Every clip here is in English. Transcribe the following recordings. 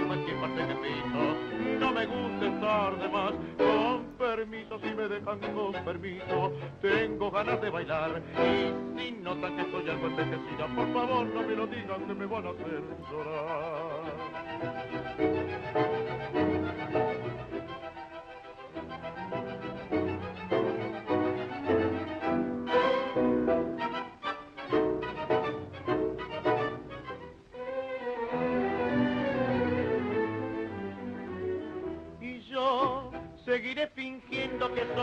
no me gusta estar de más. Con permiso, si me dejan con permiso, tengo ganas de bailar. Y si notan que estoy algo envejecida, por favor no me lo digan que me van a hacer llorar.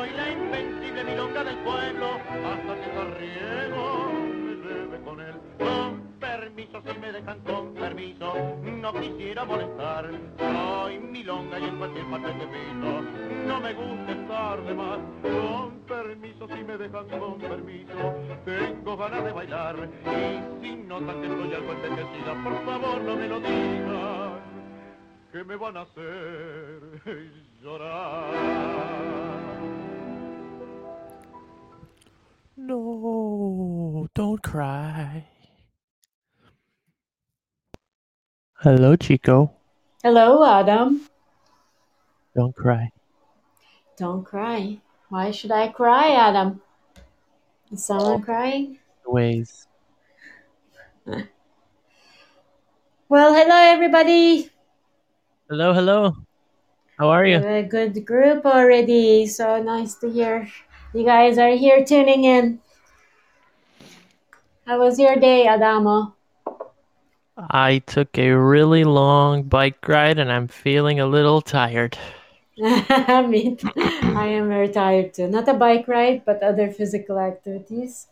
Soy la invencible milonga del pueblo hasta que Carriego me lleve con él. Con permiso, si me dejan con permiso, no quisiera molestar. Soy milonga y en cualquier parte que piso, no me gusta estar de más. Con permiso, si me dejan con permiso, tengo ganas de bailar. Y si notan que estoy algo envejecida, por favor no me lo digan que me van a hacer llorar. No, don't cry. Hello, Chico. Hello, Adam. Don't cry. Don't cry. Why should I cry, Adam? Is someone oh. crying? Ways. Well, hello, everybody. Hello, hello. How are We you? have a good group already. So nice to hear you guys are here tuning in. How was your day, Adamo? I took a really long bike ride and I'm feeling a little tired. Me, too. I am very tired too. Not a bike ride, but other physical activities.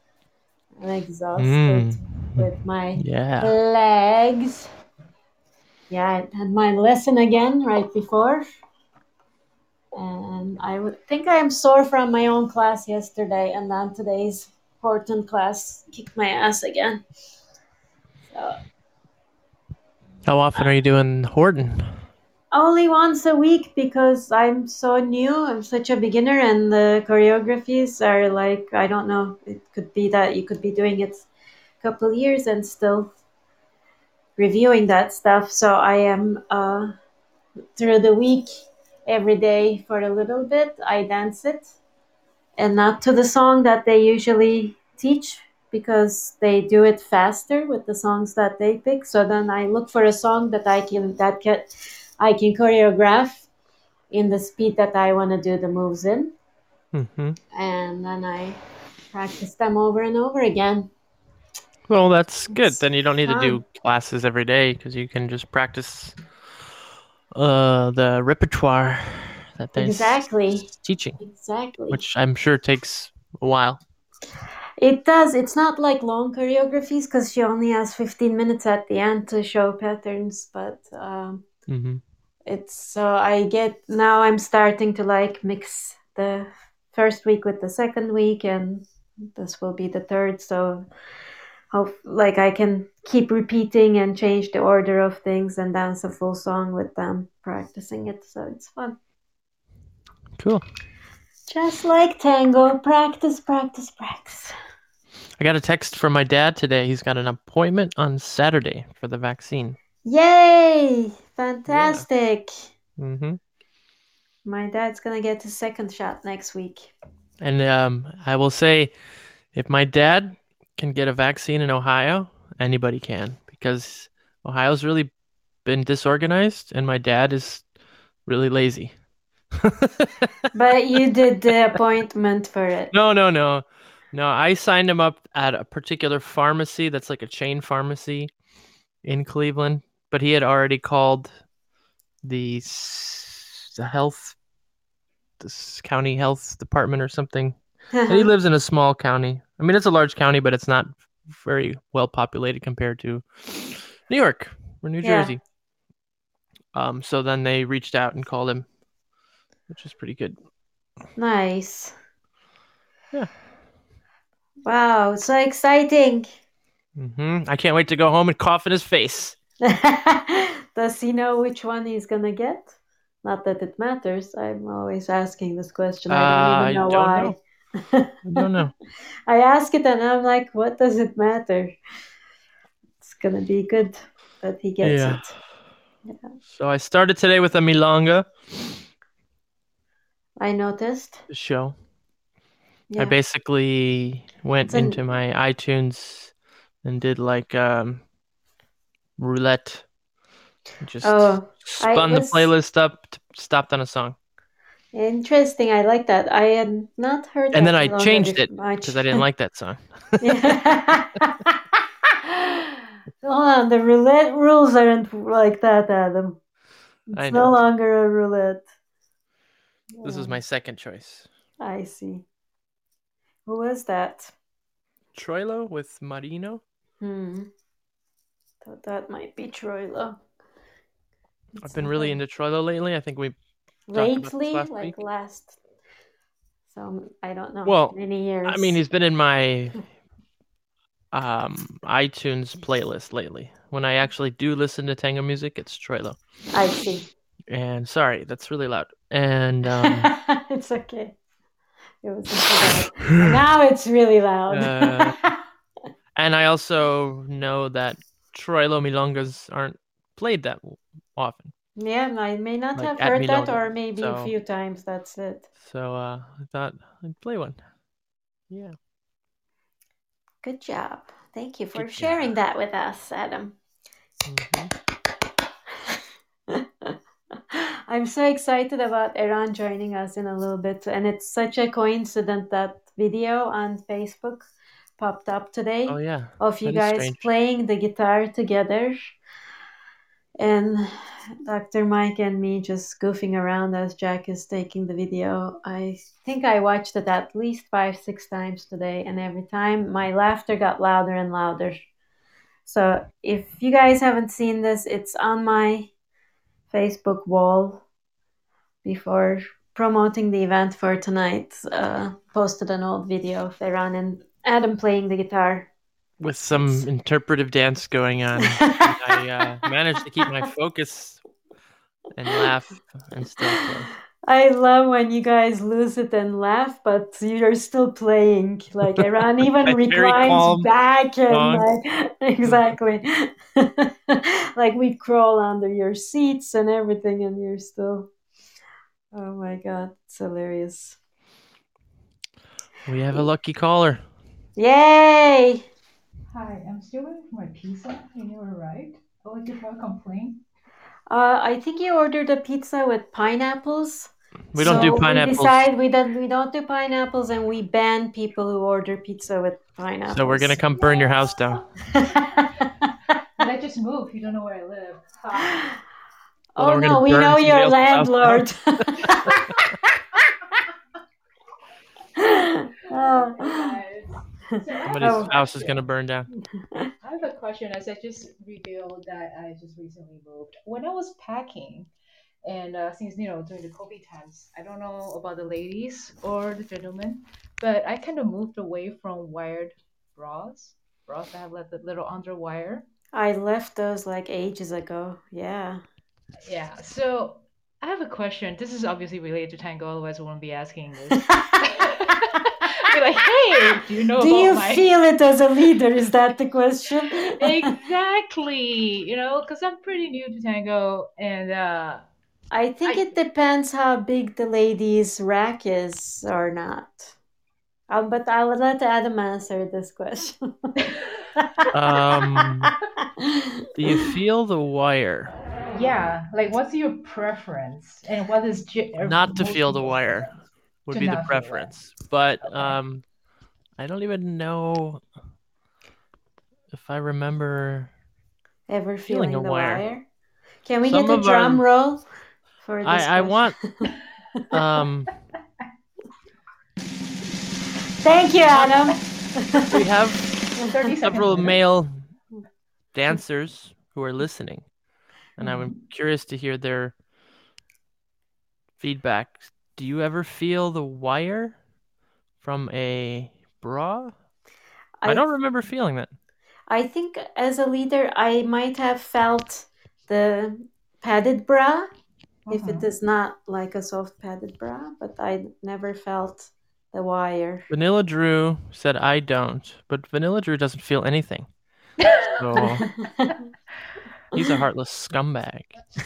I'm exhausted Mm. with my Yeah. legs. Yeah, I had my lesson again right before. And I would think I am sore from my own class yesterday, and then today's Horton class kicked my ass again. So, How often are you doing Horton? only once a week because I'm so new. I'm such a beginner, and the choreographies are like I don't know. It could be that you could be doing it a couple years and still reviewing that stuff. So I am uh, through the week every day for a little bit. I dance it, and not to the song that they usually teach because they do it faster with the songs that they pick. So then I look for a song that I can that can I can choreograph in the speed that I want to do the moves in, hmm and then I practice them over and over again. Well, that's good. It's Then you don't need to do classes every day because you can just practice uh, the repertoire that they're Exactly. teaching, Exactly. which I'm sure takes a while. It does. It's not like long choreographies because she only has 15 minutes at the end to show patterns, but um, hmm it's so I get now I'm starting to like mix the first week with the second week, and this will be the third. So, hope like I can keep repeating and change the order of things and dance a full song with them practicing it. So it's fun. Cool. Just like tango, practice, practice, practice. I got a text from my dad today. He's got an appointment on Saturday for the vaccine. Yay! Fantastic. mm-hmm My dad's gonna get his second shot next week. And um, I will say, if my dad can get a vaccine in Ohio, anybody can because Ohio's really been disorganized, and my dad is really lazy. But you did the appointment for it. No, no, no. No, I signed him up at a particular pharmacy that's like a chain pharmacy in Cleveland, but he had already called the the health this county health department or something. And he lives in a small county. I mean, it's a large county, but it's not very well populated compared to New York or New Yeah. Jersey. Um, so then they reached out and called him, which is pretty good. nice. Yeah. Wow, so exciting. hmm I can't wait to go home and cough in his face. Does he know which one he's gonna get? Not that it matters. I'm always asking this question. I don't Uh, even know I don't why. know. I don't know. I ask it and I'm like, what does it matter? It's gonna be good that he gets Yeah. it. So I started today with a milonga I noticed. show. Yeah. I basically went an- into my iTunes and did like um roulette. Just Oh, spun the playlist up, stopped on a song, interesting. I like that. I had not heard and then I changed it because I didn't like that song. Hold on, the roulette rules aren't like that, Adam. It's no longer a roulette. This was Oh, my second choice. I see. Who was that? Troilo with Marino. Hmm. Thought that might be Troilo. I've been really into Troilo lately. I think we lately, last like week. last. so I don't know. Well, many years. I mean, he's been in my um iTunes playlist lately. When I actually do listen to tango music, it's Troilo. I see. And sorry, that's really loud. And um, it's okay. It was now it's really loud. Uh, and I also know that Troilo milongas aren't played that often. Yeah, I may not Like have heard that, or maybe a few times. That's it. So uh, I thought I'd play one. Yeah. Good job. Thank you for Good sharing that with us, Adam. Mhm. I'm so excited about Iran joining us in a little bit, and it's such a coincidence that video on Facebook popped up today Oh yeah. of you guys strange. playing the guitar together, and Dr. Mike and me just goofing around as Jack is taking the video. I think I watched it at least five, six times today, and every time my laughter got louder and louder. So if you guys haven't seen this, it's on my Facebook wall before promoting the event for tonight. Uh, posted an old video of Iran and Adam playing the guitar. With some interpretive dance going on, I uh, managed to keep my focus and laugh and still play. I love when you guys lose it and laugh, but you're still playing. Like Iran even reclines calm back and like exactly. like we crawl under your seats and everything, and you're still. Oh my god, it's hilarious! We have a lucky caller. Yay! Hi, I'm still waiting for my pizza. It never arrived. I would like to have a complaint. Uh, I think you ordered a pizza with pineapples. We don't So do pineapples, We decide we don't we don't do pineapples, and we ban people who order pizza with pineapples. so we're gonna come burn your house down. But I just moved. You don't know where I live. Ha. Well, oh then no, we know your else's house down. landlord. Oh. Somebody's Oh. house is gonna burn down. I have a question as I just revealed that I just recently moved. When I was packing, and uh, since you know during the COVID times, I don't know about the ladies or the gentlemen, but I kind of moved away from wired bras. Bras that have like the little underwire. I left those like ages ago. Yeah. Yeah. So I have a question. This is obviously related to tango, otherwise I wouldn't be asking this. be like, hey, do you know Do about you my feel it as a leader? Is that the question? exactly? You know, because I'm pretty new to tango, and uh, I think I- it depends how big the lady's rack is or not. Um, but I'll let Adam answer this question. Um, do you feel the wire? yeah, like, what's your preference, and what is ge- Not to feel the wire would To be the not feel the wire. preference, but Okay. um, I don't even know if I remember. Ever Feeling feeling, a wire. wire? Can we Some get a of our- drum roll for this? I I want um. Thank you, Adam. We have several male dancers who are listening, and I'm curious to hear their feedback. Do you ever feel the wire from a bra? I, don't remember feeling that. I think as a leader, I might have felt the padded bra if it Mhm. is not like a soft padded bra, but I never felt the wire. Vanilla Drew said I don't, but Vanilla Drew doesn't feel anything. So he's a heartless scumbag.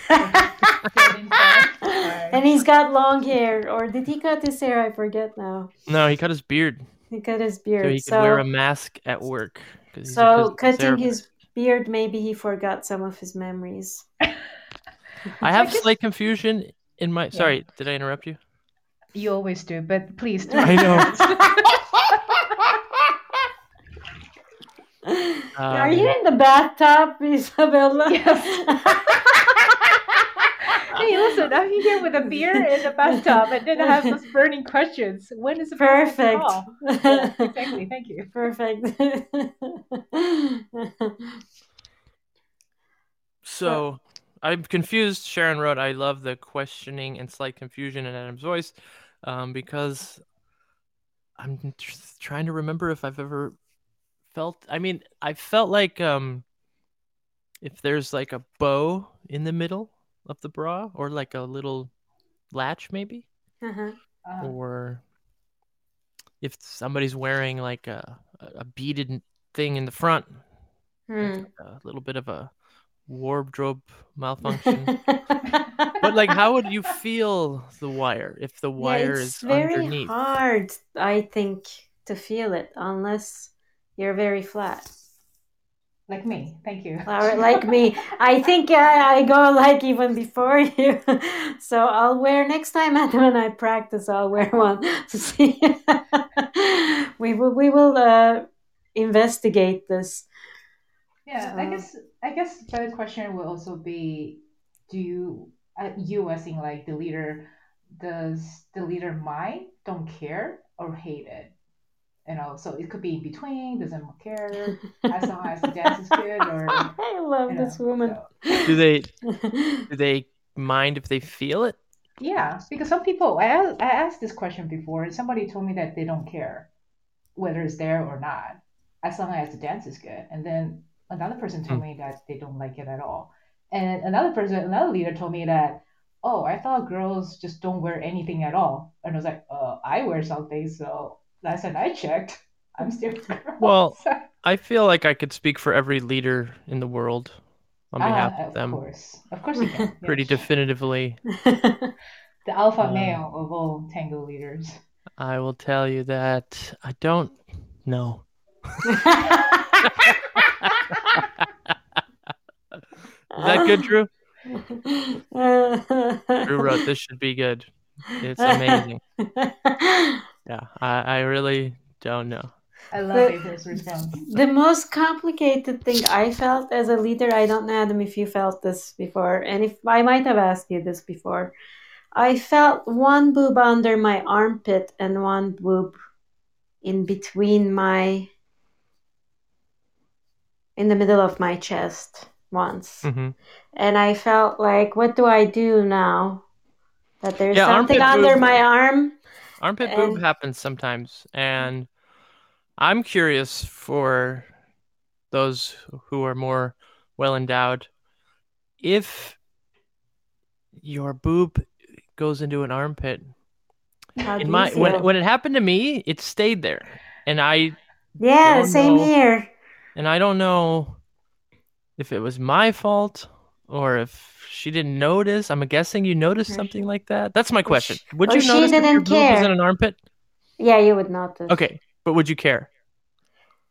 Good inside. Alright. and he's got long hair, or did he cut his hair? I forget now. No, he cut his beard He cut his beard. so he could So, wear a mask at work. so cutting therapist. his beard, maybe he forgot some of his memories. I have slight confusion in my. Sorry, did I interrupt you? You always do, but please do. I know. Are Um, you in the bathtub, Isabella? Yes. hey, listen, I'm here with a beer in the bathtub, and then I have those burning questions. When is the podcast Perfect. Yeah, exactly. Thank you. Perfect. So I'm confused. Sharon wrote, "I love the questioning and slight confusion in Adam's voice, um, because I'm trying to remember if I've ever felt. I mean, I felt like um, if there's like a bow in the middle of the bra, or like a little latch, maybe, Uh-huh. Uh, or if somebody's wearing like a a beaded thing in the front, Hmm. like a little bit of a wardrobe malfunction. But like, how would you feel the wire if the wire yeah, is it's very underneath? hard, I think, to feel it unless you're very flat. like me. Thank you. Or like me, I think I, I go like even before you. So I'll wear next time Adam and I practice. I'll wear one to see. we will we will uh, investigate this. Yeah, I guess I guess the question will also be, do you uh, you as in like the leader, does the leader mind, don't care, or hate it? You know, so it could be in between, doesn't care, as long as the dance is good, or I love you know, this woman. so- Do they do they mind if they feel it? Yeah, because some people, I asked, I asked this question before, and somebody told me that they don't care whether it's there or not, as long as the dance is good. And then another person told me that they don't like it at all. And another person, another leader told me that, oh, I thought girls just don't wear anything at all. And I was like, uh, I wear something. So last time I checked, I'm still. Well, I feel like I could speak for every leader in the world on behalf Ah, of them Of course, of course you can. pretty yes. definitively. The alpha Um, male of all tango leaders. I will tell you that I don't know. Is that good, Drew? Drew wrote this should be good. It's amazing. Yeah, I, I really don't know. I love The- April's response. the most complicated thing I felt as a leader, I don't know, Adam, if you felt this before, and if I might have asked you this before. I felt one boob under my armpit and one boob in between my, in the middle of my chest once. hmm And I felt like, what do I do now? That there's Yeah, something under boob- my arm. Armpit boob happens sometimes, and I'm curious for those who are more well endowed if your boob goes into an armpit. In my when when it happened to me, it stayed there, and I yeah, same know. here. and I don't know if it was my fault or if she didn't notice. I'm guessing you noticed Or something like that. That's my question. sh- Would or you she notice if your didn't boob was care. in an armpit? Yeah, you would notice. Okay, but would you care?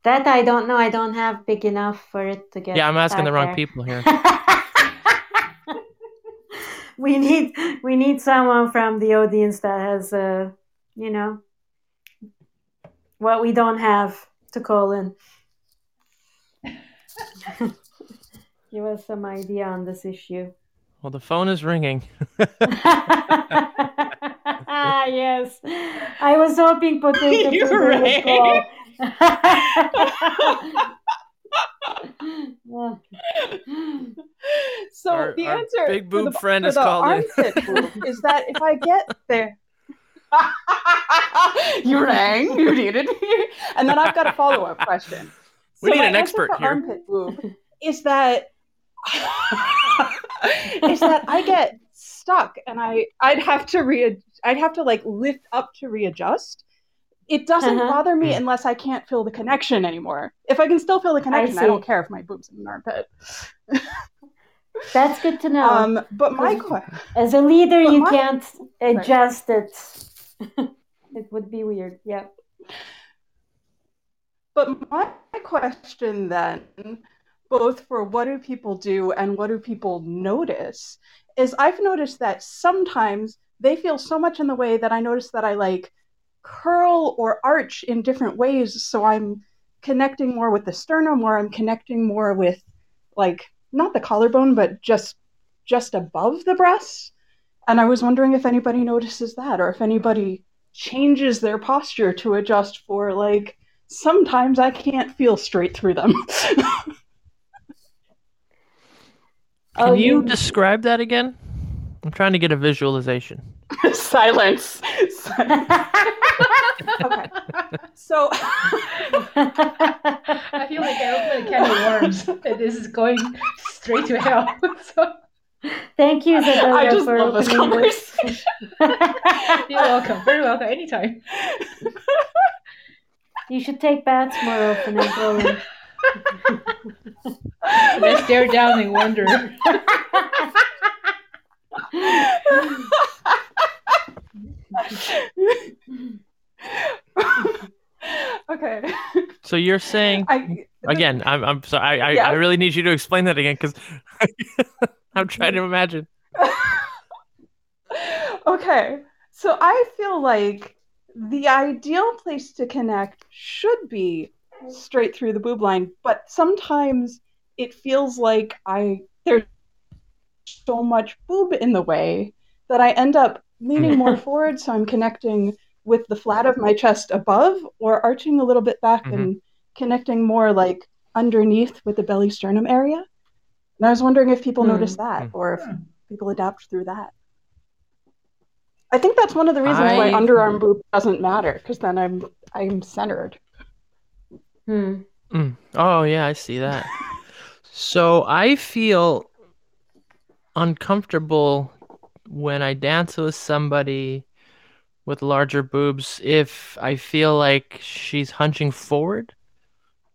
That I don't know. I don't have big enough for it to get. Yeah, I'm asking the wrong there. people here. we need we need someone from the audience that has uh you know what we don't have to call in. Give us some idea on this issue. Well, the phone is ringing. Ah yes, I was hoping Potato You're Poo would right. call. So Our- the our answer big for boob the, friend is has the called in. is that if I get there, you rang, you needed me. And then I've got a follow up question. We need an expert for here. Armpit boob is that is that I get stuck and I I'd have to re I'd have to like lift up to readjust. It doesn't Uh-huh. bother me unless I can't feel the connection anymore. If I can still feel the connection, I, see. don't care if my boob's in an armpit. That's good to know. Um, but my question. As a leader, you my- can't adjust it. it would be weird. Yeah. But my question then, both for what do people do and what do people notice, is I've noticed that sometimes they feel so much in the way that I notice that I like curl or arch in different ways. So I'm connecting more with the sternum, or I'm connecting more with like not the collarbone, but just just above the breast. And I was wondering if anybody notices that, or if anybody changes their posture to adjust for like sometimes I can't feel straight through them. Can Oh, you you- describe that again? I'm trying to get a visualization. Silence. okay. So I feel like I opened a can of worms and this is going straight to hell. so, Thank you, Isabella, I just for love this opening this. conversation. you're welcome. Very welcome. Anytime. you should take baths more often in Poland. Let's stare down and wonder. okay. So you're saying I again? I'm I'm sorry. I I, Yeah. I really need you to explain that again because I'm trying to imagine. okay. So I feel like the ideal place to connect should be straight through the boob line, but sometimes it feels like I there's so much boob in the way that I end up leaning more forward, so I'm connecting with the flat of my chest above or arching a little bit back and connecting more like underneath with the belly sternum area. And I was wondering if people Hmm. notice that Hmm. or if people adapt through that. I think that's one of the reasons why underarm boob doesn't matter because then I'm I'm centered. Hmm. Mm. Oh yeah, I see that. so I feel uncomfortable when I dance with somebody with larger boobs if I feel like she's hunching forward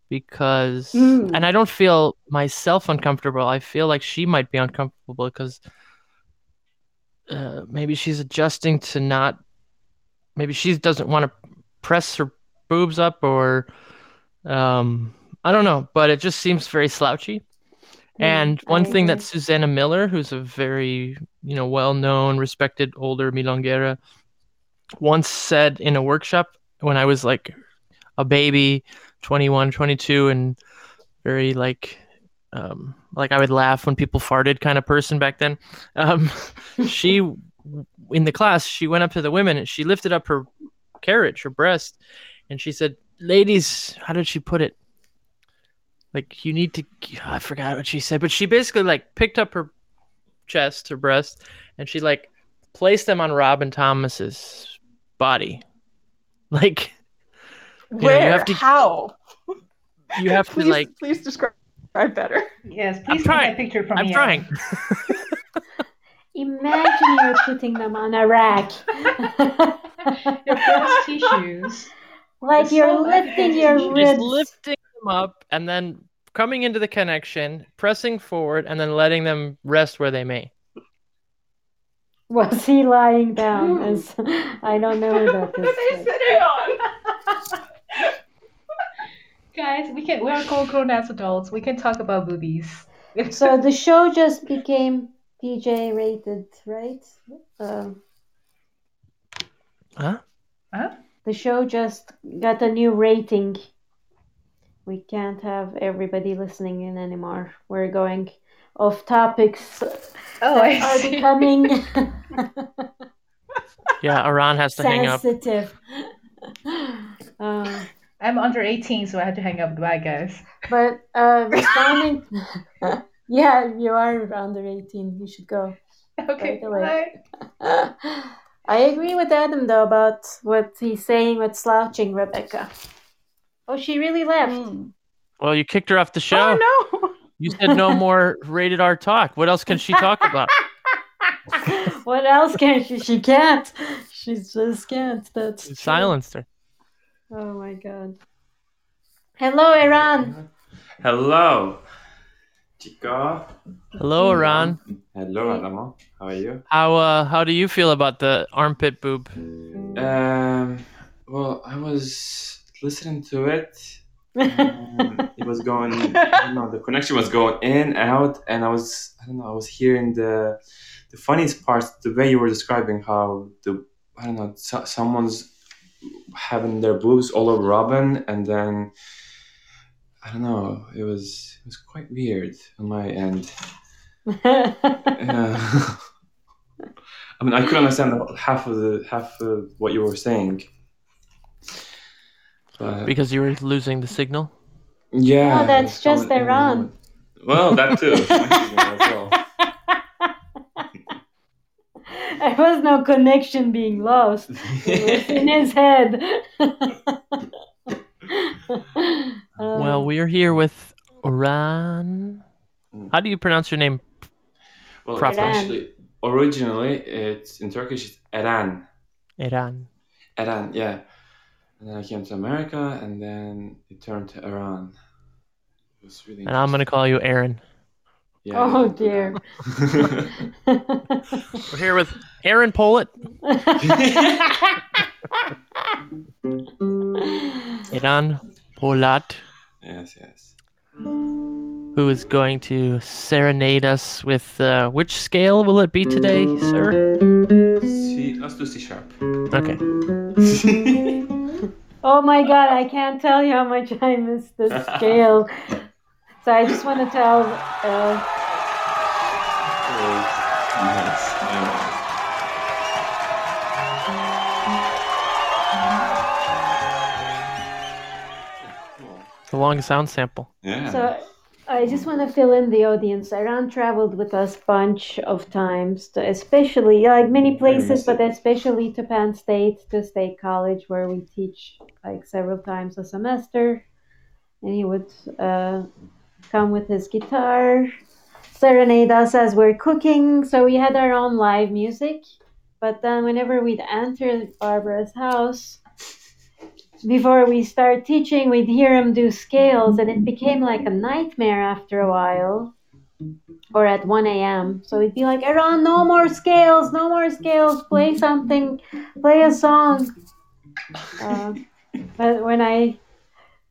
because Mm. and I don't feel myself uncomfortable. I feel like she might be uncomfortable because uh, maybe she's adjusting to not maybe she doesn't want to press her boobs up or um I don't know, but it just seems very slouchy. And I one thing that. Susana Miller, who's a very, you know, well-known, respected older milonguera, once said in a workshop when I was like a baby, 21, 22 and very like um like I would laugh when people farted kind of person back then. Um she in the class, she went up to the women and she lifted up her carriage, her breast, and she said, "Ladies, how did she put it? Like you need to I forgot what she said, but she basically like picked up her chest, her breast, and she like placed them on Robin Thomas's body. Like know, you Where? have to- How? you have to please, like please describe better. Yes, I'm please take trying. that picture from I'm me. trying. Imagine you're putting them on a rack. Your breast tissues. Like The you're soul lifting evidence your is Just lifting them up and then coming into the connection, pressing forward, and then letting them rest where they may. Was he lying down? As I don't know about What are they this. sitting on? Guys, we can. We are called grown ass adults. We can talk about boobies. So the show just became PG rated, right? Um Huh? Huh? The show just got a new rating. We can't have everybody listening in anymore. We're going off topics Oh, I are see. becoming Yeah, Iran has to hang up. sensitive. Um, I'm under 18, so I had to hang up. Goodbye, guys. but uh, responding, yeah, you are under 18. You should go. Okay. the. Bye. I agree with Adam though about what he's saying with slouching Rebecca. Oh, she really left. Mm. Well, you kicked her off the show. Oh no! You said no more rated R talk. What else can she talk about? what else can she? She can't. She just can't. That's You silenced her. Oh my god. Hello, Iran. Hello, Chico. Hello, Iran. Hello, Adamo. How are you? How uh how do you feel about the armpit boob? Um, well, I was listening to it. Um, it was going, I don't know, the connection was going in out, and I was, I don't know, I was hearing the, the funniest parts, the way you were describing how the, I don't know, so, someone's having their boobs all over Robin, and then, I don't know, it was, it was quite weird on my end. Yeah. Uh, I mean, I couldn't understand half of the half of what you were saying. But Because you were losing the signal? yeah, Oh, that's just someone- Iran. Well, that too. My signal as well. there was no connection being lost. It was in his head. Well, Um, we're here with Iran. Mm. How do you pronounce your name? Well, Proper. actually, originally it's in Turkish it's Eran. Eran. Eran, yeah. And then I came to America, and then it turned to Iran. It was really. And I'm gonna call you Aaron. Yeah, Oh, you can do dear. We're here with Aaron Pollitt. Iran Polat, yes, yes. who is going to serenade us with uh, which scale will it be today, sir? C, let's do C sharp. Okay. oh my god, I can't tell you how much I miss this scale. So I just want to tell. Uh, a long sound sample. Yeah. So I just want to fill in the audience. Iran traveled with us bunch of times, to especially like many places, but especially to Penn State, to State College, where we teach like several times a semester. And he would uh, come with his guitar, serenade us as we're cooking. So we had our own live music. But then whenever we'd enter Barbara's house, before we start teaching, we'd hear him do scales, and it became like a nightmare after a while, or at 1 a.m. So we'd be like, Iran, no more scales, no more scales, play something, play a song. Uh, but when I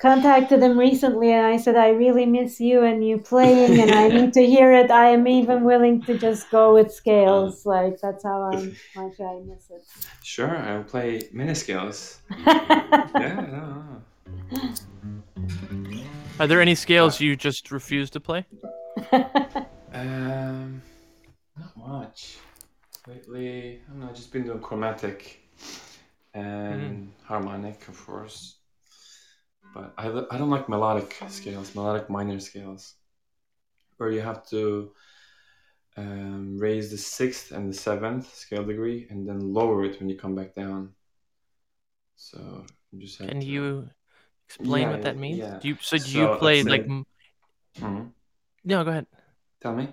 contacted him recently and I said, I really miss you and you playing, and I need to hear it, I am even willing to just go with scales. Like, that's how I, much I miss it. Sure, I'll play mini scales. Yeah, no, no. Are there any scales you just refuse to play? Um, not much. Lately, I don't know, I've just been doing chromatic and harmonic, of course. But I, I don't like melodic scales, melodic minor scales, where you have to um, raise the sixth and the seventh scale degree and then lower it when you come back down. So you just have Can to- you explain Yeah, what that means? yeah. Do you so do So, you play like say- m- Mhm. no? Go ahead. Tell me.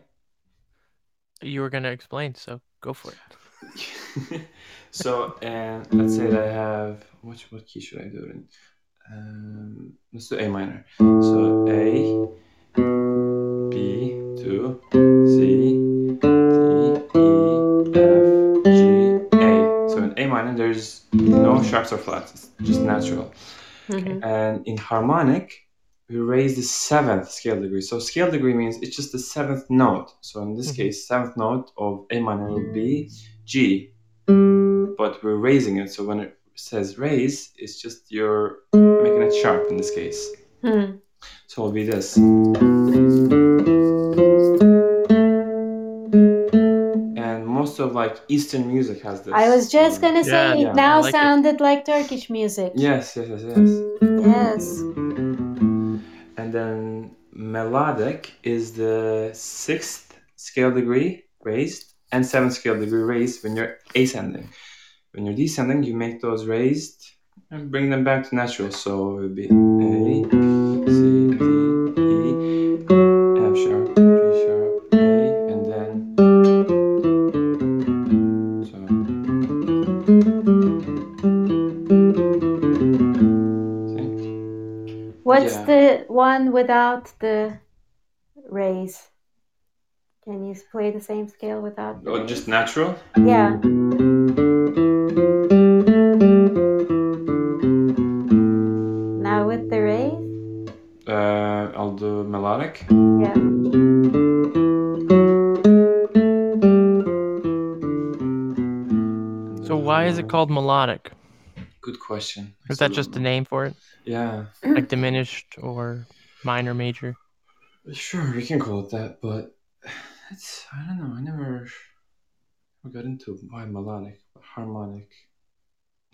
You were gonna explain, so go for it. so and let's say that I have what what key should I do it in? Um, let's do A minor. So A, B, two, C, D, E, F, G, A. So in A minor, there's no sharps or flats. It's just natural. Mhm. And in harmonic, we raise the seventh scale degree. So scale degree means it's just the seventh note. So in this Mhm. case, seventh note of A minor will be G. But we're raising it. So when it says raise, it's just you're making it sharp in this case. Hmm. So it'll be this. And most of like Eastern music has this. I was just gonna say Yeah, it yeah, now I like it. sounded like Turkish music. Yes, yes, yes, yes. Yes. And then melodic is the sixth scale degree raised and seventh scale degree raised when you're ascending. When you're descending, you make those raised and bring them back to natural. So it would be A, C, D, E, F sharp, G sharp, A, and then. So. See? What's Yeah. the one without the raise? Can you play the same scale without? Oh, just natural? yeah. Melodic. Yeah. So why is it called melodic? Good question. Is that just a name for it? Yeah, Like diminished or minor, major? sure, we can call it that, but it's, I don't know, I never got into why melodic, harmonic.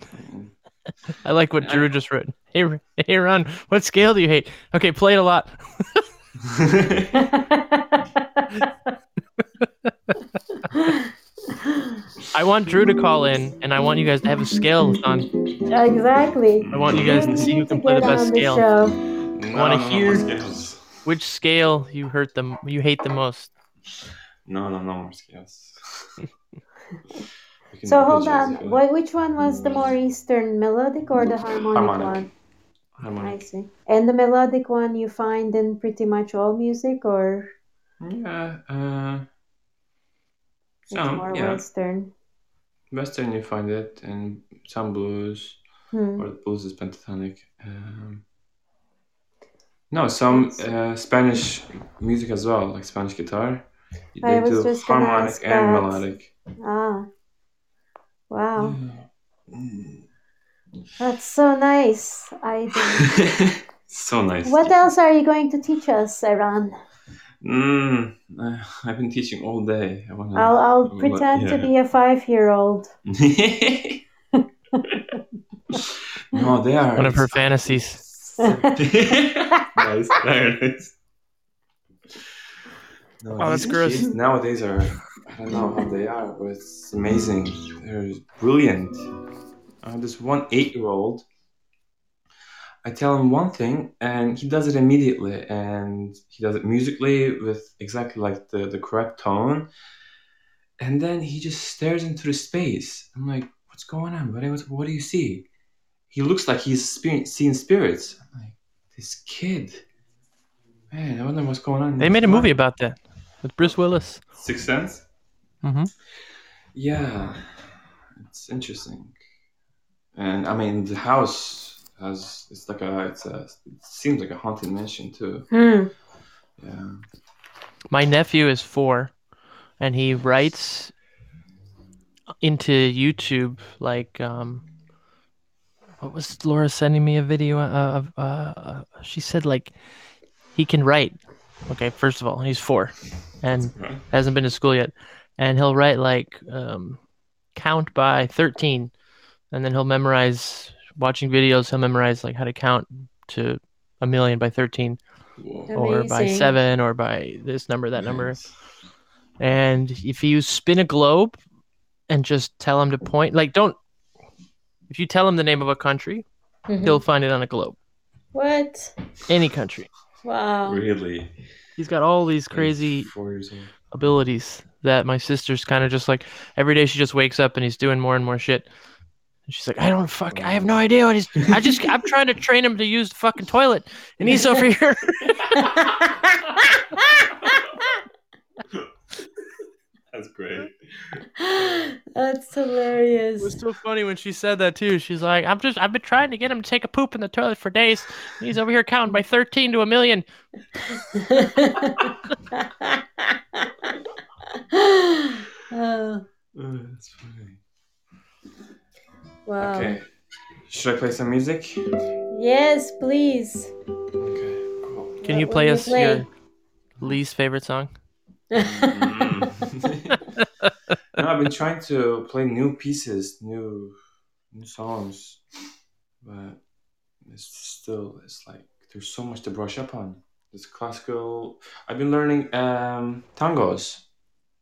I like what Drew just wrote. Hey, hey, Ron, what scale do you hate? Okay, play it a lot. I want Drew to call in, and I want you guys to have a scale on. exactly. I want you guys to see who can play the best scale. Show. No, wanna no, no hear- Which scale you hurt them? You hate the most? No, no, no more scales. So hold on. if you like. What, which one was the more Eastern melodic or the harmonic, Harmonic. one? I see. And the melodic one you find in pretty much all music, or Yeah, uh, it's some, more yeah. Western? Western you find it, and some blues, Hmm. or the blues is pentatonic. Um, no, some uh, Spanish music as well, like Spanish guitar. I was do just harmonic and that. melodic. Ah, wow, Yeah. Mm. That's so nice. I so nice. What else are you going to teach us, Iran? Mm, uh, I've been teaching all day. I wanna, I'll I'll What- pretend to be a five-year-old. no, they are. One of her fantasies. nice, very nice. No, Oh, that's gross. Nowadays are, I don't know how they are, but it's amazing. They're brilliant. I have this one eight-year-old. I tell him one thing, and he does it immediately, and he does it musically with exactly like the the correct tone. And then he just stares into the space. I'm like, "What's going on, buddy? What, what do you see?" He looks like he's spirit, seeing spirits. I'm like, "This kid, man, I wonder what's going on." They made a movie mind." about that with Bruce Willis. Sixth Sense. hmm Yeah, it's interesting. And I mean, the house has it's like a it's a it seems like a haunted mansion too. Hmm. Yeah. My nephew is four, and he writes into YouTube like um. What was Laura sending me a video of? Uh, uh, she said like he can write. Okay, first of all, he's four, and hasn't been to school yet, and he'll write like um, count by thirteen, and then he'll memorize watching videos. He'll memorize like how to count to a million by thirteen, Whoa. or by seven, or by this number, that number. And if you spin a globe and just tell him to point, like don't. If you tell him the name of a country, Mhm. he'll find it on a globe. What? Any country. Wow. Really He's got all these crazy Four years old. abilities that my sister's kind of just like every day she just wakes up and he's doing more and more shit. And she's like, I don't fuck, I have no idea what he's. I just, I'm trying to train him to use the fucking toilet, and he's over here. That's great. That's hilarious. It was so funny when she said that too. She's like, I'm just, I've been trying to get him to take a poop in the toilet for days. And he's over here counting by 13 to a million. oh, Uh, that's funny. Wow. Okay. Should I play some music? Yes, please. Okay. Cool. Can you play will you us play? your least favorite song? Mm. no, I've been trying to play new pieces, new new songs, but it's still it's like there's so much to brush up on. It's classical. I've been learning um, tangos.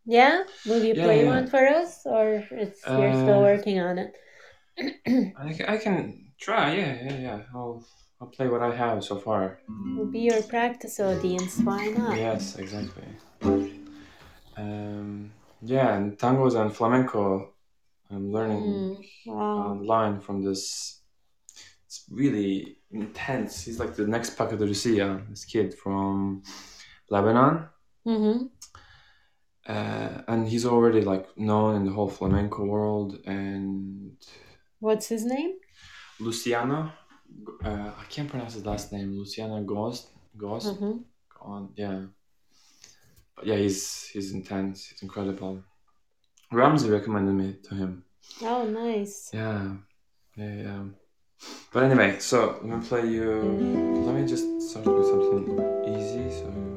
yeah? Will you Yeah, play yeah. one for us, or it's you're still Uh, working on it? I, I can try. Yeah, yeah, yeah. I'll I'll play what I have so far. We'll be your practice audience. Why not? Yes, exactly. Um, yeah, and tangos and flamenco. I'm learning Mm, wow. online from this. It's really intense. He's like the next Paco de Lucia, this kid from Lebanon. Mm-hmm. Uh, and he's already like known in the whole flamenco world. And What's his name? Luciano, uh, I can't pronounce his last name. Luciano Ghost, Ghost, Mm-hmm. on yeah. But yeah, he's he's intense. He's incredible. Ramsey recommended me to him. Oh, nice. Yeah, yeah, yeah. But anyway, so let me play you. Let me just start with something easy so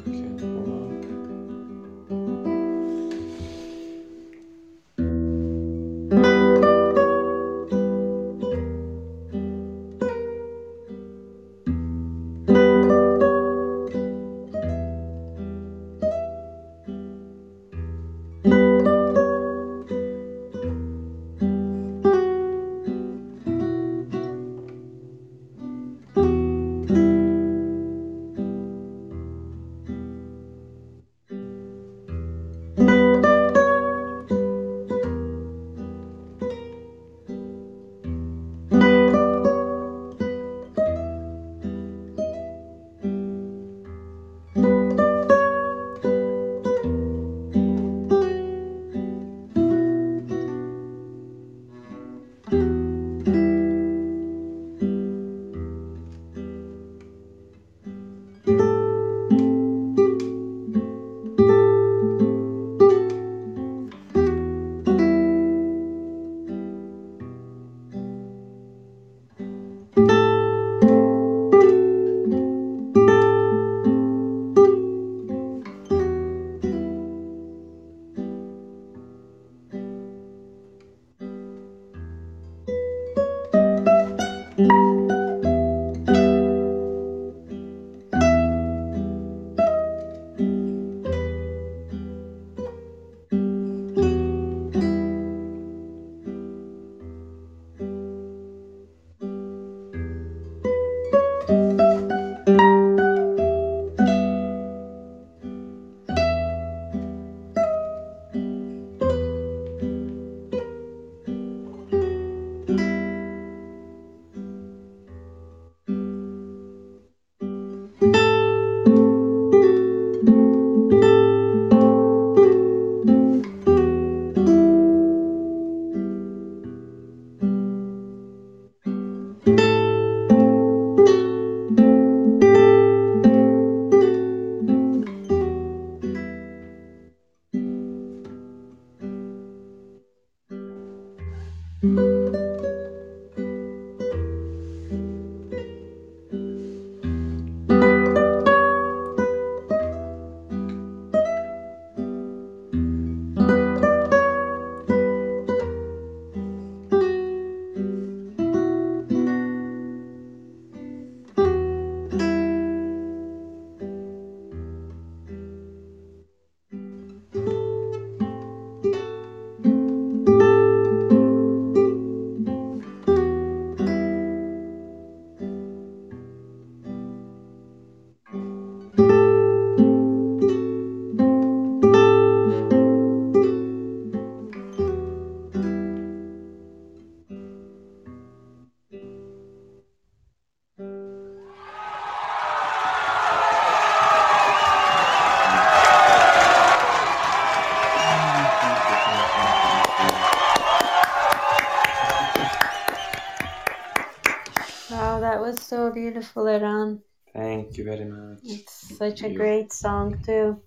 beautiful, Iran. Thank you very much. It's such a you. great song too.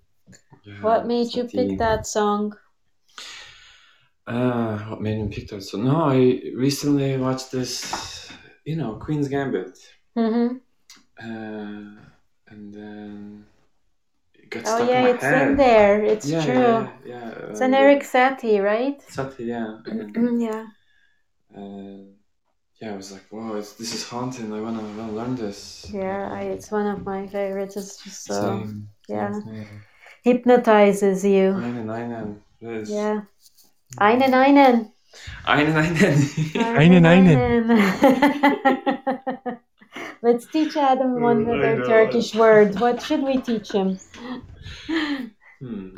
Yeah, What made it's you pick that song? Uh, what made me pick that? song? no, I recently watched this, you know, Queen's Gambit, Mm-hmm. uh, and then it got Oh stuck yeah, in my it's head. in there. It's yeah, true. Yeah, yeah. It's uh, an Erik Satie, right? Satie, yeah. yeah. Uh, yeah, I was like, whoa, it's, this is haunting. I wanna, I wanna learn this. Yeah, I, it's one of my favorites. It's just so Same, yeah. same, same. hypnotizes you. Nine and nine and it is. Yeah. Aynen aynen. Aynen, aynen. Aynen, aynen. Let's teach Adam one I other. Turkish word. What should we teach him? Hmm.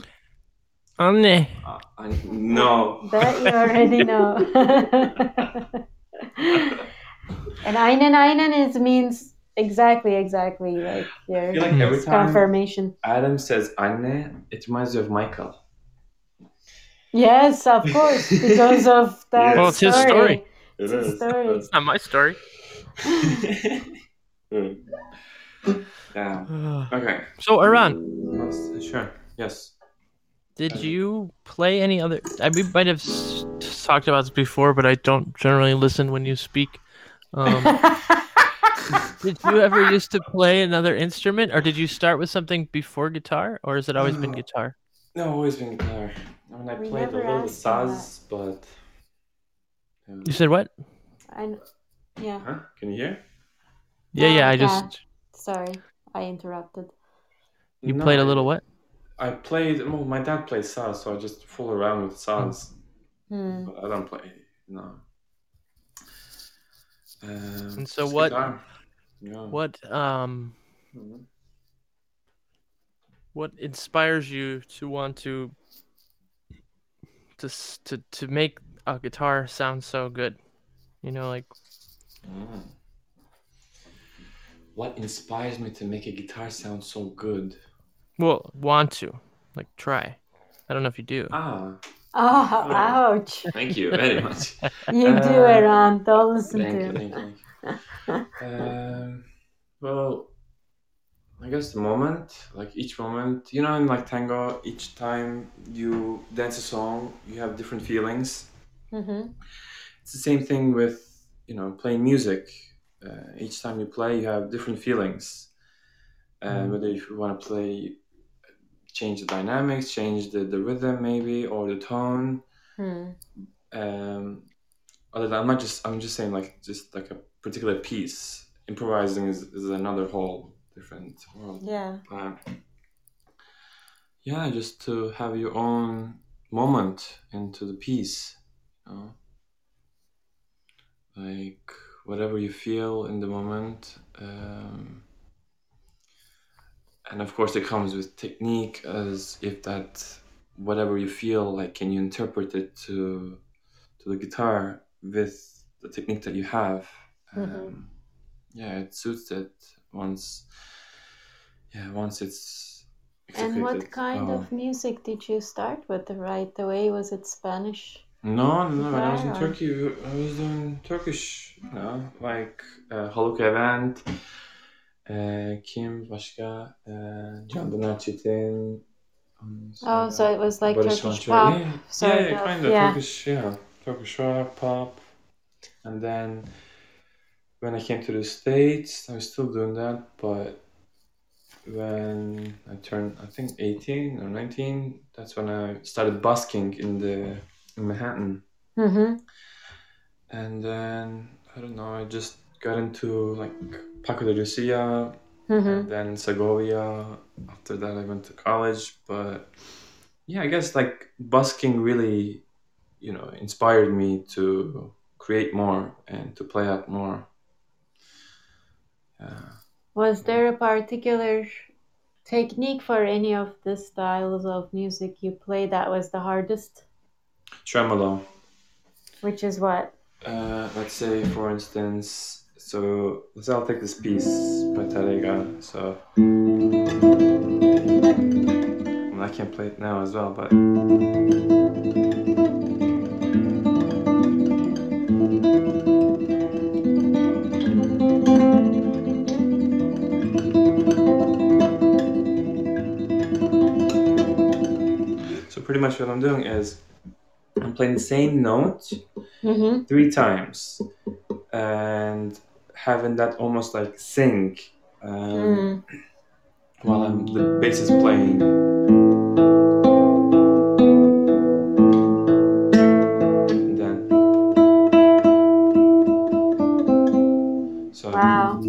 Anne. Uh, I, no. That you already know. and aynen aynen is means exactly exactly like your like every it's time confirmation. Adam says Anne, it reminds you of Michael. Yes, of course, because of that Well, it's his story. story. It's his story. It's not my story. Yeah. Okay. so, Iran, Yes, Sure. Yes. did you play any other? I, we might have s- talked about this before, but I don't generally listen when you speak. Um, did you ever used to play another instrument, or did you start with something before guitar, or has it always been guitar? No, always been guitar. I mean, I We played a little with asked Saz, but. Yeah. You said what? I kn- yeah. Huh? Can you hear? Yeah, yeah. I Yeah. just Sorry, I interrupted. you No, played a little what? I played. Well, my dad plays Saz, so I just fool around with Saz. Hmm. But I don't play. No. Um, And so what- Yeah. What um Mhm. what inspires you to want to to to to make a guitar sound so good? You know, like Mm. What inspires me to make a guitar sound so good? well, want to, like try. I don't know if you do. Ah, Oh, ouch! thank you very much. You do, Uh, Iran. Don't listen Thank to you, thank you. Thank you. um, well, I guess the moment, like each moment, you know, in like tango, each time you dance a song, you have different feelings. Mm-hmm. It's the same thing with, you know, playing music. Uh, each time you play, you have different feelings. Uh, Mhm. Whether if you want to play, change the dynamics, change the, the rhythm maybe, or the tone. Hmm. um other than I'm not just I'm just saying like just like a particular piece. Improvising is, is another whole different world. Yeah. Yeah, just to have your own moment into the piece. You know? Like whatever you feel in the moment. Um, and of course it comes with technique as if that whatever you feel like can you interpret it to to the guitar with the technique that you have um, Mhm. yeah it suits it once yeah once it's And what kind well. of music did you start with right away? Was it Spanish? no no no when I was in Turkey I was doing Turkish you know like uh, Haluk Levent uh, Kim başka uh, Candan Erçetin Oh, so it was like Barış Turkish Manço. pop. Yeah, sort yeah, of, kind of yeah. Turkish, yeah, Turkish rock, pop. And then when I came to the States, I was still doing that, but when I turned, I think 18 or 19, that's when I started busking in the in Manhattan. Mm-hmm. And then I don't know, I just got into like Paco de Lucia, Mm-hmm. and then Segovia. After that, I went to college. But yeah, I guess like busking really, you know, inspired me to create more and to play out more. Yeah. Was there a particular technique for any of the styles of music you play that was the hardest? Tremolo. Which is what? Uh, let's say, for instance, so let's I'll take this piece by Tárrega. So well, I can't play it now as well, but so pretty much what I'm doing is I'm playing the same note Mm-hmm. three times and having that almost like sync um, while I'm the bass is playing. And then so Wow.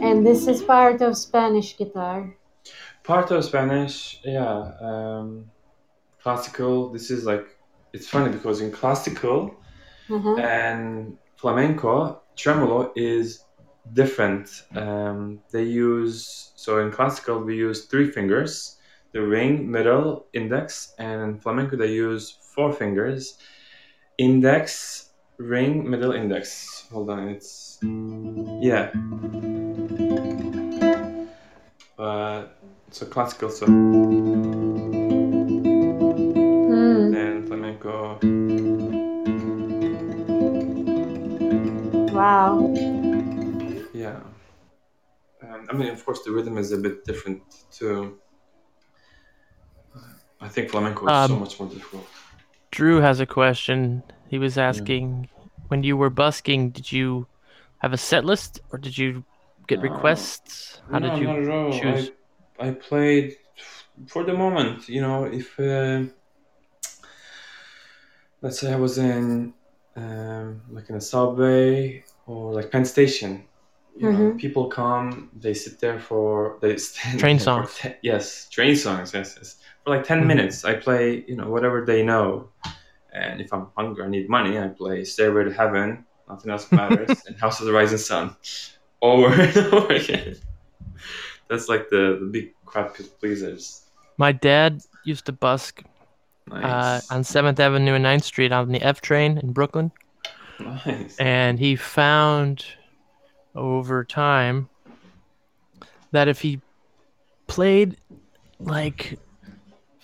And this is part of Spanish guitar. Part of Spanish, yeah. Um, classical. This is like it's funny because in classical Uh-huh. and flamenco, tremolo is different. Um, they use so in classical we use three fingers, the ring, middle, index, and in flamenco they use four fingers, index, ring, middle, index. Hold on, it's yeah. Uh, so classical, so Hmm. then flamenco. Wow. Yeah. Um, I mean, of course, the rhythm is a bit different too. I think flamenco is so Um, much more difficult. Drew has a question. He was asking, when you were busking, did you have a set list or did you get No. requests? How no, did you not at choose? I, I played for the moment. You know, if uh, let's say I was in um, like in a subway or like Penn Station. You know, Mhm. people come, they sit there for they stand Train songs. te- yes, train songs. Yes, yes. For like 10 Mhm. minutes, I play you know whatever they know. And if I'm hungry, I need money. I play Stairway to Heaven. Nothing else matters. and House of the Rising Sun, over and over again. That's like the, the big crowd pleasers. My dad used to busk uh, on 7th Avenue and 9th Street on the F train in Brooklyn. nice. And he found over time that if he played like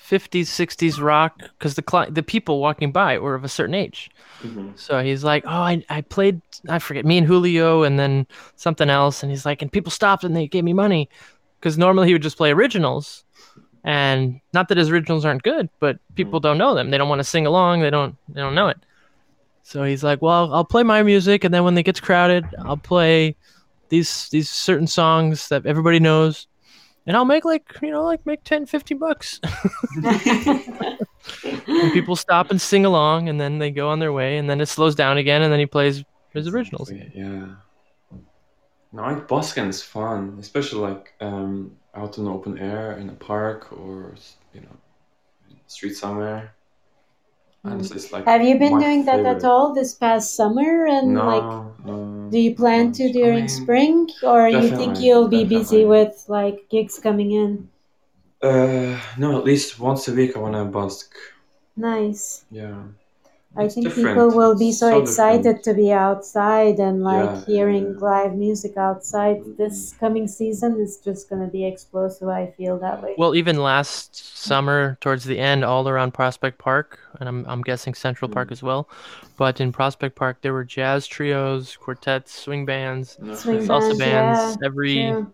50s, 60s rock, because the, cli- the people walking by were of a certain age. Mhm. So he's like, oh, I, I played, I forget, me and Julio and then something else. And he's like, and people stopped and they gave me money. Because normally he would just play originals. And not that his originals aren't good, but people mm. don't know them. They don't want to sing along. They don't, they don't know it. So he's like, well, I'll play my music. And then when it gets crowded, I'll play these, these certain songs that everybody knows. And I'll make like, you know, like make 10, 50 bucks. and people stop and sing along and then they go on their way and then it slows down again and then he plays his originals Yeah. No, I busking is fun, especially like um, out in the open air in a park or you know, street somewhere. Honestly, it's like Have you been my doing that at all this past summer? And No, like, no. do you plan to I during mean, spring, or you think you'll be busy with like gigs coming in? Uh, no, at least once a week I want to busk. Nice. Yeah. I think different. people will be so, so excited different. to be outside and like Yeah, hearing yeah. live music outside. Mhm. This coming season is just gonna be explosive. I feel that way. well even last summer towards the end all around prospect park and i'm, I'm guessing central park as well but in prospect park there were jazz trios quartets swing bands No, Swing salsa bands, bands yeah, every True.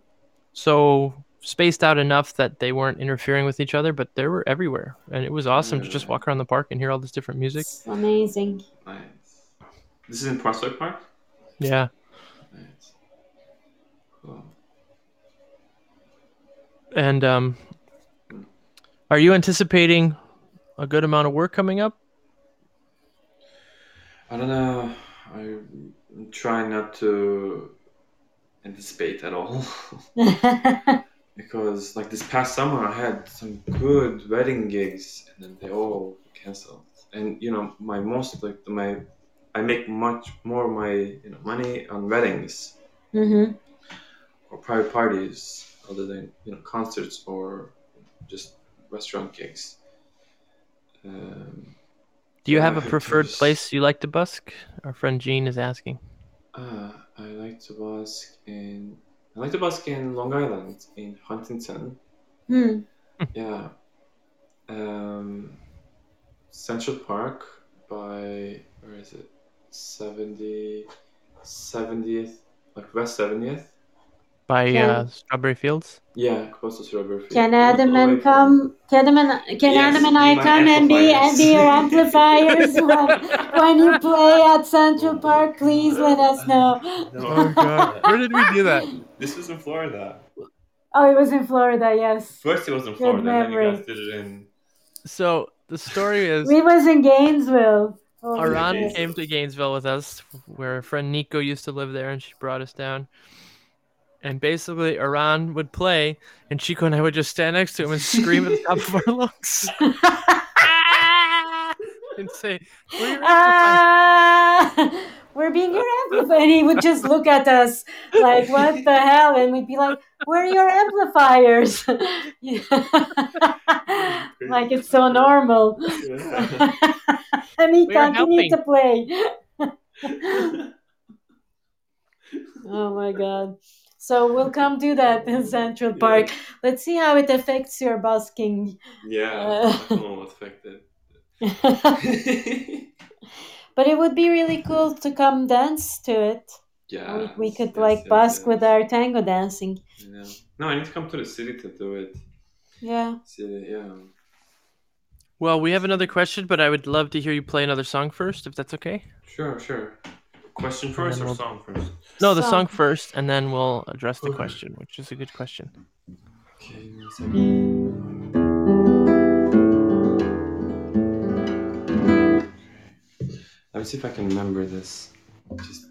so spaced out enough that they weren't interfering with each other but they were everywhere and it was awesome to just walk around the park and hear all this different music It's amazing. Nice. This is in Prospect Park? yeah Nice. Cool. and um are you anticipating a good amount of work coming up I don't know. I try not to anticipate at all because, like this past summer, I had some good wedding gigs, and then they all canceled. And you know, my most like my, I make much more my you know money on weddings hmm or private parties other than you know concerts or just restaurant gigs. Um, Do you have a I preferred just- place you like to busk? Our friend Jean is asking. Uh, I like to busk in. I like to busk in Long Island in Huntington. Hmm. Yeah. Um, Central Park by where is it? 70, 70th, like West 70th. By Can- uh, Strawberry Fields. Yeah, close to Strawberry Field. Can Adam all the way and from- come? Can Adam and can Yes, Adam and I come and be and be your amplifiers. amplifiers when, when you play at Central Park? Please let us know. Oh, God. Where did we do that? This was in Florida. Oh, it was in Florida. Yes, First it was in Good Florida, then you guys did it in. So the story is we was in Gainesville. Oh, Aran came to Gainesville with us, where our friend Nico used to live there, and she brought us down. And basically, Iran would play, and Chico and I would just stand next to him and scream at the top of our lungs and say, "Where your amplifiers?" Ah, we're being your amplifier. And he would just look at us like, what the hell? And we'd be like, where are your amplifiers? Like it's so normal. and he We're to play. Oh my god. So we'll come do that in Central Park. Let's see how it affects your busking. yeah, Uh. I don't know what affected. but it would be really cool to come dance to it. yeah, we, we could yes, like yes, busk yes. with our tango dancing. Yeah. No, I need to come to the city to do it. Yeah. City, yeah. Well, we have another question, but I would love to hear you play another song first, if that's okay. Sure, sure. Question first or we'll- song first? No, the Song. song first, and then we'll address the Okay. question, which is a good question. Okay, give me a second. Okay. Let me see if I can remember this. Just.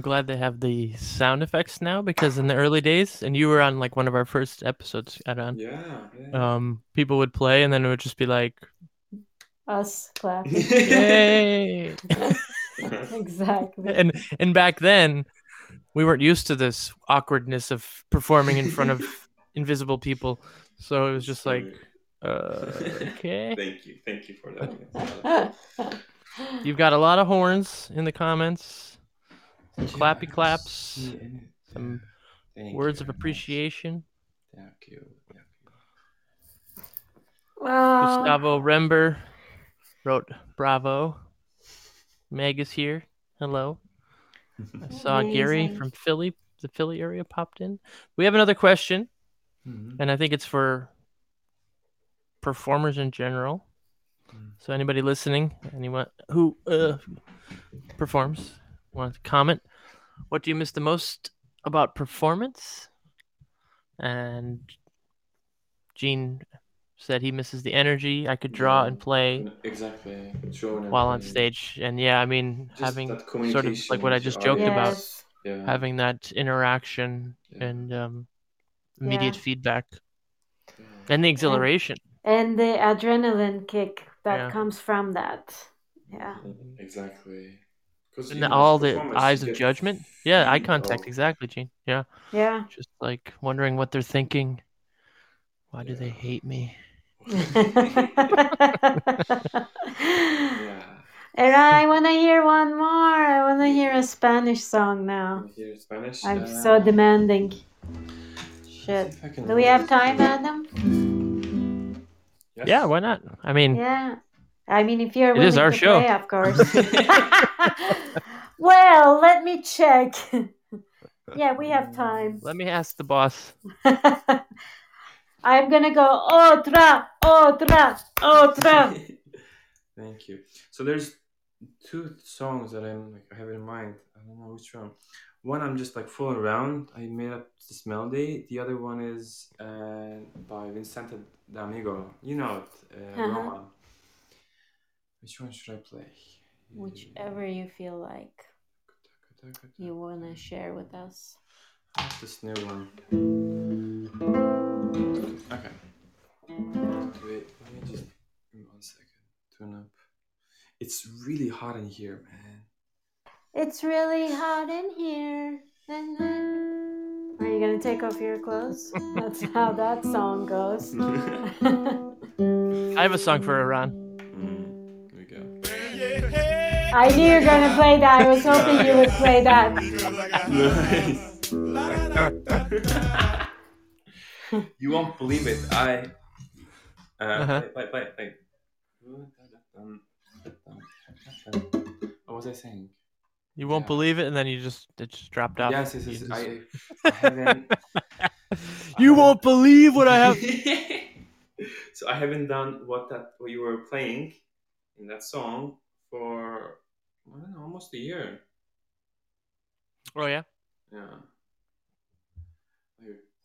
I'm glad they have the sound effects now because in the early days, and you were on like one of our first episodes, Aran, Yeah, yeah. um, people would play and then it would just be like us clapping. Yay! exactly. and and back then, we weren't used to this awkwardness of performing in front of invisible people, so it was just like, uh, okay. Thank you, thank you for that. You've got a lot of horns in the comments, some clappy claps, some words of appreciation. Thank you. Thank Wow. Gustavo Rember wrote bravo. Meg is here. Hello. I saw Gary from Philly, the Philly area popped in. We have another question, Mhm. and I think it's for performers in general. Mm. So anybody listening, anyone who uh, performs, want to comment? What do you miss the most about performance? And Gene said he misses the energy I could draw Yeah. and play Exactly. Showing while on stage. And yeah, I mean, Just having sort of like what I just the joked about, Yeah. having that interaction Yeah. and um, immediate Yeah. feedback Yeah. and the exhilaration. And the adrenaline kick that Yeah. comes from that. Yeah. Exactly. 'Cause, And all the eyes of judgment. Yeah, eye contact. of- Exactly, Gene. Yeah. Yeah. Just like wondering what they're thinking. Why do they hate me? Yeah. And I want to hear one more. I want to hear a Spanish song now. Hear Spanish? I'm Uh, so demanding. Shit. see if I can Do we have time. Adam? Yes. Yeah, why not? I mean, Yeah. I mean, if you're It willing is our to show. play, of course. well, let me check. yeah, we have time. let me ask the boss. I'm gonna go otra, otra, otra. Thank you. So there's two songs that I'm like I have in mind. I don't know which one. One I'm just like fooling around. I made up this melody. The other one is uh, by Vincente D'Amigo. You know it, uh, Uh-huh. Roma. Which one should I play? Whichever you feel like you wanna share with us. This new one. Okay. Wait, let me just give one second. Turn up. It's really hot in here, man. It's really hot in here. Are you gonna take off your clothes? That's how that song goes. I have a song for Iran. Mm. I knew you were gonna play that. I was hoping you would play that. nice. you won't believe it. I. Uh, Uh-huh. wait, wait, wait, wait. What was I saying? You won't Yeah. believe it, and then you just it just dropped out. Yes, yes, You yes. just- I, I haven't. you won't believe what I have. so I haven't done what that what you were playing in that song for I don't know almost a year. Oh yeah, Yeah.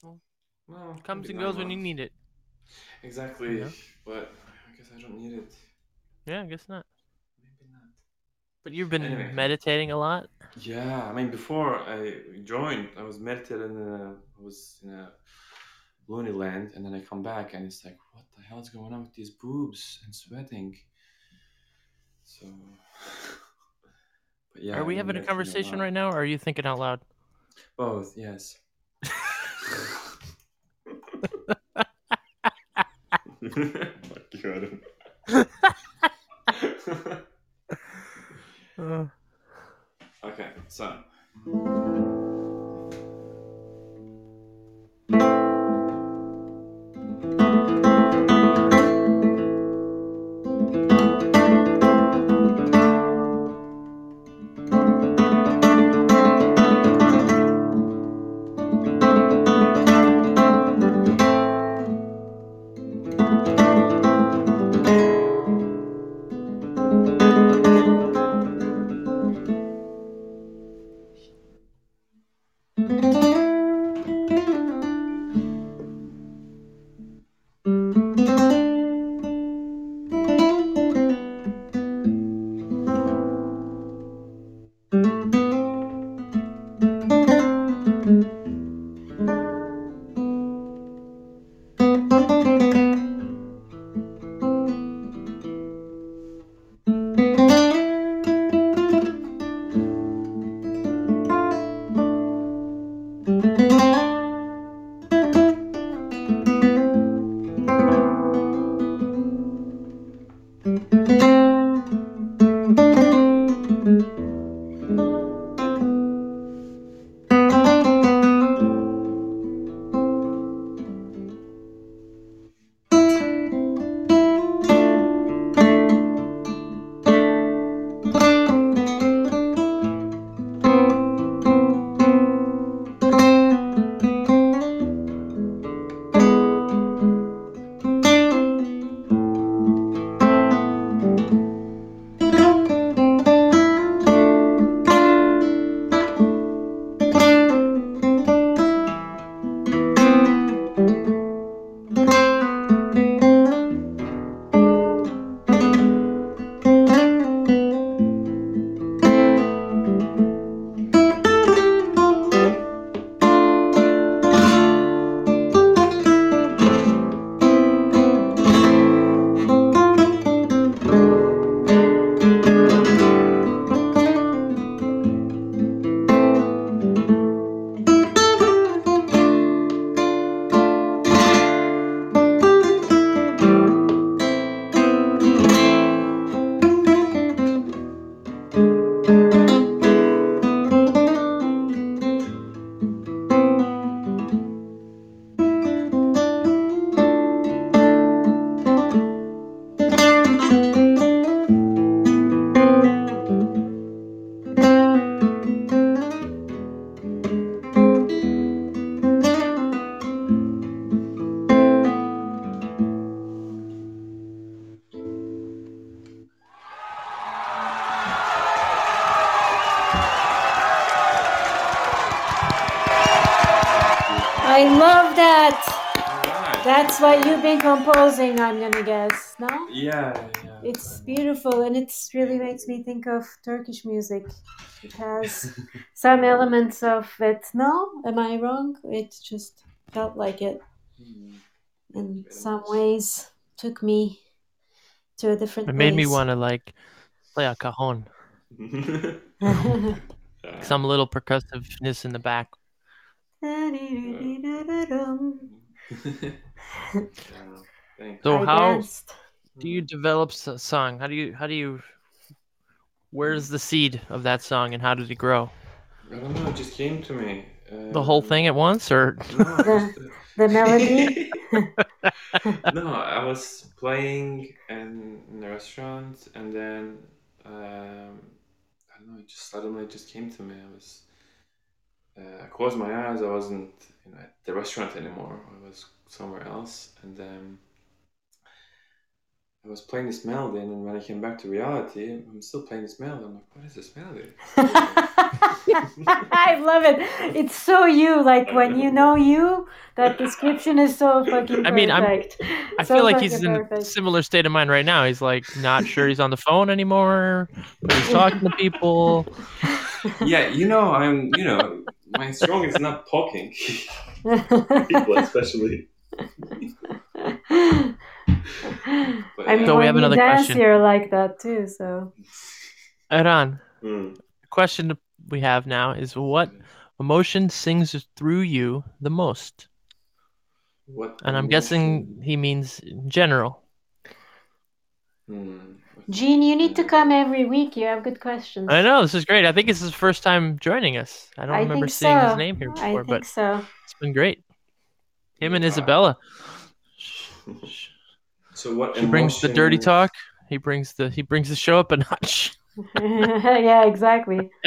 Well, well, comes and goes when you need it. Exactly, Yeah. but I guess I don't need it. Yeah, I guess not. Maybe not. But you've been Anyway. meditating a lot. Yeah, I mean, before I joined, I was meditating. In a, I was in a loony land, and then I come back, and it's like, what the hell is going on with these boobs and sweating? So, but yeah. are we having a conversation right now, or are you thinking out loud? Both, yes. Fuck you, Adam. Uh, okay, so. What composing, I'm gonna guess. No? Yeah, yeah. It's beautiful and it really makes me think of Turkish music. It has some elements of it. No? Am I wrong? It just felt like it Hmm. in some ways. Took me to a different It made me want to like play a cajon, some little percussiveness in the back. Yeah, thanks. So I how danced. do you develop a song? How do you how do you where's the seed of that song and how did it grow? I don't know. It just came to me. The whole Um, thing at once or The- The melody? no, I was playing in, in a restaurant, and then um, I don't know. It just suddenly just came to me. I was uh, I closed my eyes. I wasn't you know, at the restaurant anymore. I was somewhere else, and um, I was playing this melody. And then when I came back to reality, I'm still playing this melody. I'm like, what is this melody? I love it. It's so you. Like when you know you, that description is so fucking I mean, I'm- I So feel like he's fucking in a similar state of mind right now. He's like not sure he's on the phone anymore. But he's talking to people. yeah, you know, I'm. You know, my strong is not talking. People, especially. But, I mean, So we have you another dance, question. you're like that too. So Iran, Mm. question we have now is what emotion sings through you the most? What And I'm emotion- guessing he means general. What- Gene, you need to come every week. You have good questions. I know this is great. I think it's his first time joining us. I don't I remember seeing so. his name here I before, think but so. it's been great. Him and Isabella. So what? She brings the dirty talk. He brings the he brings the show up a notch. yeah, exactly.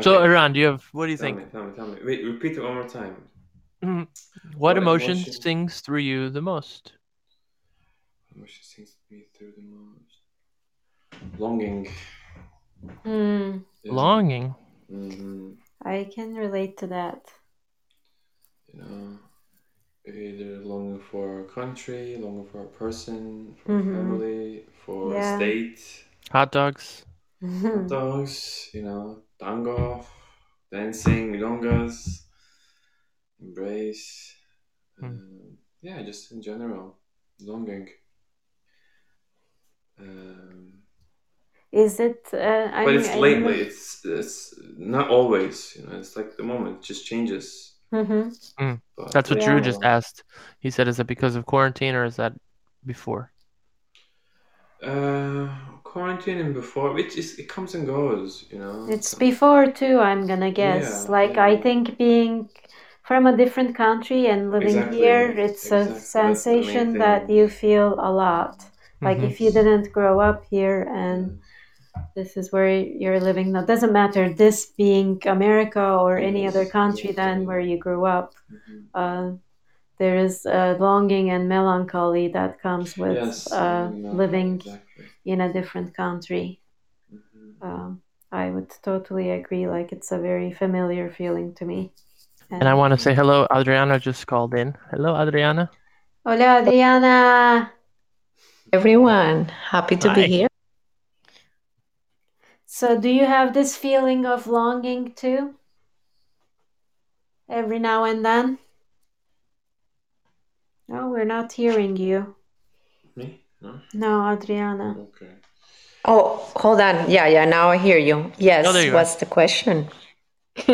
So Iran, do you have what do you tell think? me, tell me, tell me. Wait, repeat it one more time. What, What emotion, emotion? sings through you the most? Emotion sings me through the most. Longing. Yeah. Longing. Mhm. I can relate to that. You know, either longing for a country, longing for a person, for a Mhm. family, for Yeah. a state. Hot dogs. Hmm. dogs, you know, tango, dancing, milongas, embrace. Um, yeah, just in general, longing. Um, Is it? Uh, I but mean, it's I lately. It's it's not always. You know, it's like the moment it just changes. Hmm But That's what Yeah. Drew just asked. He said, "Is it because of quarantine or is that before?" Uh, quarantine and before, it just it comes and goes. You know. It's before too. I'm gonna guess. Yeah, like yeah. I think being from a different country and living Exactly, here, it's exactly, a that's the main sensation that you feel a lot. Like Mhm. if you didn't grow up here and this is where you're living now, doesn't matter this being America or any other country than where you grew up. Mhm. Uh, there is a longing and melancholy that comes with Yes, uh, longing and living exactly. in a different country. Mhm. Um, I would totally agree. Like it's a very familiar feeling to me. And I want to say hello. Adriana just called in. Hello, Adriana. Hola, Adriana. everyone. Happy to Hi. be here. So, do you have this feeling of longing too? Every now and then? No, we're not hearing you. Me? No. No, Adriana. Okay. Oh, hold on. Yeah, yeah. Now I hear you. Yes. Oh, you are. What's the question?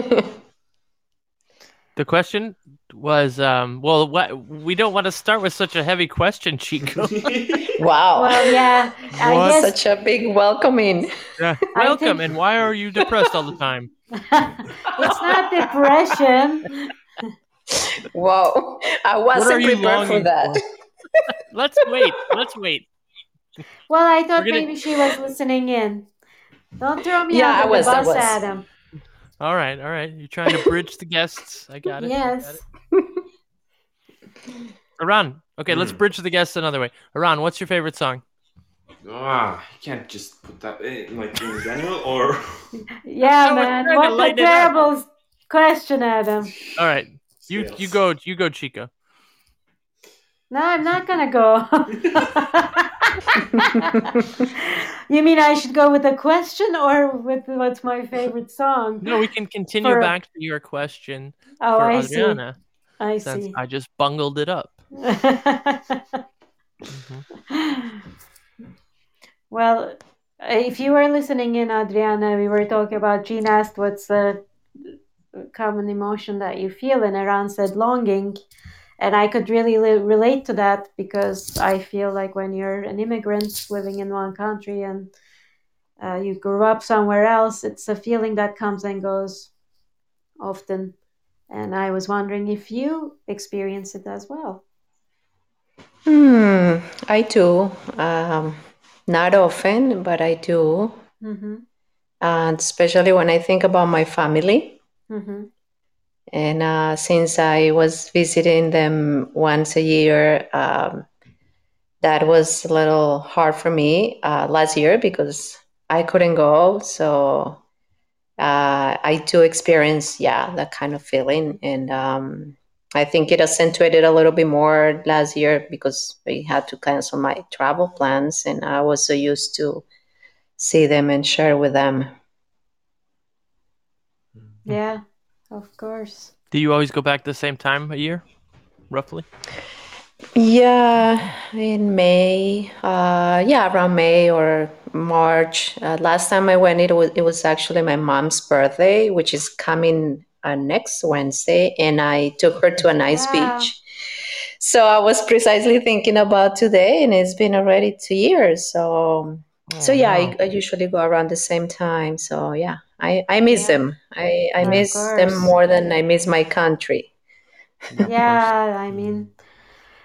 The question was, um, well, what we don't want to start with such a heavy question, Chico. Wow. Well, yeah, I What? guess Such a big welcoming. Yeah. Welcome, think- and why are you depressed all the time? it's not depression. Wow. I wasn't prepared for that. for? Let's wait. Let's wait. Well, I thought gonna- maybe she was listening in. Don't throw me Yeah, I under was, the I bus, was. Adam. All right, all right. You're trying to bridge the guests. I got it. I got Yes. it. Aran. Okay, let's Hmm. bridge the guests another way. Aran, what's your favorite song? Ah, you can't just put that in like in general or. Yeah, man. trying to What a lighten up. terrible question, Adam. All right, you you go you go Chica. No, I'm not gonna go. you mean I should go with a question or with what's my favorite song? No, we can continue For- back to your question Oh, for I Adriana see. I see. I just bungled it up. well, if you were listening in, Adriana, we were talking about Jean asked what's the common emotion that you feel, and Aran said longing. And I could really li- relate to that because I feel like when you're an immigrant living in one country and uh, you grew up somewhere else, it's a feeling that comes and goes often. And I was wondering if you experience it as well. Hmm, I do. Um, not often, but I do. Mm-hmm. And especially when I think about my family. Mm-hmm. And uh, since I was visiting them once a year, um, that was a little hard for me uh, last year because I couldn't go. So uh, I do experience, yeah, that kind of feeling. And um, I think it accentuated a little bit more last year because we had to cancel my travel plans. And I was so used to see them and share with them. Yeah, of course. Do you always go back the same time a year, roughly? Yeah, in May. Uh, yeah, around May or March. Uh, last time I went, it was it was actually my mom's birthday, which is coming uh, next Wednesday, and I took her to a nice Wow. beach. So I was precisely thinking about today, and it's been already two years. So, so Oh, yeah, wow. I, I usually go around the same time. So yeah, I I miss Yeah. them. I I Of miss them more than I miss my country. Yeah, I mean,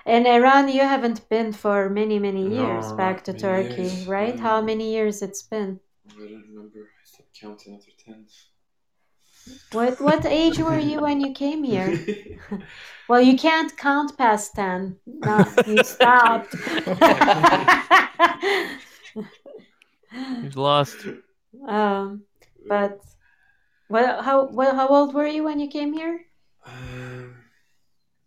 in Aran, you haven't been for many, many years No, back to Turkey, years. right? How many years it's been? I don't remember. I stopped counting after ten. What what age were you when you came here? Well, you can't count past ten. No, you stopped. He's lost. um, but well, how well, how old were you when you came here? Um,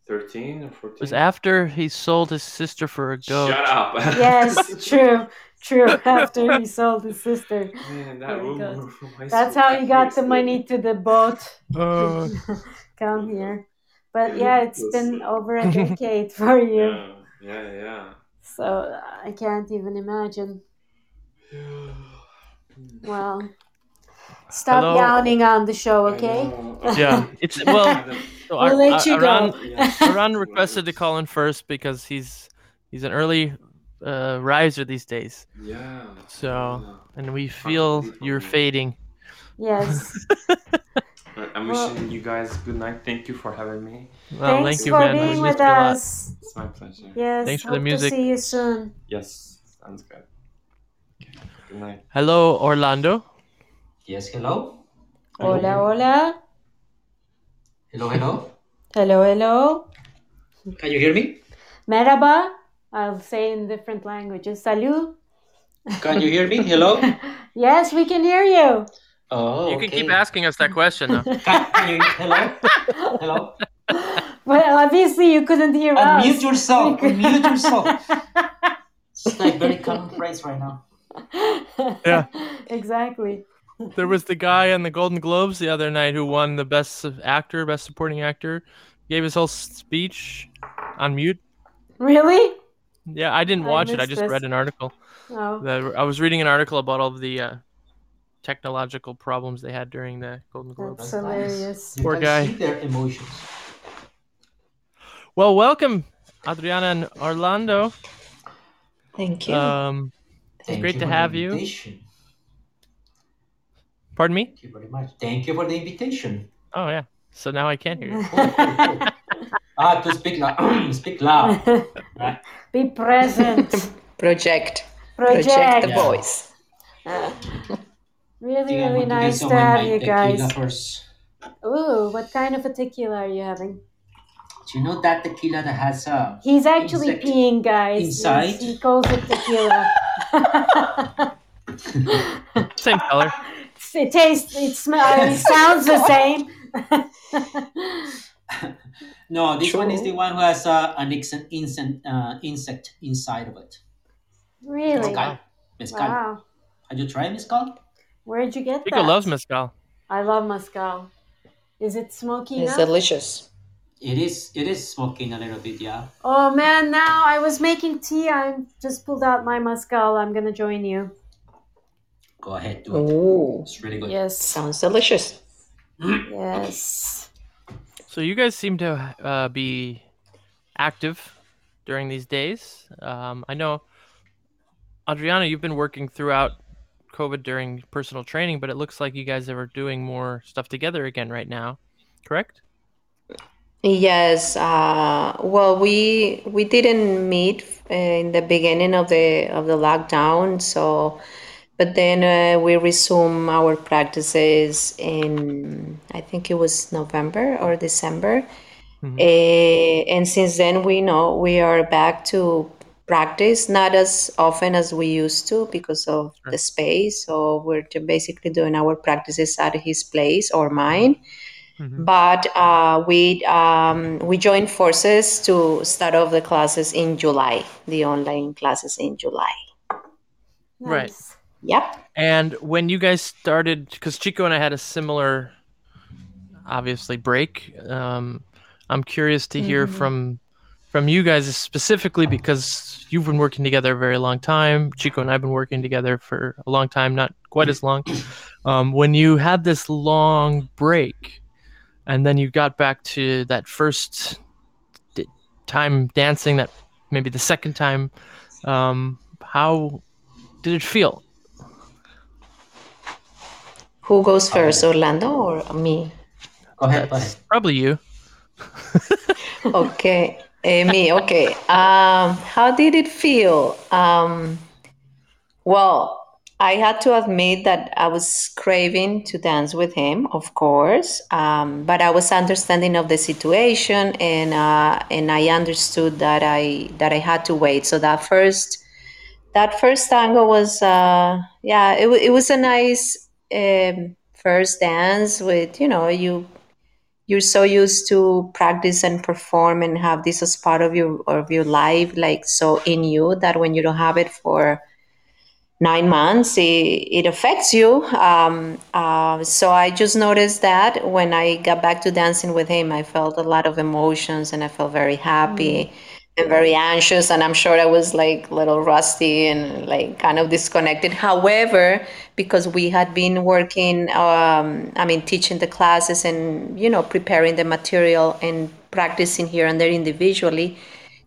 Thirteen or fourteen. It was after he sold his sister for a goat. Shut up. Yes, true, true. After he sold his sister, Man, that Very woman good. from high that's how he got the money to the boat. Uh, come here. But yeah, it's been Listen. over a decade for you. Yeah, yeah, yeah. So I can't even imagine. Well, stop Hello? yawning on the show, okay? yeah, it's well. So We'll Ar- let you go. Aran, Yeah. Aran requested to call in first because he's he's an early uh, riser these days, Yeah. So, yeah. and we feel people, you're fading. Yes. I'm Well- wishing you guys good night. Thank you for having me. Well, Thanks thank you, for man. Being with you a lot. us. It's my pleasure. Yes. Thanks for hope the music. to see you soon. Yes, sounds good. Okay, Good night. Hello, Orlando. Yes, hello. Hola, hola. Hello, hello. Hello, hello. Can you hear me? Merhaba. I'll say in different languages. Salut. Can you hear me? Hello. Yes, we can hear you. Oh, You can okay. keep asking us that question though. Can, can you? Hello. Hello. Well, obviously you couldn't hear us. Unmute yourself. We Unmute yourself. It's like very common phrase right now. Yeah. exactly. there was the guy on the Golden Globes the other night who won the best actor, best supporting actor. Gave his whole speech on mute. Really? Yeah, I didn't I watch it. I just this. read an article. Oh. The, I was reading an article about all of the uh, technological problems they had during the Golden Globes. That's hilarious. You Poor guy. their emotions. Well, welcome, Adriana and Orlando. Thank you. Um, it's Thank great you to have you. Pardon me? Thank you very much. Thank you for the invitation. Oh yeah. So now I can hear you. Ah, to speak loud. speak loud. Right. Be present. project. Project. Project the Yeah. voice. Really, think really want to nice to have you guys. First. Ooh, what kind of a tequila are you having? Do you know that tequila that has uh, He's actually Insect peeing, guys. He's- inside? He calls it tequila. Same color. it tastes, it smells, it sounds the same. No, this one is the one who has uh, an insect, insect, uh, insect inside of it. really? Mezcal. Mezcal. Wow. Have you tried mezcal? Where'd you get Chico that? loves mezcal. I love mezcal. Is it smoky It's enough? delicious. It is. It is smoking a little bit, yeah. Oh man, now I was making tea. I just pulled out my mezcal. I'm gonna join you. Go ahead, do it. Ooh, It's really good. Yes. sounds delicious. Yes. So you guys seem to uh, be active during these days. Um, I know, Adriana, you've been working throughout COVID during personal training, but it looks like you guys are doing more stuff together again right now. Correct? Yes. Uh, well, we we didn't meet in the beginning of the of the lockdown, so but then uh, we resumed our practices in I think it was November or December, Mhm. Eh, and since then we know we are back to practice, not as often as we used to because of Sure. the space. So we're basically doing our practices at his place or mine Mhm. but uh, we um, we joined forces to start off the classes in July, the online classes in July. Right. Yep. And when you guys started, because Chico and I had a similar, obviously, break. Um, I'm curious to hear from from you guys specifically because you've been working together a very long time. Chico and I've been working together for a long time, not quite as long. Um, when you had this long break, and then you got back to that first d- time dancing, that maybe the second time, um, how did it feel? Who goes first, Orlando or me? Go ahead. Go ahead. Probably you. Okay, eh, me. Okay. Um, how did it feel? Um, well, I had to admit that I was craving to dance with him, of course, um, but I was understanding of the situation, and uh, and I understood that I that I had to wait. So that first that first tango was uh, yeah, it, wa- it was a nice um, first dance with you know you you're so used to practice and perform and have this as part of your of your life like so in you that when you don't have it for nine months it, it affects you. Um, uh, so i just noticed that when i got back to dancing with him i felt a lot of emotions and i felt very happy and very anxious and i'm sure i was like a little rusty and like kind of disconnected. However because we had been working um, i mean teaching the classes and you know preparing the material and practicing here and there individually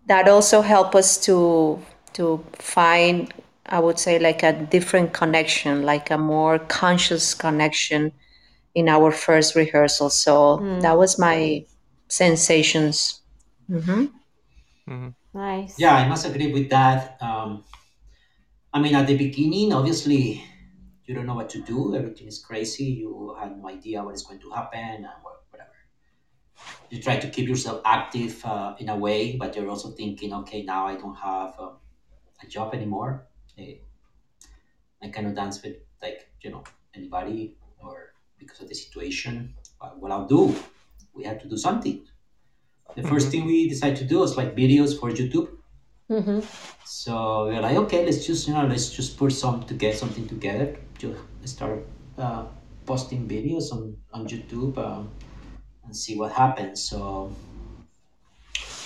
that also helped us to to find i would say like a different connection like a more conscious connection in our first rehearsal. So that was my sensations hmm Nice. Yeah, I must agree with that. Um, I mean, at the beginning, obviously, you don't know what to do. Everything is crazy. You have no idea what is going to happen and whatever. You try to keep yourself active uh, in a way, but you're also thinking, okay, now I don't have um, a job anymore. Eh, I cannot dance with like you know anybody or because of the situation. What I'll do, we have to do something. The first thing we decided to do was like videos for YouTube. Mm-hmm. So we're like, okay, let's just you know, let's just put some to get something together. Just start uh, posting videos on on YouTube um, and see what happens. So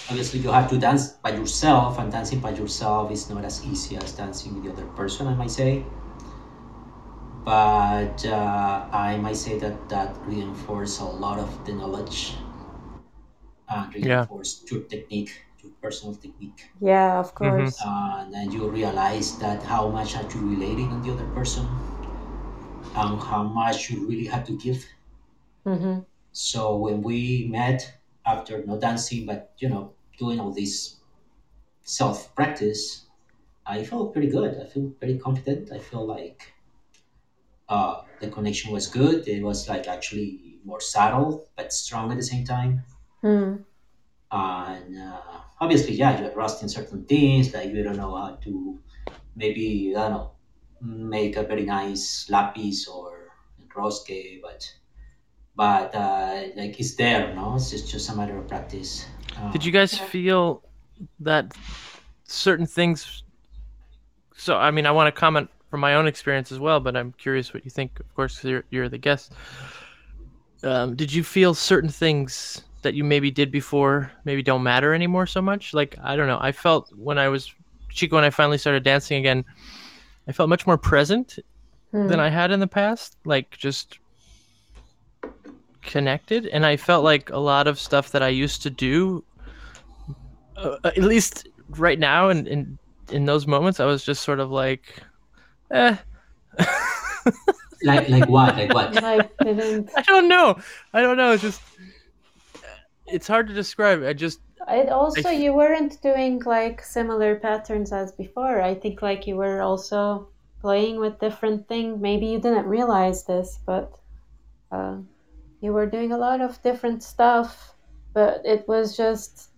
obviously you have to dance by yourself, and dancing by yourself is not as easy as dancing with the other person, I might say. But uh, I might say that that reinforces a lot of the knowledge and Yeah. reinforce your technique, your personal technique. Yeah, of Mhm. course. Uh, and then you realize that how much are you relating on the other person and how much you really have to give. hmm So when we met after no dancing, but you know, doing all this self practice, I felt pretty good. I feel pretty confident. I feel like uh, the connection was good. It was like actually more subtle but strong at the same time. Mm. And uh, obviously, yeah, you're rusty in certain things, like you don't know how to maybe, I don't know, make a very nice lápiz or rosque, but but uh, like it's there, no? It's just, just a matter of practice. Uh, Did you guys feel that certain things? So, I mean, I want to comment from my own experience as well, but I'm curious what you think. Of course, you're you're the guest. Um, did you feel certain things that you maybe did before maybe don't matter anymore so much? Like I don't know. I felt when I was Chico and I finally started dancing again, I felt much more present Mm. than I had in the past. Like just connected, and I felt like a lot of stuff that I used to do, uh, at least right now, and in in those moments, I was just sort of like, eh. like like what? Like what? I didn't. I don't know. I don't know. It's just it's hard to describe. I just It also I- you weren't doing like similar patterns as before. I think like you were also playing with different things. Maybe you didn't realize this, but uh, you were doing a lot of different stuff. But it was just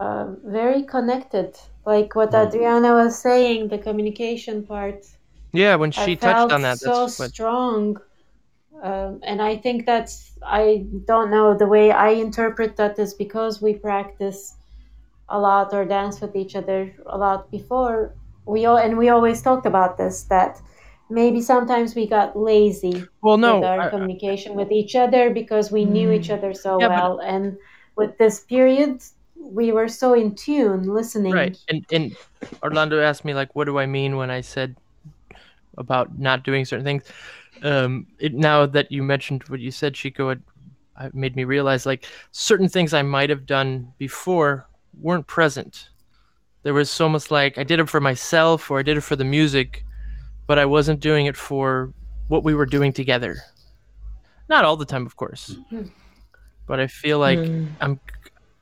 uh, very connected. Like what Mm. Adriana was saying, the communication part. yeah. When I she felt touched on that, so that's what. strong. Um, and I think that's, I don't know, the way I interpret that is because we practice a lot or dance with each other a lot before. We all, and we always talked about this that maybe sometimes we got lazy Well, no. with our I- I- communication with each other because we knew each other so Yeah, but- well. And with this period, we were so in tune, listening. Right. And and Orlando asked me like, what do I mean when I said about not doing certain things? Um, it, now that you mentioned what you said, Chico, it, it made me realize like certain things I might have done before weren't present. There was almost like I did it for myself or I did it for the music, but I wasn't doing it for what we were doing together. Not all the time, of course, but I feel like I'm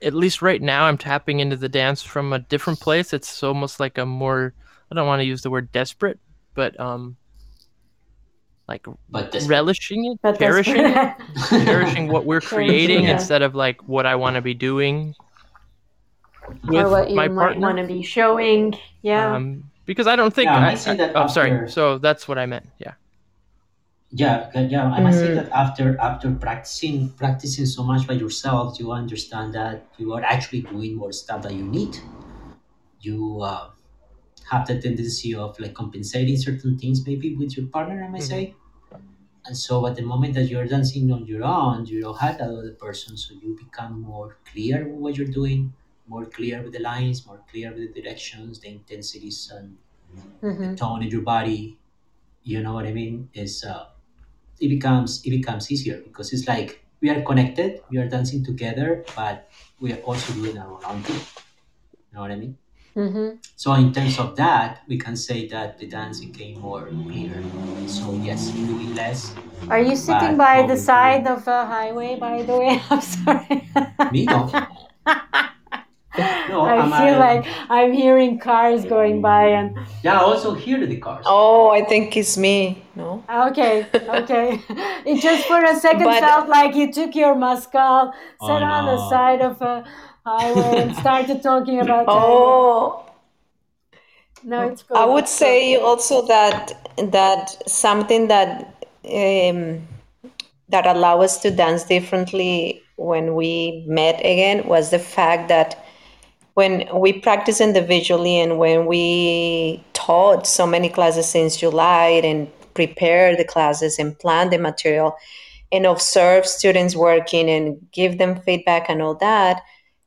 at least right now I'm tapping into the dance from a different place. It's almost like a more I don't want to use the word desperate, but um like But this, relishing it, But that's- cherishing it, cherishing what we're creating Yeah. instead of like what I want to be doing or what you my might partner. want to be showing. Yeah. Um, because I don't think Yeah, I I, might say that oh, sorry. So that's what I meant. Yeah. yeah, yeah. I must say Mhm. that after after practicing practicing so much by yourself, you understand that you are actually doing more stuff that you need. You uh, have the tendency of like compensating certain things maybe with your partner, I might Mhm. say. And so at the moment that you're dancing on your own, you don't have that other person, so you become more clear with what you're doing, more clear with the lines, more clear with the directions, the intensities, and Mhm. tone in your body. You know what I mean? Is uh, it becomes it becomes easier because it's like we are connected, we are dancing together, but we are also doing our own thing. You know what I mean? Mhm. So in terms of that, we can say that the dance became more clear. So yes, doing less. Are you sitting by the side do- of a highway, by the way? I'm sorry. Me no. No, I I'm, feel like I'm hearing cars going by and Yeah, I also hear the cars. Oh, I think it's me. No. okay, okay. It just for a second But- felt like you took your mezcal, sat Oh, on the side of a highway and started talking about Oh, No, it's cool. I would say also that that something that um, that allow us to dance differently when we met again was the fact that when we practice individually and when we taught so many classes since July and prepare the classes and plan the material and observe students working and give them feedback and all that,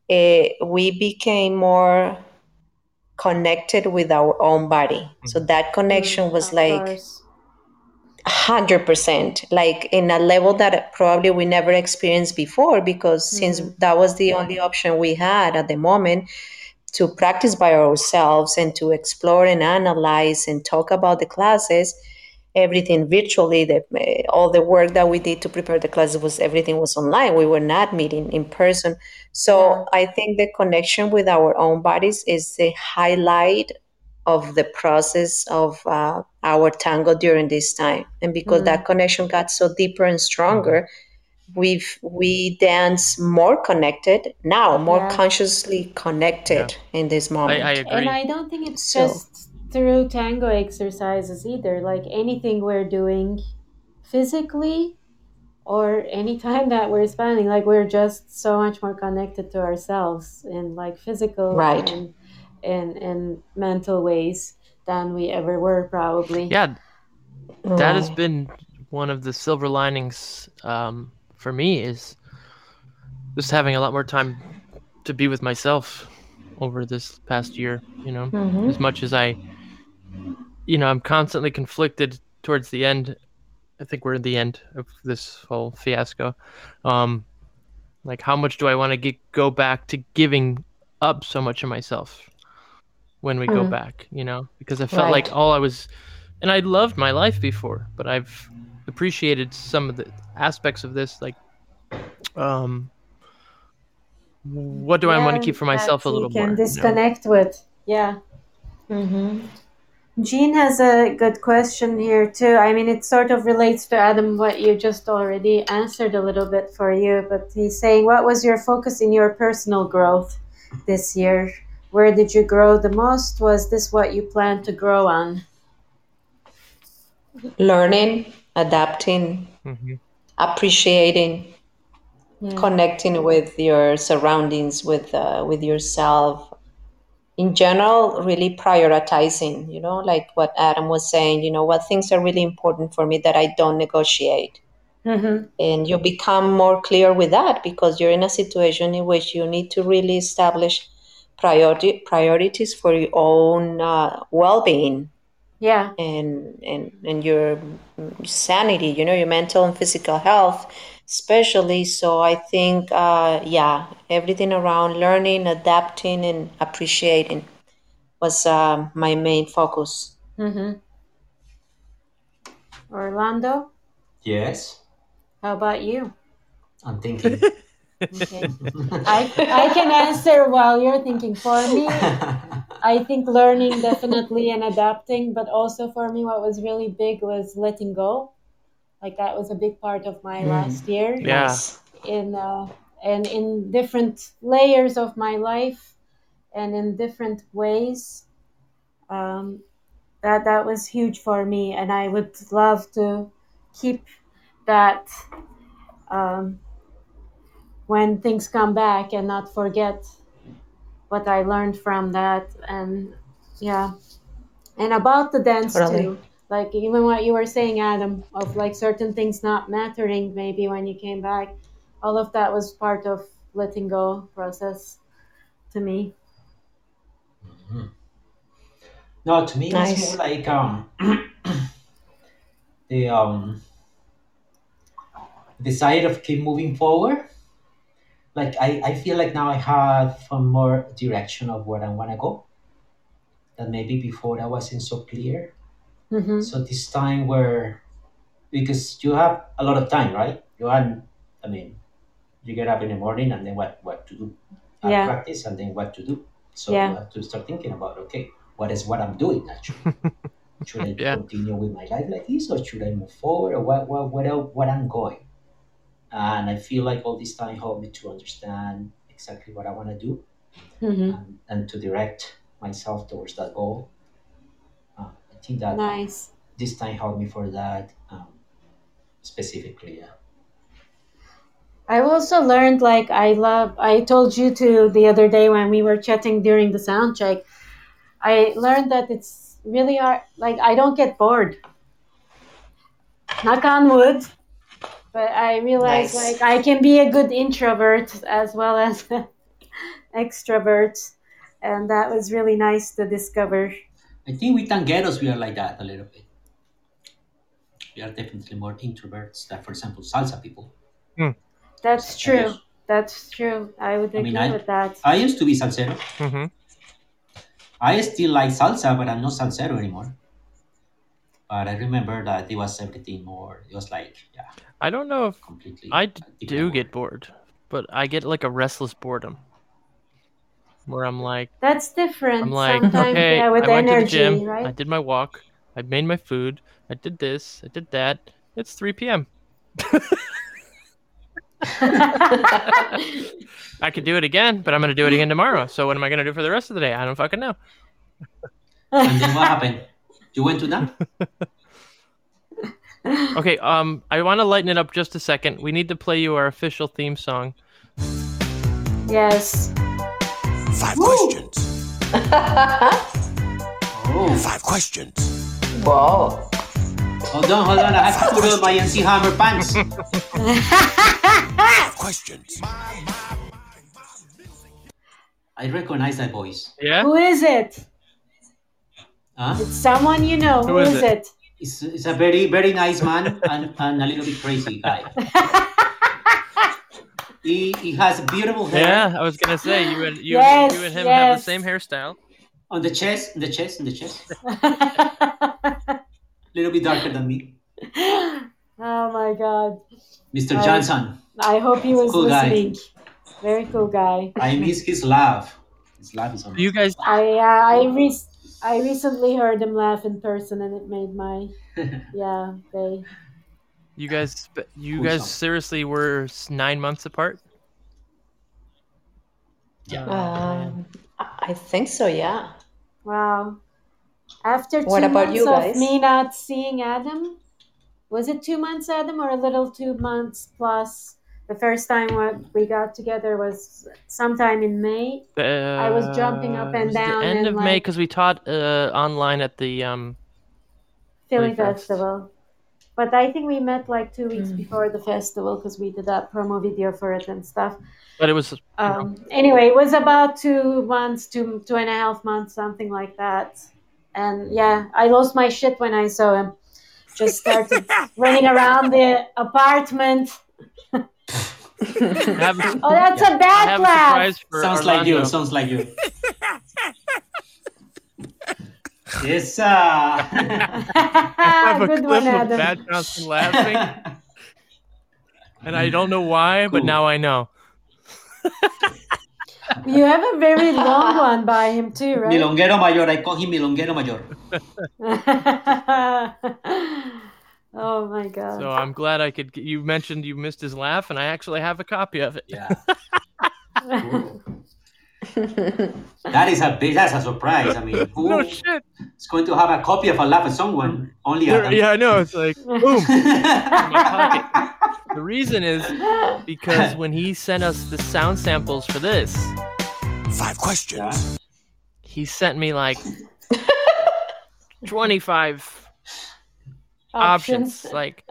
eh, we became more connected with our own body. So mm-hmm. that connection mm, was Of like course. 100% like in a level that probably we never experienced before because mm-hmm. since that was the only option we had at the moment to practice by ourselves and to explore and analyze and talk about the classes everything virtually the, eh, all the work that we did to prepare the classes was everything was online. We were not meeting in person. So i think the connection with our own bodies is the highlight of the process of uh, our tango during this time. And because that connection got so deeper and stronger we've we dance more connected now more Yeah. consciously connected in this I, moment. I agree. And I don't think it's So- just through tango exercises either. Like anything we're doing physically or anytime that we're spending, like we're just so much more connected to ourselves in like physical Right. and and and mental ways than we ever were probably. yeah, that has been one of the silver linings um, for me is just having a lot more time to be with myself over this past year. You know, Mhm. as much as I, you know, I'm constantly conflicted towards the end. I think we're at the end of this whole fiasco. Um, like, how much do I want to get, go back to giving up so much of myself when we go Mm. back? You know, because I felt Right. like all I was, and I loved my life before, but I've appreciated some of the aspects of this, like, um, what do I want to keep for myself a little you can more? you know? disconnect with. Yeah. Mhm. Jean has a good question here too. I mean, it sort of relates to Adam what you just already answered a little bit for you, but he's saying, what was your focus in your personal growth this year? Where did you grow the most? Was this what you planned to grow on? learning adapting Mhm. appreciating Yeah. connecting with your surroundings with uh, with yourself in general really prioritizing you know like what adam was saying you know what things are really important for me that i don't negotiate Mm-hmm. and you become more clear with that because you're in a situation in which you need to really establish priority priorities for your own uh, well-being Yeah. and, and and your sanity you know your mental and physical health especially so i think uh, yeah everything around learning adapting and appreciating was um, my main focus Mm-hmm. Orlando, Yes, how about you? I'm thinking. Okay. I, I can answer while you're thinking. For me, I think learning definitely and adapting, but also for me, what was really big was letting go. Like that was a big part of my Mm. last year Yeah. In uh, and in different layers of my life and in different ways. Um, that that was huge for me, and I would love to keep that um, when things come back and not forget what I learned from that. And yeah, and about the dance Totally. too. Like even what you were saying, Adam, of like certain things not mattering maybe when you came back. All of that was part of letting go process to me. Mhm. No, to me, Nice. it's more like um, the um, desire of keep moving forward. Like I, I feel like now I have a more direction of where I want to go. That maybe before I wasn't so clear. Hmm So this time where, because you have a lot of time, right? You have, I mean, you get up in the morning and then what what to do, Yeah. practice and then what to do. So Yeah. you have to start thinking about okay, what is what I'm doing actually. should I Yeah. continue with my life like this, or should I move forward, or what what what el- what I'm going? And I feel like all this time helped me to understand exactly what I want to do hmm and, and to direct myself towards that goal. I think that Nice. this time helped me for that um, specifically. Yeah. I've also learned like I love I told you to the other day when we were chatting during the sound check. I learned that it's really hard like I don't get bored. Knock on wood. But I realized Nice. like I can be a good introvert as well as extrovert, and that was really nice to discover. I think with tangueros we are like that a little bit. We are definitely more introverts than, for example, salsa people. That's true. That's true. I would I agree mean, I- with that. I used to be salsero. hmm I still like salsa, but I'm not salsero anymore. But I remember that it was everything more. It was like, yeah, I don't know if completely. I a d- different do world. get bored, but I get like a restless boredom where I'm like, That's different. I'm like, Sometimes, okay, yeah, with I went energy, to the gym, I did my walk, I made my food, I did this, I did that. It's 3 p.m. I could do it again, but I'm gonna do it again tomorrow. So what am I gonna do for the rest of the day? I don't fucking know. And then what happened? You went to that? Okay, um, I want to lighten it up just a second. We need to play you our official theme song. yes. Five questions. Oh, Five questions. Wow. hold on, hold on. I have to put on my MC Hammer pants. Five questions. I recognize that voice. Yeah. Who is it? Huh? It's someone you know. Who Who is is it? it? It's, it's a very, very nice man and, and a little bit crazy guy. He, he has beautiful hair Yeah, I was gonna say you and you, Yes, you and him have the same hairstyle. on the chest, in the chest, in the chest. A little bit darker than me. oh my god. Mr. I- Johnson. I hope he was Cool guy. listening. Very cool guy. I miss his laugh. His laugh is amazing. You guys, I uh, I re- I recently heard him laugh in person, and it made my yeah. They you guys, you Cool guys song. seriously were nine months apart. Yeah. Um, I I think so, yeah. wow. After two What about months you of me not seeing Adam, was it two months, Adam, or a little two months plus? The first time what we got together was sometime in May. I was jumping up and Uh, down The end and, of May because we taught uh, online at the um. Philly Philly Fest. Festival. But I think we met like two weeks Mm. before the festival because we did that promo video for it and stuff. But it was Um, anyway, it was about two months, two two and a half months, something like that. And yeah, I lost my shit when I saw him. Just started running around the apartment. Have, Oh, that's a I bad have a laugh. surprise for Sounds like you. Sounds like you. yes, uh. I have a Good clip one, of Adam. Bad Johnson laughing, and I don't know why, but Cool. now I know. You have a very long one by him too, right? Milonguero Mayor. I call him Milonguero Mayor. oh my god. So I'm glad I could. You mentioned you missed his laugh, and I actually have a copy of it. Yeah. That is a big, that's a surprise. I mean, who No is shit. going to have a copy of a laugh of someone? Only There- yeah, I know. It's like boom. The reason is because when he sent us the sound samples for this, Five questions. he sent me like 25 options. Like,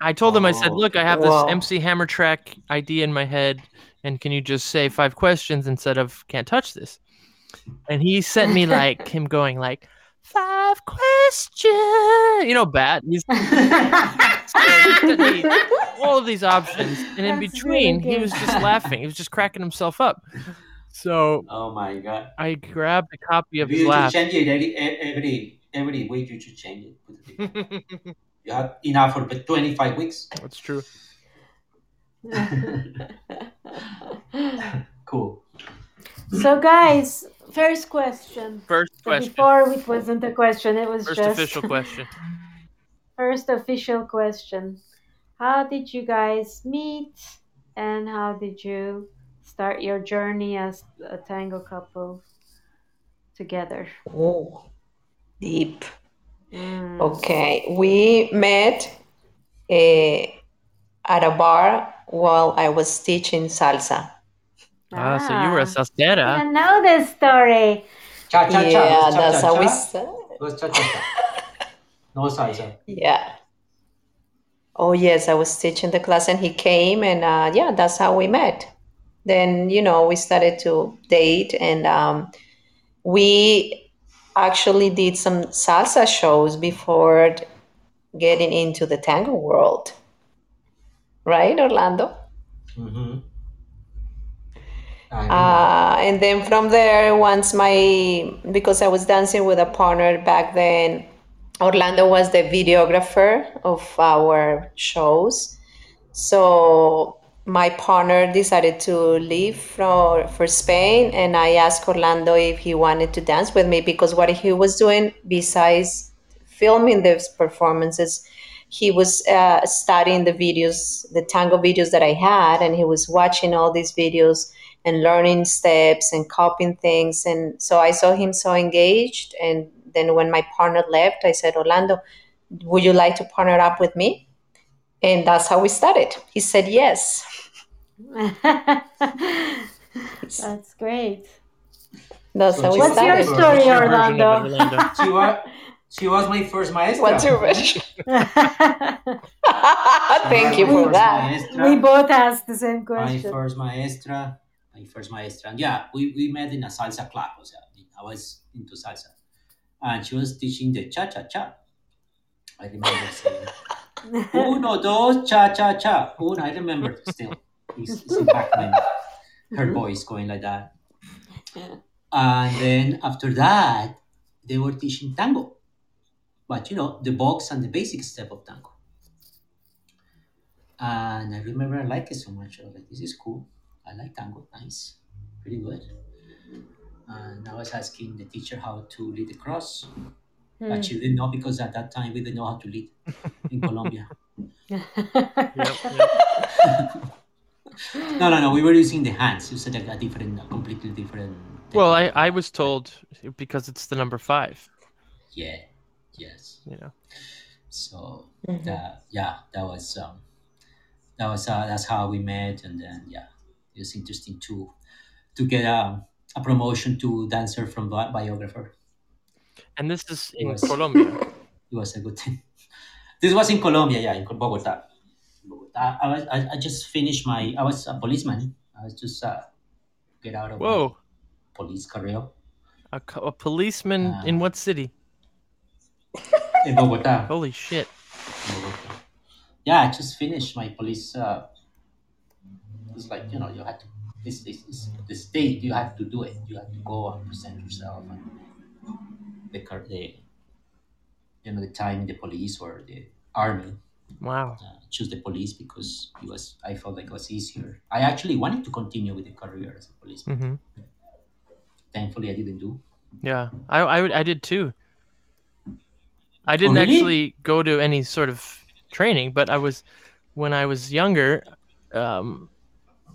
I told him, I said, Oh, look, I have this wow. MC Hammer track idea in my head, and can you just say five questions instead of can't touch this? And he sent me like him going like five questions, you know, bad. He's so he all of these options, and in That's between, really he was just laughing. He was just cracking himself up. So Oh my god. I grabbed a copy of You his should laugh. change it every, every, every week. You should change it. Put it different. You have enough for 25 weeks. That's true. Cool. so guys, first question. First question. Before it wasn't a question, it was First just official question. first official question. How did you guys meet and how did you start your journey as a tango couple together? Oh, deep. Mm. Okay, we met eh, at a bar while I was teaching salsa. Ah, so you were a salsera. didn't know this story. Cha cha cha. Yeah, Cha, that's how we cha. started. It was cha cha cha. No salsa. Yeah. Oh yes, I was teaching the class and he came and uh, yeah, that's how we met. then you know we started to date, and um, we actually did some salsa shows before getting into the tango world. Right, Orlando? Mm-hmm. Uh, and then from there, once my, because I was dancing with a partner back then, Orlando was the videographer of our shows. So my partner decided to leave for, for Spain, and I asked Orlando if he wanted to dance with me because what he was doing besides filming these performances, he was uh, studying the videos, the tango videos that I had, and he was watching all these videos and learning steps and copying things. And so I saw him so engaged. And then when my partner left, I said, Orlando, would you like to partner up with me? And that's how we started. He said yes. That's great. That's So how we she- What's your story, What's your version of it, Orlando? Orlando? She was my first maestra. What's your version? Thank you for that. maestra. we both asked the same question. my first maestra, my first maestra. And yeah, we, we met in a salsa club. O sea, I was into salsa. And she was teaching the cha cha cha. I remember saying, uno, dos, cha cha cha. Uno, I remember still. It's, it's in back when her voice going like that. And then after that, they were teaching tango. But you know, the box and the basic step of tango. And I remember I liked it so much. I was like, this is cool. I like tango. Nice. Pretty good. And I was asking the teacher how to lead the cross. Hmm. But she didn't know because at that time we didn't know how to lead in Colombia. Yep, yep. No, no, no. We were using the hands. It was like a different, a completely different. Well, I. I was told because it's the number five. Yeah. Yes. You know. So Mhm. that yeah, that was um, that was uh, that's how we met, and then yeah, it was interesting to to get a, a promotion to dancer from bi- biographer. And this is in Yes. Colombia. It was a good thing. This was in Colombia, yeah, in Bogota. Bogota. I was I, I just finished my I was a policeman. I was just uh, get out of my Whoa. police career A, a policeman Uh, in what city? In Bogota. Holy shit. Yeah, I just finished my police. Uh, it's like you know you had to. This this is the state. You had to do it. You had to go and present yourself and the the you know the time in the police or the army. Wow. Uh, choose the police because it was. I felt like it was easier. I actually wanted to continue with the career as a policeman. hmm Thankfully, I didn't do. Yeah. I, I, would- I did too. I didn't really? actually go to any sort of training, but I was, when I was younger, um,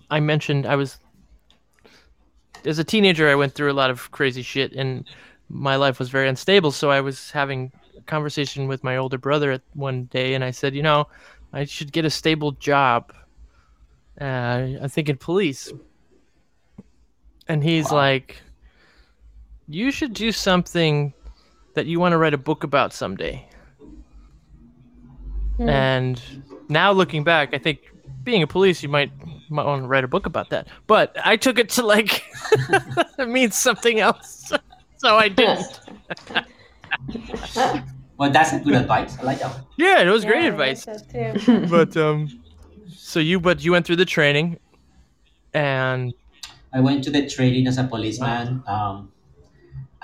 I mentioned I was, as a teenager, I went through a lot of crazy shit and my life was very unstable. So I was having a conversation with my older brother at one day and I said, you know, I should get a stable job. Uh, I'm thinking police. And he's Wow. like, you should do something that you want to write a book about someday. Hmm. And now looking back, I think being a police, you might might want to write a book about that. But I took it to like it means something else, so I didn't. Well, that's good advice. I like that one. Yeah, it was Yeah, great I advice. like that too. But um, so you but you went through the training, and I went to the training as a policeman. Um,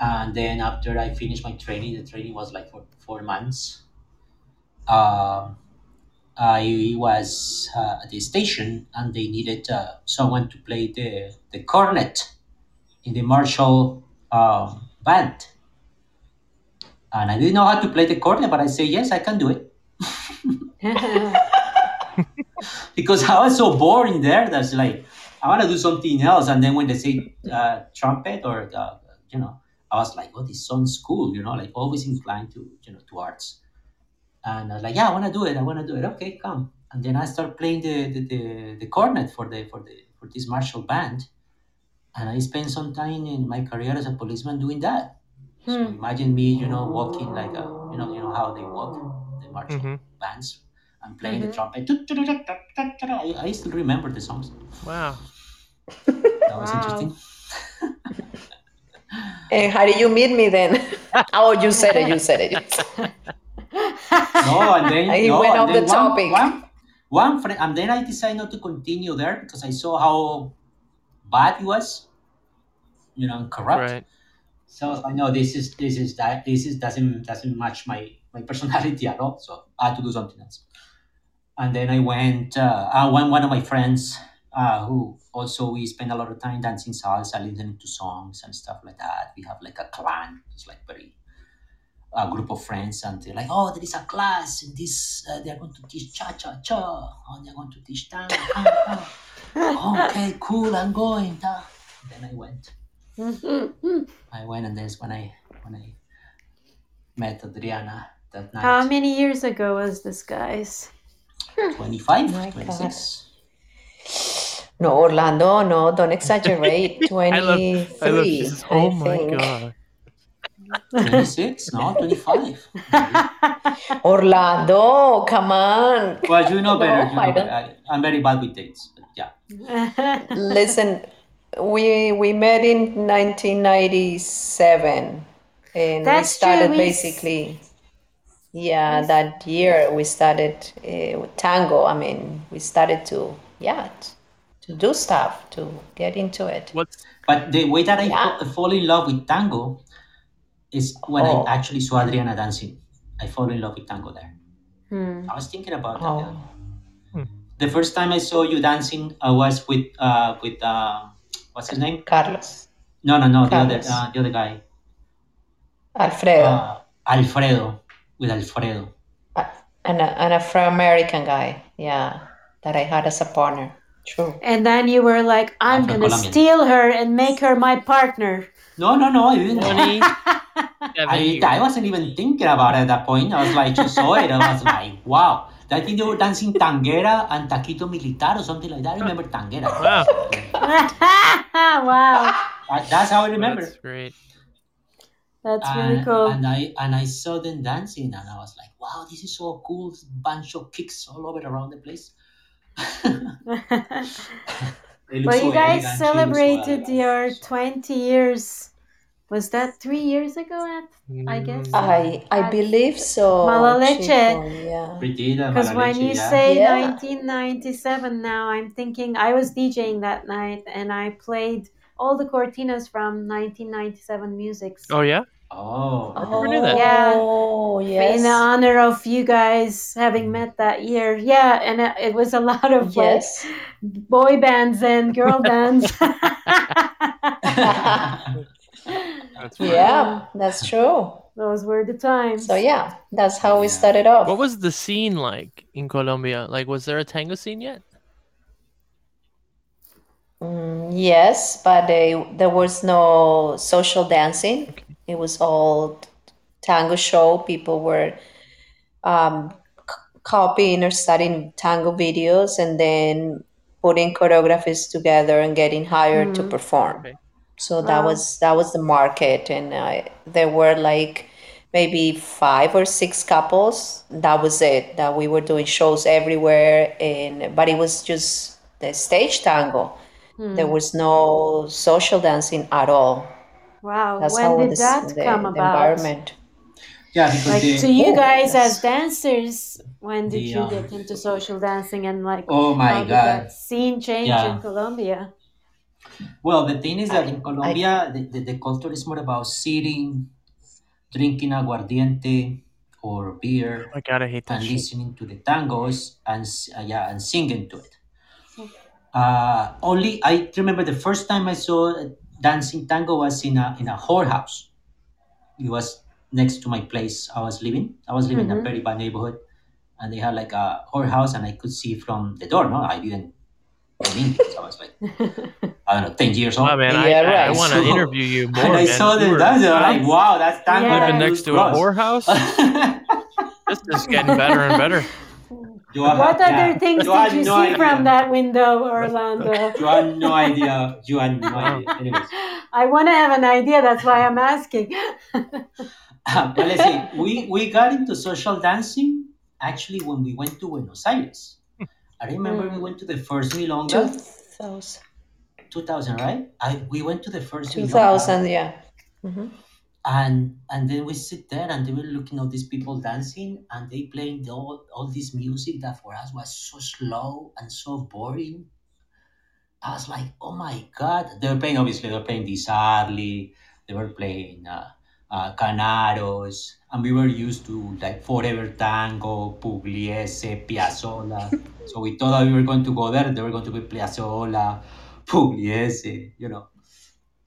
and then after I finished my training, the training was like for four months. Um, I was uh, at the station and they needed uh, someone to play the, the cornet in the martial um, band. And I didn't know how to play the cornet, but I say, yes, I can do it. because I was so boring there. That's like I want to do something else. And then when they say uh, trumpet or you know, I was like, oh, this sounds cool. You know, like always inclined to you know to arts. And I was like, yeah, I want to do it. I want to do it. Okay, come. And then I start playing the the, the, the cornet for the for the for this martial band. And I spent some time in my career as a policeman doing that. So Hmm. imagine me, you know, walking like a, you know, you know how they walk, the martial Mhm. bands, and playing Mhm. the trumpet. I, I still remember the songs. wow, That was Wow. interesting. And how did you meet me then? oh, you said it. You said it. You said it. No, and then He no, went off the one, topic. One, one friend, and then I decided not to continue there because I saw how bad he was, you know, and corrupt. Right. So I was like, no, this is this is that this is doesn't doesn't match my my personality at all. So I had to do something else. And then I went. Uh, I went one of my friends uh, who also we spend a lot of time dancing salsa, listening to songs and stuff like that. We have like a clan. It's like very a group of friends, and they're like, oh, there is a class, and this uh, they're going to teach cha cha cha, and they're going to teach tango. tango. okay, cool, I'm going. Da. Then I went. I went, and that's when I when I met Adriana that night. How many years ago was this, guys? 25, My 26. No, Orlando, no, don't exaggerate. I love, 23, I love this. I Oh my think. god. 26? No, 25. Orlando, come on. Well, you know better. No, you know I better. don't. I, I'm very bad with dates. But yeah. Listen, we we met in 1997, and That's we started we s- basically. Yeah, that year we started uh, with tango. I mean, we started to yeah t- to do stuff to get into it. What's But the way that I Yeah. fa- fall in love with tango is when Oh. I actually saw Adriana dancing. I fall in love with tango there. Hmm. I was thinking about that. the other Oh. The first time I saw you dancing uh, was with uh, with uh, what's his name? Carlos, No, no, no, the other uh, the other guy, Alfredo, uh, Alfredo, with Alfredo. uh, an an Afro-American guy. Yeah, that I had as a partner. True. and then you were like, I'm Afro gonna Colombian. steal her and make her my partner. No, no, no, I didn't. I. I wasn't even thinking about it at that point. I was like, just saw it. I was like, wow. I think they were dancing tanguera and taquito militar or something like that. I remember tanguera. Wow. wow, That- That's how I remember. That's great. that's and, really cool. and I and I saw them dancing, and I was like, "Wow, this is so cool! Bunch of kicks all over around the place." They well, so you guys elegant, she looks so celebrated elegant. your 20 years. Was that three years ago? At I guess. Mm, I I That's believe so. Mala leche. Chico, yeah. Because when you say Yeah. 1997 now, I'm thinking I was DJing that night and I played all the cortinas from 1997 music Oh yeah. Oh, never knew that. Yeah. Oh, yes. in honor of you guys having met that year. Yeah, and it, it was a lot of Yes. like boy bands and girl bands. That's funny. yeah, that's true. Those were the times. So yeah, that's how we started off. What was the scene like in Colombia? Like, was there a tango scene yet? Mm, yes, but uh, there was no social dancing. It was all tango show. People were um, c- copying or studying tango videos and then putting choreographies together and getting hired to Mhm. perform. Okay. So that Wow. was that was the market, and uh, there were like maybe five or six couples. That was it. That we were doing shows everywhere, and but it was just the stage tango. Hmm. There was no social dancing at all. Wow, That's when how did this, that the, come the about? environment. yeah, because Like the, to you Oh, guys yes. as dancers, when did The, you um, get into social dancing and like oh how my did god. that scene change Yeah. in Colombia? Well, the thing is that I- in Colombia, the, the, the culture is more about sitting, drinking aguardiente or beer, Oh my god, I hate that and shit. listening to the tangos and uh, yeah, and singing to it. Uh, only I remember the first time I saw dancing tango was in a in a whorehouse. It was next to my place I was living. I was living in a Mhm. very bad neighborhood, and they had like a whorehouse, and I could see from the door. No, I didn't. go in, so I was like, I don't know, ten years old. Wow, man, I, Yeah, I, right. want to So- interview you more. and I man. saw You them were dancing. I'm like, wow, that's tango. Yeah. living next to looks a whorehouse. This is getting better and better. You have- What yeah. other things You had did you no see idea. from that window, Orlando? You had no idea. You had no idea. Anyways, I want to have an idea. That's why I'm asking. but let's see. We we got into social dancing actually when we went to Buenos Aires. I remember we Mm. went to the first milonga. 2000. 2000, right? I we went to the first Two Milonga, thousand, yeah. hmm and and then we sit there and they were looking at these people dancing and they playing the, all all this music that for us was so slow and so boring. I was like, oh my god! They were playing obviously they were playing Di Sarli, they were playing uh, uh, Canaros, and we were used to like Forever Tango, Pugliese, Piazzolla. so we thought that we were going to go there, they were going to be Piazzolla, Pugliese, you know,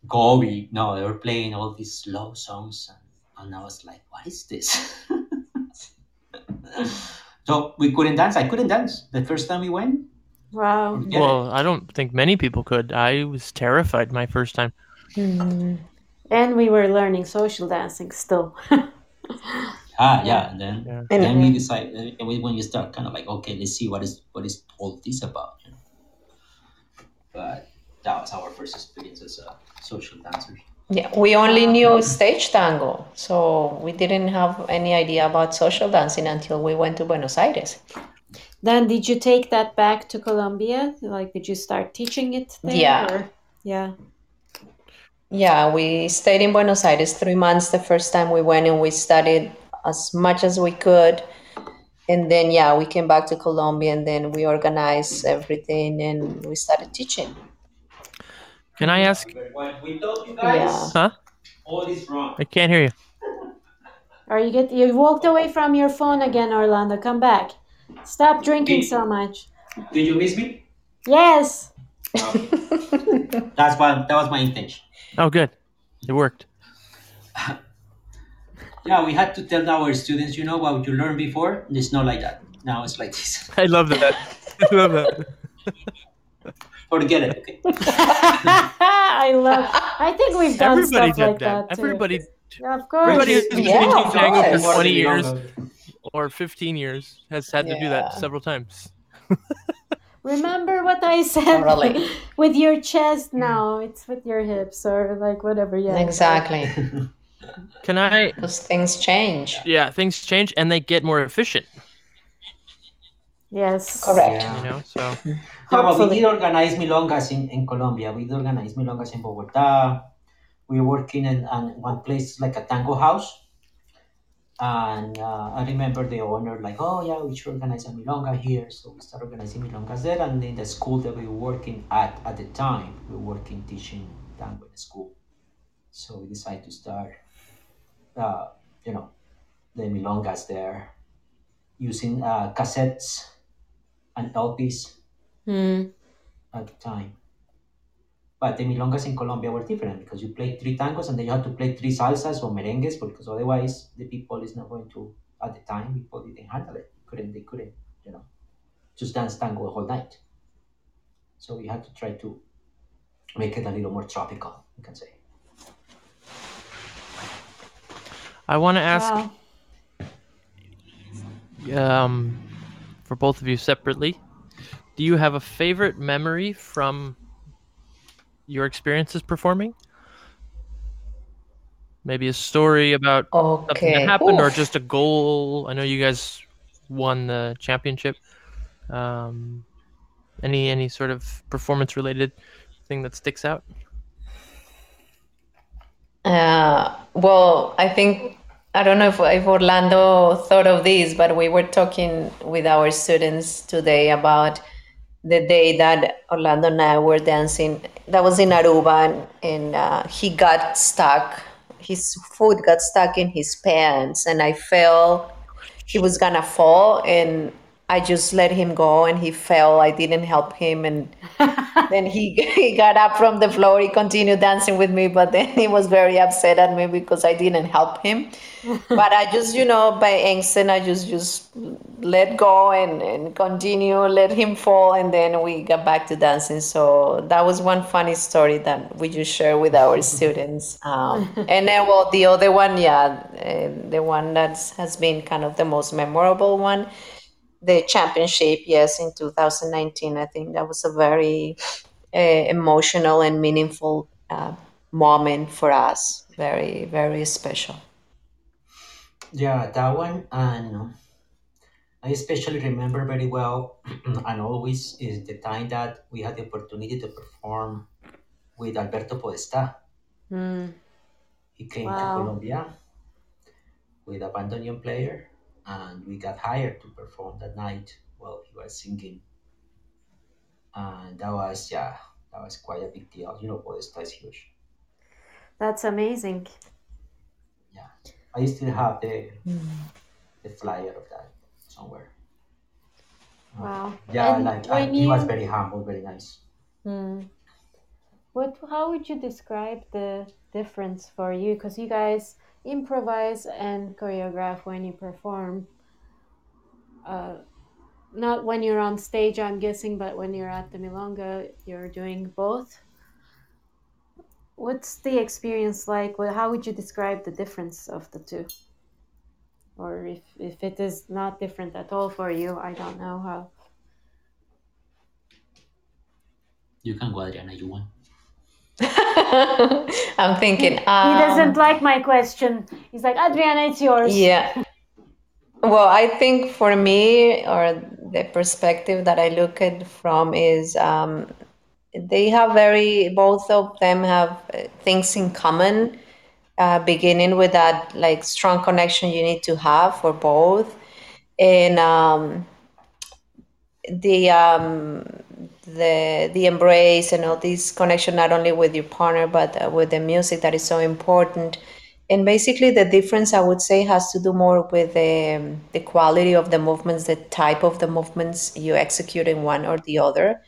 Gobbi. No, they were playing all these slow songs, and, and I was like, what is this? so we couldn't dance. I couldn't dance the first time we went. Wow. Forget it. Well, I don't think many people could. I was terrified my first time. Mm. And we were learning social dancing still. Ah, yeah, and then Yeah. And then we decide uh, when you start kind of like okay let's see what is what is all this about you know but that was our first experience as a social dancers yeah, we only uh, knew stage tango, so we didn't have any idea about social dancing until we went to Buenos Aires. then did you take that back to Colombia? Like did you start teaching it there? Yeah. or- Yeah. Yeah, we stayed in Buenos Aires three months the first time we went, and we studied as much as we could. And then, yeah, we came back to Colombia, and then we organized everything, and we started teaching. Can I ask? we told you Yeah. Huh? all is wrong I can't hear you. Or you get you walked away from your phone again, Orlando. Come back. Stop drinking so much. did you miss me Yes. that's what that was my intention Oh, good. It worked. yeah we had to tell our students you know what you learned before it's not like that now it's like this I love that. I love that. Forget it okay I love. I think we've done Everybody stuff did like that. that. too. Everybody, Yeah, of course. everybody who's been Yeah, teaching of tango for 20 years or 15 years has had to do that several times. Remember what I said Totally. with your chest now. It's with your hips or like whatever. Yeah. Exactly, Can I? because things change. Yeah, things change and they get more efficient. Yes. Correct. You know, so Yeah, but we did organize milongas in, in Colombia. We did organize milongas in Bogota. We were working in, in one place like a tango house. And uh, I remember the owner like, oh yeah, we should organize a milonga here. So we started organizing milongas there. And in the school that we were working at at the time, we were working teaching tango in the school. So we decided to start, uh, you know, the milongas there using uh, cassettes and LPs Hmm. at the time. But the milongas in Colombia were different because you play three tangos and then you have to play three salsas or merengues because otherwise the people is not going to at the time people didn't handle it. Couldn't they couldn't, you know, just dance tango the whole night. So we had to try to make it a little more tropical, you can say. I want to ask Wow. um, for both of you separately. Do you have a favorite memory from your experiences performing? Maybe a story about something that happened, or just a goal. I know you guys won the championship. Um, any any sort of performance related thing that sticks out? Uh, well, I think I don't know if, if Orlando thought of this, but we were talking with our students today about the day that Orlando and I were dancing. That was in Aruba, and, and uh, he got stuck. His foot got stuck in his pants, and I felt he was gonna fall, and I just let him go, and he fell. I didn't help him, and then he, he got up from the floor. He continued dancing with me, but then he was very upset at me because I didn't help him. but I just, you know, by instinct, I just just let go and, and continue, let him fall, and then we got back to dancing. So that was one funny story that we just share with our students. Um, and then, well, the other one, yeah, uh, the one that has been kind of the most memorable one the championship yes in 2019 i think that was a very uh, emotional and meaningful uh, moment for us very very special Yeah, that one, and I especially remember very well, and always is the time that we had the opportunity to perform with Alberto Podesta. Hmm. He came Wow. to Colombia with a bandoneon player, and we got hired to perform that night while he was singing. And that was, yeah, that was quite a big deal. You know, Podesta is huge. That's amazing. Yeah. I still have the the flyer of that somewhere. Wow. Yeah, And like uh, when he was very humble, very nice. Hmm. What? How would you describe the difference for you? Because you guys improvise and choreograph when you perform. Uh, not when you're on stage, I'm guessing, but when you're at the Milonga, you're doing both. What's the experience like? Well, how would you describe the difference of the two? Or if, if it is not different at all for you, I don't know how. You can go, Adriana, you want. I'm thinking. he doesn't um, like my question. He's like, Adriana, it's yours. Yeah. Well, I think for me, or the perspective that I look at from is um, they have very, both of them have uh, things in common, uh, beginning with that like strong connection you need to have for both. And um, the um, the the embrace and all this connection not only with your partner but uh, with the music that is so important. And basically the difference i would say has to do more with the, the quality of the movements the type of the movements you execute in one or the other.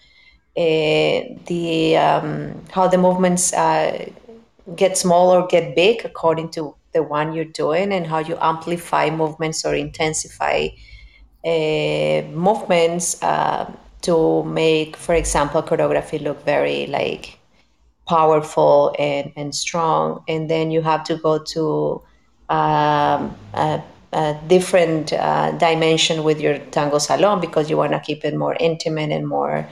Uh, the um, how the movements uh, get small or get big according to the one you're doing and how you amplify movements or intensify uh, movements uh, to make, for example, choreography look very like powerful and, and strong. And then you have to go to um, a, a different uh, dimension with your tango salon because you want to keep it more intimate and more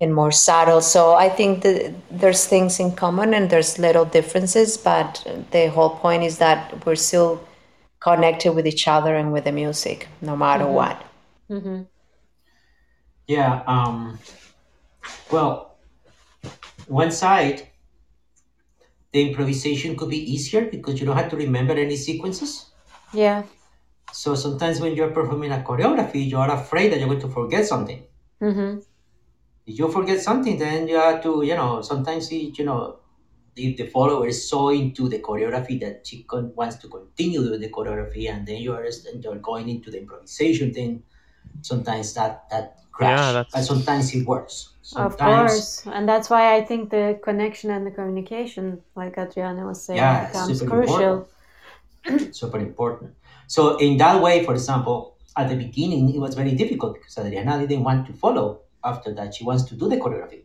and more subtle. So I think that there's things in common and there's little differences, but the whole point is that we're still connected with each other and with the music, no matter Mhm. what. Mm-hmm. Yeah. Um, well, one side, the improvisation could be easier because you don't have to remember any sequences. Yeah. So sometimes when you're performing a choreography, you are afraid that you're going to forget something. Mm-hmm. If you forget something, then you have to, you know, sometimes it, you know, if the follower is so into the choreography that she con- wants to continue doing the choreography, and then you're and you're going into the improvisation, thing, sometimes that that crash. Yeah, that's- But sometimes it works. Of course. And that's why I think the connection and the communication, like Adriana was saying, Yeah, becomes super crucial. super important. So in that way, for example, at the beginning, it was very difficult because Adriana didn't want to follow. After that, she wants to do the choreography.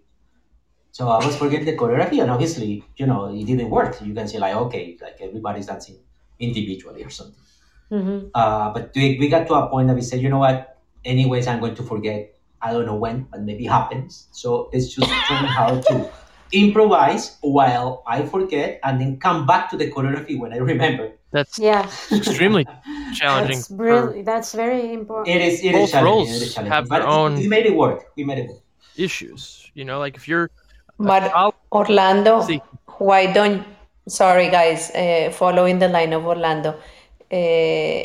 So I was forgetting the choreography, and obviously, you know, it didn't work. You can say like, okay, like everybody's dancing individually or something. Mm-hmm. Uh, but we, we got to a point that we said, you know what? Anyways, I'm going to forget. I don't know when, but maybe it happens. So let's just learn how to improvise while I forget, and then come back to the choreography when I remember. That's Yeah. extremely challenging. That's for- That's very important. It is. It Both is challenging. roles It is challenging. have but their own- we made it work. We made it work. issues. You know, like if you're But I'll Orlando, see. why don't, sorry guys, uh, following the line of Orlando, uh,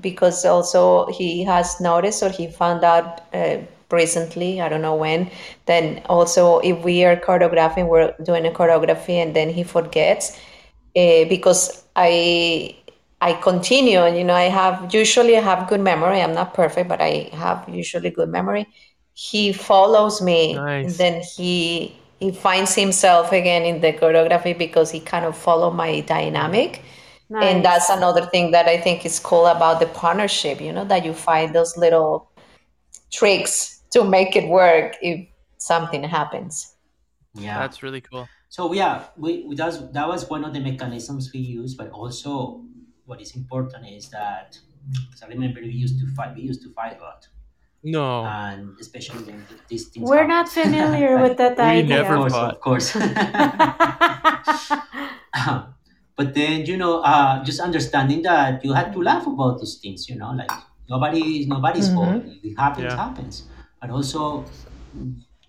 because also he has noticed or he found out uh, recently, I don't know when, then also if we are choreographing, we're doing a choreography and then he forgets, uh, because I I continue and you know I have usually I have good memory. I'm not perfect, but I have usually good memory. He follows me and Nice. then he he finds himself again in the choreography because he kind of follow my dynamic. And that's another thing that I think is cool about the partnership, you know, that you find those little tricks to make it work if something happens. Yeah. That's really cool. So yeah, we, we that's, that was one of the mechanisms we used, but also what is important is that because I remember we used to fight. We used to fight a lot, No. and especially when these things. We're happen. not familiar with that We idea. never Of course, fought. of course. but then you know, uh, just understanding that you had to laugh about those things. You know, like nobody is nobody's Mhm. fault. It happens, Yeah. happens. But also,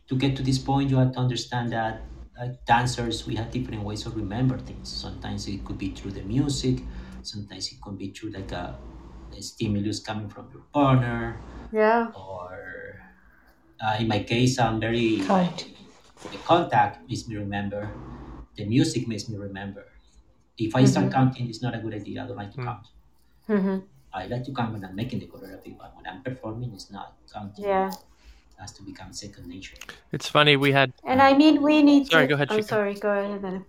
to get to this point, you have to understand that like dancers, we have different ways of remember things. Sometimes it could be through the music. Sometimes it could be through like a, a stimulus coming from your partner, Yeah. or uh, in my case, I'm very Count. the contact makes me remember. The music makes me remember. If I start counting, it's not a good idea. I don't like to count. hmm I like to count when I'm making the choreography, but when I'm performing, it's not counting. Yeah. It has to become second nature. It's funny we had And I mean, we need Sorry, to. go ahead, I'm Chica. sorry, go ahead. Then.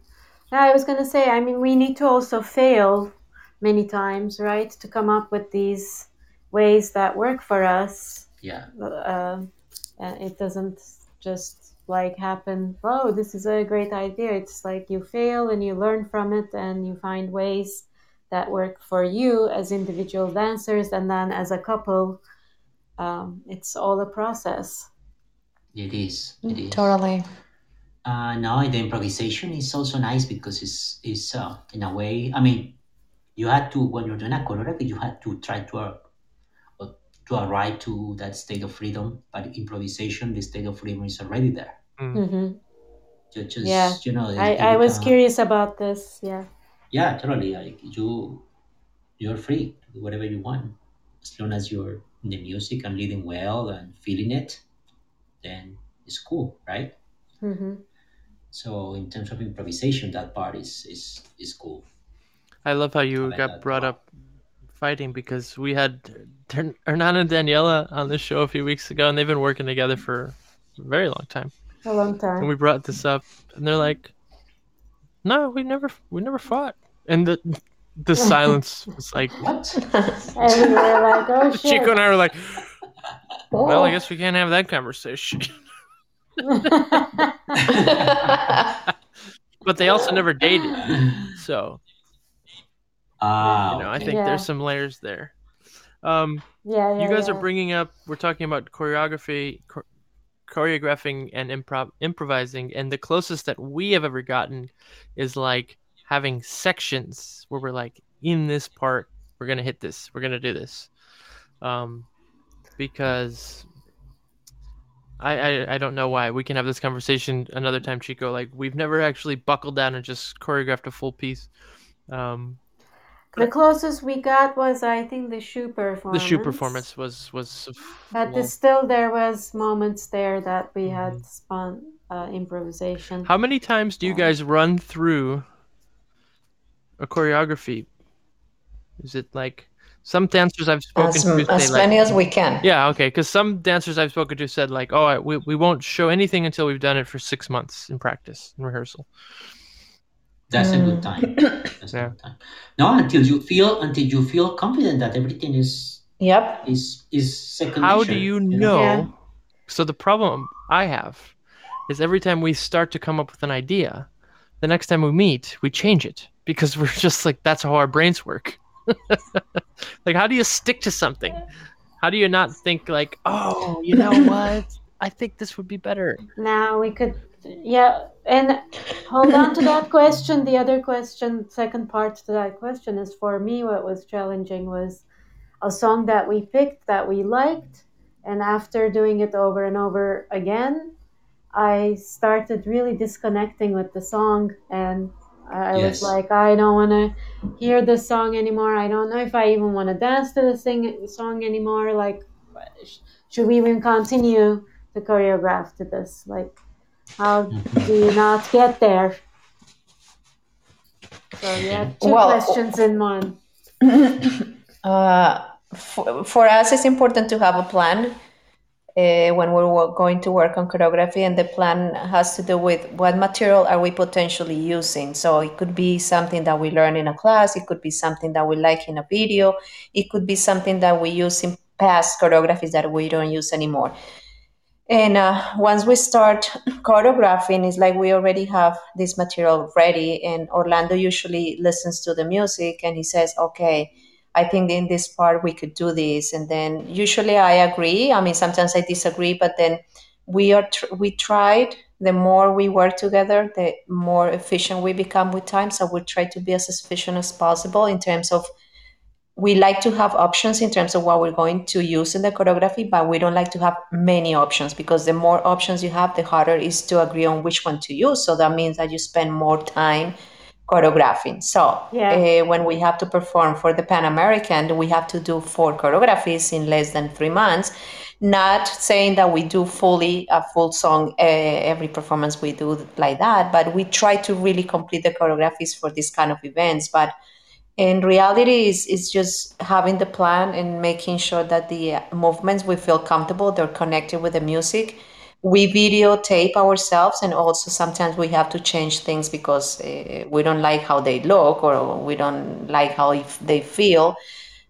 No, I was going to say, I mean, we need to also fail many times, right? To come up with these ways that work for us. Yeah. Uh, and it doesn't just like happen, oh, this is a great idea. It's like you fail and you learn from it and you find ways that work for you as individual dancers. And then as a couple, um, it's all a process. It is. It is. Totally. Uh, no, the improvisation is also nice because it's, it's uh, in a way, I mean, you had to, when you're doing a choreography, you had to try to, uh, uh, to arrive to that state of freedom. But improvisation, the state of freedom is already there. hmm You just, Yeah. you know, I, I was become- curious about this. Yeah. Yeah, totally. Like you, you're free to do whatever you want, as long as you're in the music and leading well and feeling it. Then it's cool, right? hmm So in terms of improvisation, that part is is is cool. I love how you like got brought a lot. up fighting because we had Hern- Hernan and Daniela on the show a few weeks ago, and they've been working together for a very long time. A long time. And we brought this up, and they're like, "No, we never, we never fought." And the the silence was like, What? And we were like, oh shit. Chico and I were like, "Well, I Oh. guess we can't have that conversation." but they also never dated, so Ah, you know, I think Yeah. there's some layers there. Um, yeah, yeah. you guys yeah. are bringing up we're talking about choreography cho- choreographing and improv improvising and the closest that we have ever gotten is like having sections where we're like in this part we're gonna hit this we're gonna do this. Um because I, I I don't know why. We can have this conversation another time Chico. Like we've never actually buckled down and just choreographed a full piece. Um The closest we got was, I think, the shoe the performance. shoe performance. was was But well, the, still, there was moments there that we had spun uh, improvisation. How many times do you guys run through a choreography? Is it like some dancers I've spoken As, to as say like, many as we can. yeah, okay, because some dancers I've spoken to said like, oh, I, we we won't show anything until we've done it for six months in practice in rehearsal. That's a good Mm. time. That's Yeah. a good time. No, until you feel until you feel confident that everything is Yep. is is second How nature, do you know? know? Yeah. So the problem I have is every time we start to come up with an idea, the next time we meet, we change it because we're just like that's how our brains work. like how do you stick to something? How do you not think like, "Oh, you know what? I think this would be better." Now we could, yeah, and hold on to that question. The other question, second part to that question, is for me. What was challenging was a song that we picked that we liked, and after doing it over and over again, I started really disconnecting with the song, and I I was like, I don't want to hear this song anymore. I don't know if I even want to dance to the sing- song anymore. Like, should we even continue to choreograph to this? Like, how do you not get there? So have two Well- questions in one. Uh, for, for us, it's important to have a plan uh, when we're going to work on choreography, and the plan has to do with what material are we potentially using. So it could be something that we learn in a class, it could be something that we like in a video, it could be something that we use in past choreographies that we don't use anymore. And uh, once we start choreographing, it's like we already have this material ready. And Orlando usually listens to the music and he says, okay, I think in this part we could do this. And then usually I agree. I mean, sometimes I disagree, but then we are tr- we tried. The more we work together, the more efficient we become with time. So we try to be as efficient as possible in terms of we like to have options in terms of what we're going to use in the choreography, but we don't like to have many options because the more options you have, the harder it is to agree on which one to use. So that means that you spend more time choreographing. So Yeah. uh, when we have to perform for the Pan American, we have to do four choreographies in less than three months. Not saying that we do fully a full song uh, every performance we do like that, but we try to really complete the choreographies for this kind of events. But in reality, is is just having the plan and making sure that the uh, movements we feel comfortable, they're connected with the music. We videotape ourselves, and also sometimes we have to change things because uh, we don't like how they look or we don't like how they feel.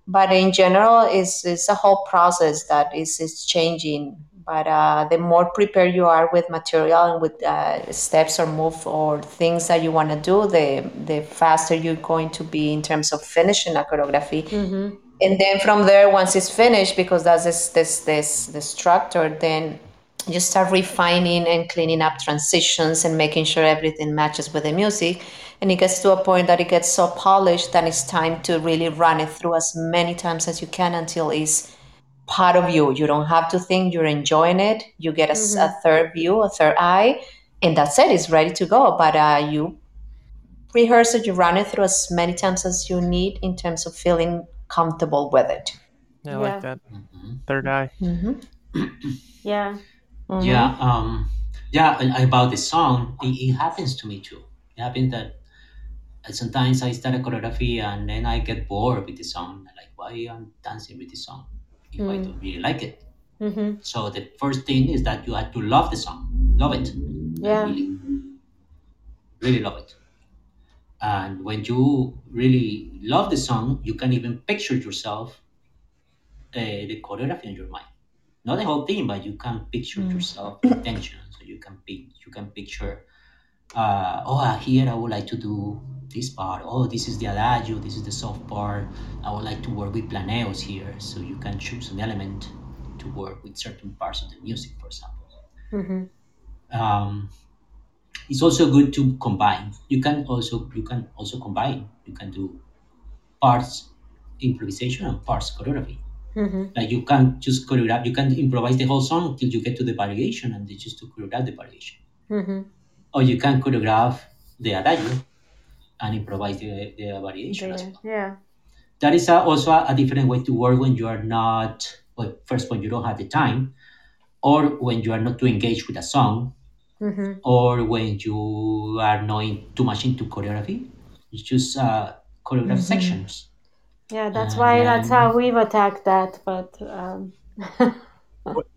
But in general, it's, it's a whole process that is, is changing. But uh, the more prepared you are with material and with uh, steps or move or things that you want to do, the the faster you're going to be in terms of finishing a choreography. Mm-hmm. And then from there, once it's finished, because that's this this this the structure, then you start refining and cleaning up transitions and making sure everything matches with the music. And it gets to a point that it gets so polished that it's time to really run it through as many times as you can until it's part of you. You don't have to think, you're enjoying it. You get a third view, a third eye, and that's it, it's ready to go. But uh, you rehearse it, you run it through as many times as you need in terms of feeling comfortable with it. I Yeah. like that. Mhm. Third eye. Mm-hmm. Yeah. Yeah, um, yeah, and about the song, it, it happens to me too. It happens that uh, sometimes I start a choreography and then I get bored with the song. Like, why I'm dancing with the song if I Mm. don't really like it? Mm-hmm. So the first thing is that you have to love the song, love it, Yeah. really, really love it. And when you really love the song, you can even picture yourself uh, the choreography in your mind. Not the whole thing, but you can picture yourself intention. So you can pic- you can picture, uh, oh, uh, here I would like to do this part. Oh, this is the adagio. This is the soft part. I would like to work with planeos here. So you can choose an element to work with certain parts of the music, for example. Mm-hmm. Um, it's also good to combine. You can also you can also combine. You can do parts improvisation and parts choreography. Mm-hmm. Like you can't just choreograph. You can improvise the whole song until you get to the variation, and then just to choreograph the variation. Mm-hmm. Or you can choreograph the adagio and improvise the, the variation as well. Yeah. That is a, also a, a different way to work when you are not. Well, first when you don't have the time, or when you are not too engaged with a song, Mm-hmm. or when you are not in, too much into choreography. It's just uh, choreograph sections. Yeah, that's And why that's how we've attacked that. But um,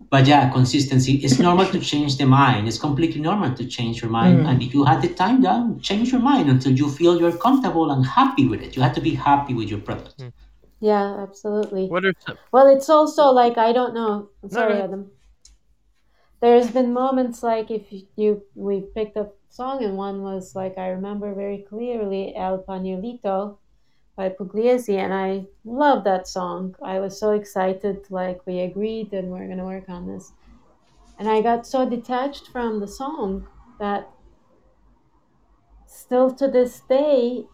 But yeah, consistency. It's normal to change the mind. It's completely normal to change your mind. Mm. And if you have the time, then change your mind until you feel you're comfortable and happy with it. You have to be happy with your product. Mm. yeah, absolutely. What are some, Well, it's also like I don't know. Sorry, no. Adam. There's been moments like if you we picked up song and one was like I remember very clearly El Pañuelito by Pugliese and I love that song. I was so excited like we agreed and we're gonna work on this. And I got so detached from the song that still to this day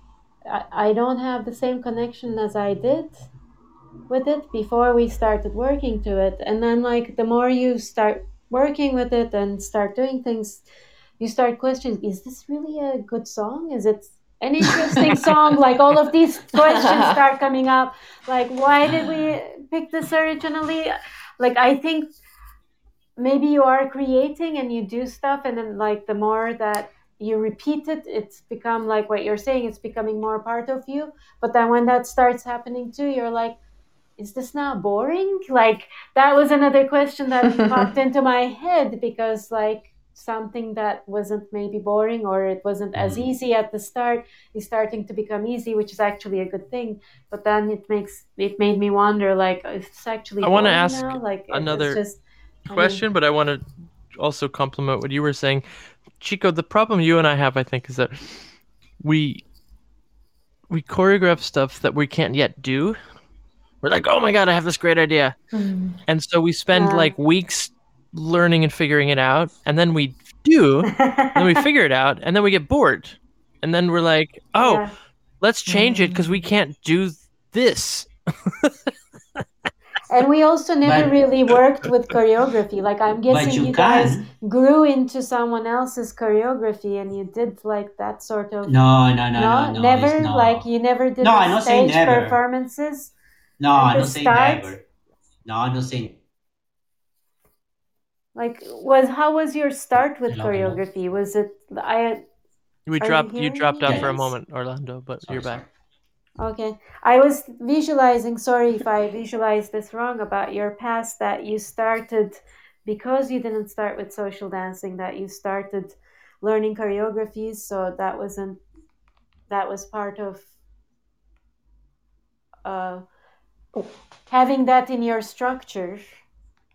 I, I don't have the same connection as I did with it before we started working to it and then like the more you start working with it and start doing things you start questioning is this really a good song is it an interesting song like all of these questions start coming up. Like why did we pick this originally? Like i think maybe you are creating and you do stuff and then like the more that you repeat it it's become like what you're saying it's becoming more part of you. But then when that starts happening too you're like is this now boring? Like that was another question that popped into my head because like something that wasn't maybe boring or it wasn't as Mhm. easy at the start is starting to become easy which is actually a good thing but then it makes it made me wonder like is this actually I wanna ask now? like it's another just I mean- question, but I want to also compliment what you were saying. Chico, the problem you and I have, I think, is that we we choreograph stuff that we can't yet do. We're like, oh my god, I have this great idea, and so we spend Yeah. like weeks learning and figuring it out, and then we do, and then we figure it out, and then we get bored, and then we're like, oh, Yeah. let's change it mm. because we can't do this And we also never But- really worked with choreography. Like I'm guessing you you, guys can. grew into someone else's choreography and you did like that sort of No, no, no, no, no. never no. like you never did No, I'm not saying stage never. performances. No, I'm not saying start? never. No, I'm not saying. Like was how was your start with Hello, hello. choreography? Was it I We Are you dropped you dropped me, out for a moment, Orlando, but Sorry, you're back. Okay. I was visualizing, sorry if I visualized this wrong about your past that you started because you didn't start with social dancing that you started learning choreographies, so that wasn't that was part of uh having that in your structure,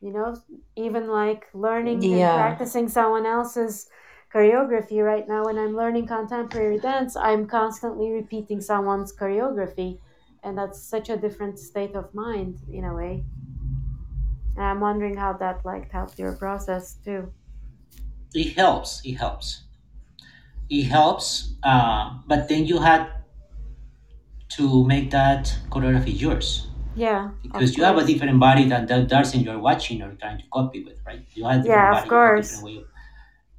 you know, even like learning and Yeah. practicing someone else's choreography right now when i'm learning contemporary dance i'm constantly repeating someone's choreography and that's such a different state of mind in a way and i'm wondering how that like helped your process too It helps. It helps. It helps. Uh, but then you had to make that choreography yours yeah because of you have a different body than the dancing you're watching or trying to copy with, right? You have a different Yeah, of body. a course. different way of-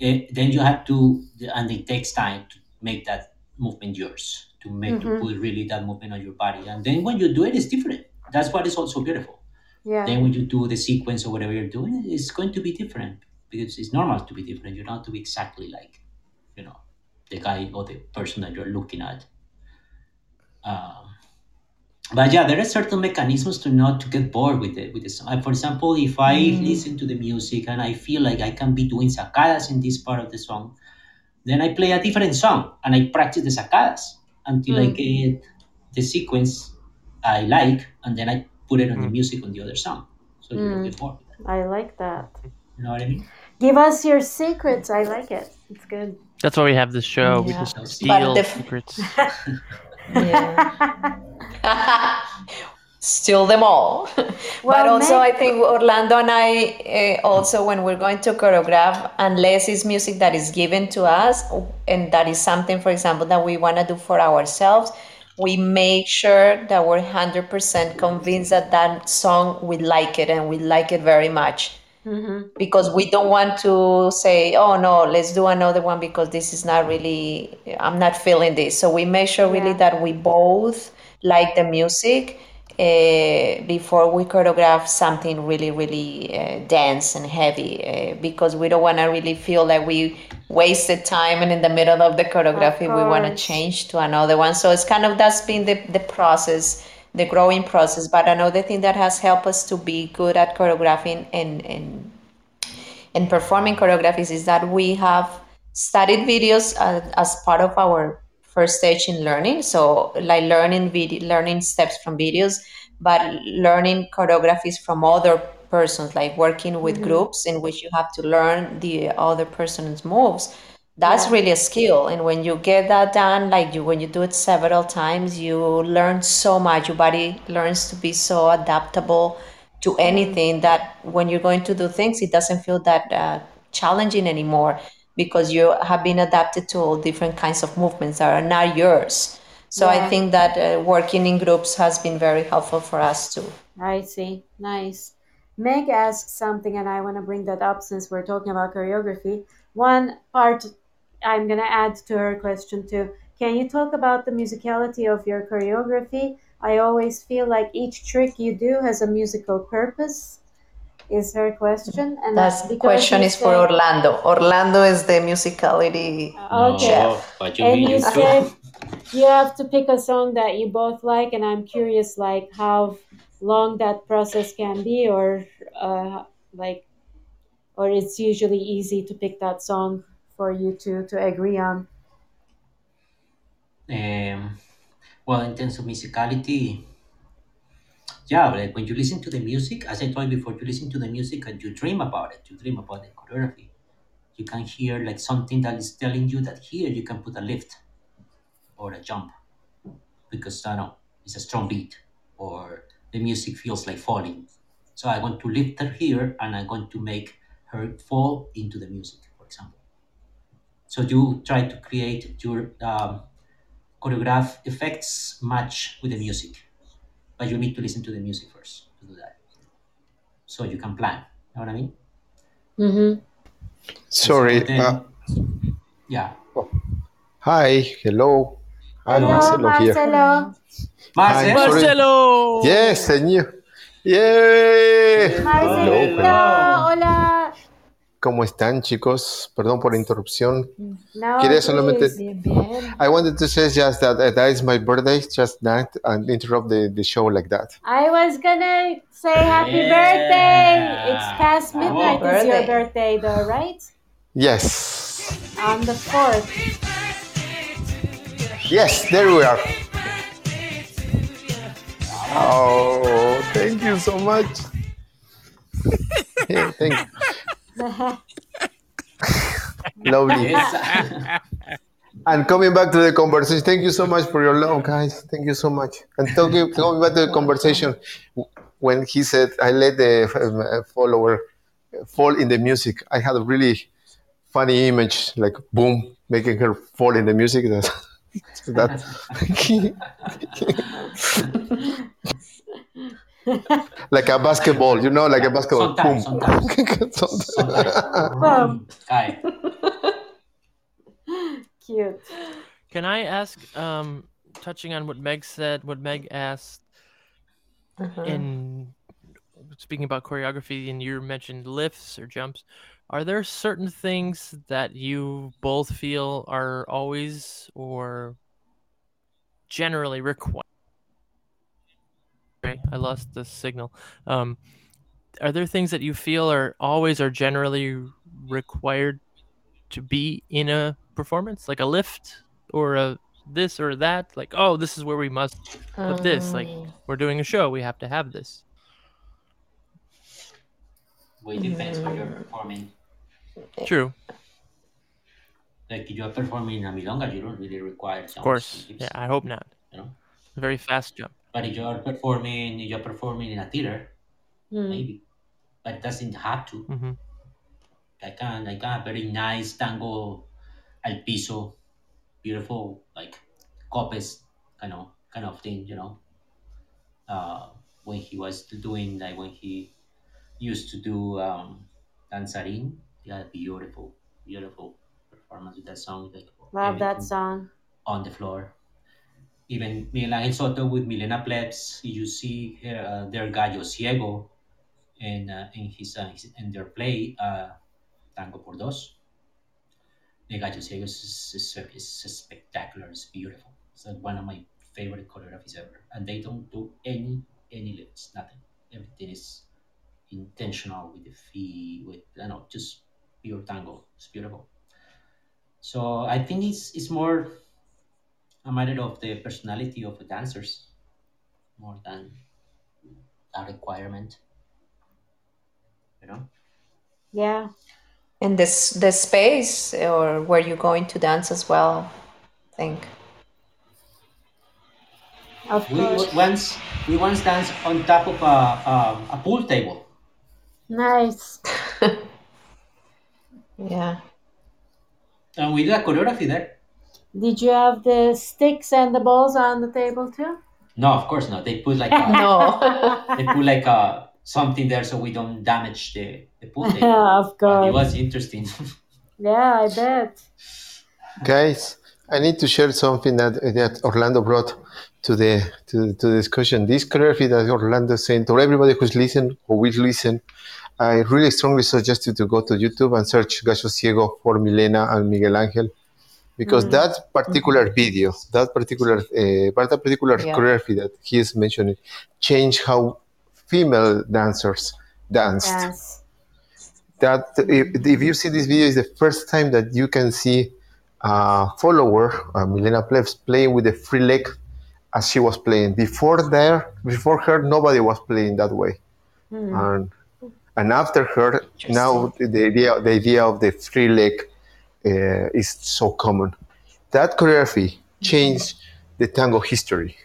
Eh, then you have to, and it takes time to make that movement yours, to make Mhm. to put really that movement on your body. And then when you do it, it's different. That's what is also beautiful. yeah Then when you do the sequence or whatever you're doing, it's going to be different because it's normal to be different. You don't have to be exactly like, you know, the guy or the person that you're looking at. Um, but yeah, there are certain mechanisms to not to get bored with it. With the song. Uh, For example, if I Mm. listen to the music and I feel like I can be doing sacadas in this part of the song, then I play a different song and I practice the sacadas until I Mm. get the sequence I like, and then I put it on the Mm. music on the other song. So you don't Mm. get bored. i like that You know what I mean? give us your secrets i like it it's good That's why we have this show. We just steal the- secrets. Yeah. Steal them all. but also, Meg- I think Orlando and I uh, also, when we're going to choreograph, unless it's music that is given to us, and that is something, for example, that we want to do for ourselves, we make sure that we're 100% convinced that that song we like it and we like it very much Mhm. because we don't want to say oh no let's do another one because this is not really i'm not feeling this so we make sure really Yeah. that we both like the music uh, before we choreograph something really really uh, dense and heavy uh, because we don't want to really feel like we wasted time and in the middle of the choreography we want to change to another one. So it's kind of that's been the, the process the growing process. But another thing that has helped us to be good at choreographing and and and performing choreographies is that we have studied videos as, as part of our first stage in learning. So like learning video learning steps from videos but learning choreographies from other persons like working with groups in which you have to learn the other person's moves. That's Yeah. really a skill. And when you get that done like you when you do it several times you learn so much. Your body learns to be so adaptable to anything that when you're going to do things it doesn't feel that uh, challenging anymore because you have been adapted to all different kinds of movements that are not yours so i think that uh, working in groups has been very helpful for us too I see. Nice. Meg asked something, and I want to bring that up since we're talking about choreography. One part I'm going to add to her question too. Can you talk about the musicality of your choreography? I always feel like each trick you do has a musical purpose. Is her question, and that because question you is for orlando. Orlando is the musicality Okay. No, you and you you said you have to pick a song that you both like and i'm curious like how long that process can be or uh, like or it's usually easy to pick that song for you two to agree on. Um, well, in terms of musicality, yeah, like when you listen to the music, as I told you before, you listen to the music and you dream about it. You dream about the choreography. You can hear like something that is telling you that here you can put a lift or a jump because I don't know it's a strong beat or the music feels like falling. So I want to lift her here and I'm going to make her fall into the music, for example. So you try to create your um, choreograph effects match with the music. But you need to listen to the music first to do that. So you can plan. You know what I mean? Mm-hmm. Sorry. then- uh, Yeah. hi. Hello. I'm Hello, Marcelo here. Marcelo. Hi. Marcelo! Yes, I knew. Yay. Marcelito, Hello. hola. ¿Cómo están, chicos? Perdón por la interrupción. No, Quería please. solamente- Bien, bien. I wanted to say just that uh, that is my birthday, just that, and interrupt the, the show like that. I was gonna say happy Yeah. birthday. It's past Happy midnight. It's your birthday. birthday, though, right? Yes. On the fourth. Yes, there we are. Oh, thank you so much. Yeah, thank you. Lovely. And coming back to the conversation, thank you so much for your love, guys. Thank you so much. And talking, coming back to the conversation, when he said, I let the um, follower fall in the music, I had a really funny image, like boom, making her fall in the music. That, that like a basketball, you know, like a basketball. Sometimes, boom. sometimes. Sometimes. Boom. Kai. Cute. Can I ask, um, touching on what Meg said, what Meg asked Uh-huh. in speaking about choreography, and you mentioned lifts or jumps, are there certain things that you both feel are always or generally required? Sorry, I lost the signal. Um, are there things that you feel are always or generally required to be in a performance, like a lift or a this or that? Like, oh, this is where we must put this. Like, Um, we're doing a show, we have to have this. Well, it depends what you're performing. True, Like if you're performing a milonga, you don't really require of course. Yeah, I hope not. You know? Very fast jump. But if you're performing, if you're performing in a theater, Hmm. maybe. But it doesn't have to. hmm Like a, like a very nice tango al piso, beautiful, like copes kind of kind of thing, you know. Uh, when he was doing like when he used to do um, danzarin, yeah, beautiful, beautiful performance with that song, like Love that song. on the floor. Even Miguel Angel Zotto with Milena Plebs, you see uh, their gallo ciego, and uh, in his, uh, his in their play uh, Tango por Dos. The gallo ciego is, is, is, spectacular. It's beautiful. It's one of my favorite choreographies ever. And they don't do any any lifts, nothing. Everything is intentional with the feet, with I don't know, just pure tango. It's beautiful. So I think it's it's more a matter of the personality of the dancers more than a requirement. You know? Yeah. And this the space or where you're going to dance as well, I think. Of We course. once we once danced on top of a, a, a pool table. Nice. Yeah. And we did a choreography there. Did you have the sticks and the balls on the table too? No, of course not. They put like a, No. they put like a something there so we don't damage the, the pool table. Yeah, of But it was interesting. Yeah, I bet. Guys, I need to share something that, that Orlando brought to the to, to the discussion. This choreography that Orlando saying to everybody who's listened or will listen, I really strongly suggest you to go to YouTube and search Gallo Ciego for Milena and Miguel Angel. Because Mm. that particular video, that particular uh, that particular Yeah. choreography that he is mentioning, changed how female dancers danced Yes. that if, if you see this video, is the first time that you can see a follower, uh, Milena Plebs, playing with the free leg as she was playing. Before there, before her, nobody was playing that way, Hmm. and and after her, now the the idea the idea of the free leg uh, is so common. That choreography changed the tango history.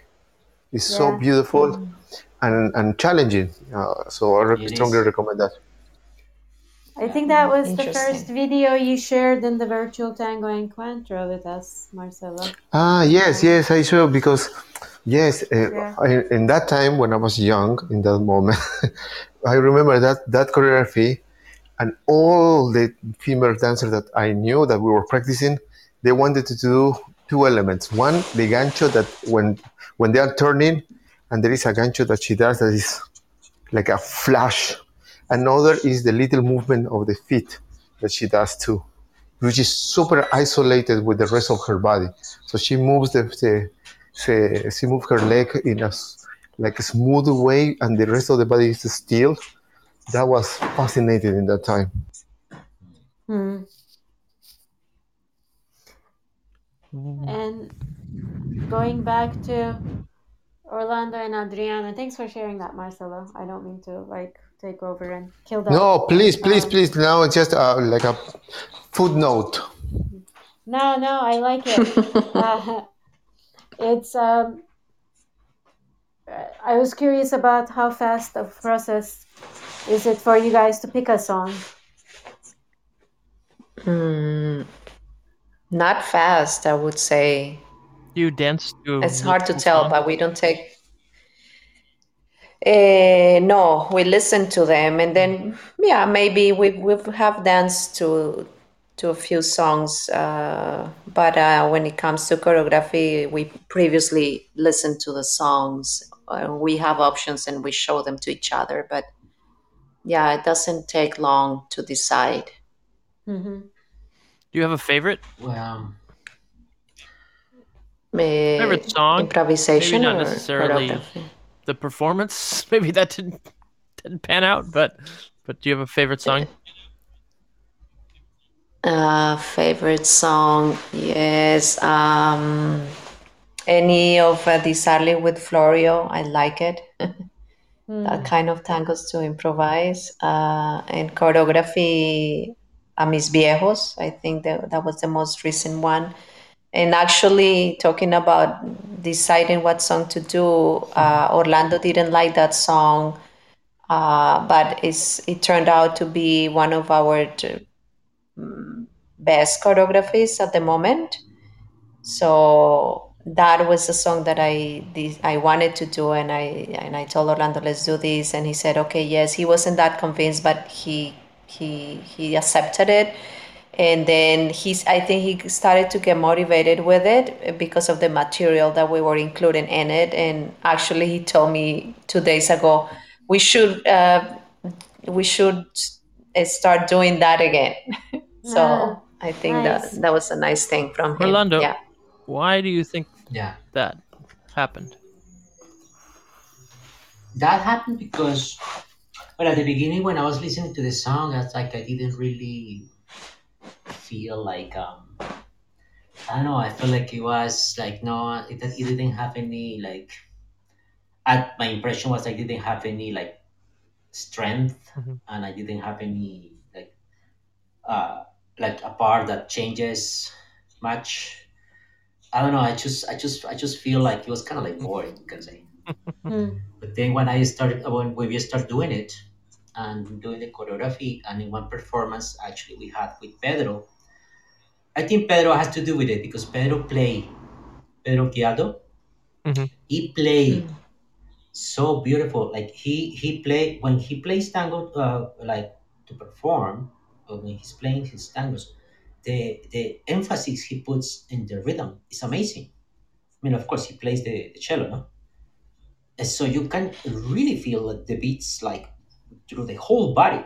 It's so Yeah. beautiful and, and challenging. Uh, so I re- strongly recommend that. I think that was the first video you shared in the virtual tango encuentro with us, Marcelo. Ah, yes, yes, I saw because Yes, uh, Yeah. I, in that time when I was young, in that moment, I remember that that choreography, and all the female dancers that I knew that we were practicing, they wanted to do two elements. One, the gancho that when when they are turning, and there is a gancho that she does that is like a flash. Another is the little movement of the feet that she does too, which is super isolated with the rest of her body. So she moves the, the, the she moves her leg in a like a smooth way, and the rest of the body is still. That was fascinating in that time. Hmm. And going back to Orlando and Adriana, thanks for sharing that, Marcelo. I don't mean to like take over and kill that. No, please, please, Um, please. Now it's just uh, like a footnote. No, no, I like it. uh, it's um, I was curious about how fast the process is it for you guys to pick a song? Mm, not fast, I would say. You dance to. It's hard to tell, songs? but we don't take. Eh, no, we listen to them, and then yeah, maybe we we have danced to to a few songs. Uh, but uh, when it comes to choreography, we previously listened to the songs. Uh, we have options, and we show them to each other. But yeah, it doesn't take long to decide. Mm-hmm. Do you have a favorite? Well, Favorite song? Maybe improvisation not or necessarily the performance. Maybe that didn't didn't pan out, but but do you have a favorite song? Uh, favorite song, yes. Um, any of uh, Di Sarli with Florio, I like it. that kind of tangos to improvise. Uh, and choreography, a Mis Viejos, I think that, that was the most recent one. And actually, talking about deciding what song to do, uh, Orlando didn't like that song, uh, but it's, it turned out to be one of our t- best choreographies at the moment. So that was a song that I did, I wanted to do, and I and I told Orlando, let's do this, and he said, okay, yes. He wasn't that convinced, but he he he accepted it, and then he's I think he started to get motivated with it because of the material that we were including in it, and actually he told me two days ago we should uh, we should uh, start doing that again. so Ah, I think nice. that that was a nice thing from him. Orlando, Yeah. why do you think yeah. that happened? That happened because, well, at the beginning when I was listening to the song, I was like, I didn't really feel like, um, I don't know, I felt like it was like, no, it, it didn't have any, like, at, my impression was i didn't have any, like, strength, Mhm. and I didn't have any, like, uh, like a part that changes much. I don't know. I just, I just, I just feel like it was kind of like boring, you can say. Hmm. But then when I started, when we started doing it and doing the choreography, and in one performance actually we had with Pedro, I think Pedro has to do with it because Pedro played, Pedro Quialdo, Mhm. he played so beautiful. Like he he played when he plays tango, uh, like to perform, or when he's playing his tangos, the the emphasis he puts in the rhythm is amazing. I mean, of course, he plays the, the cello, no? And so you can really feel the beats like through the whole body.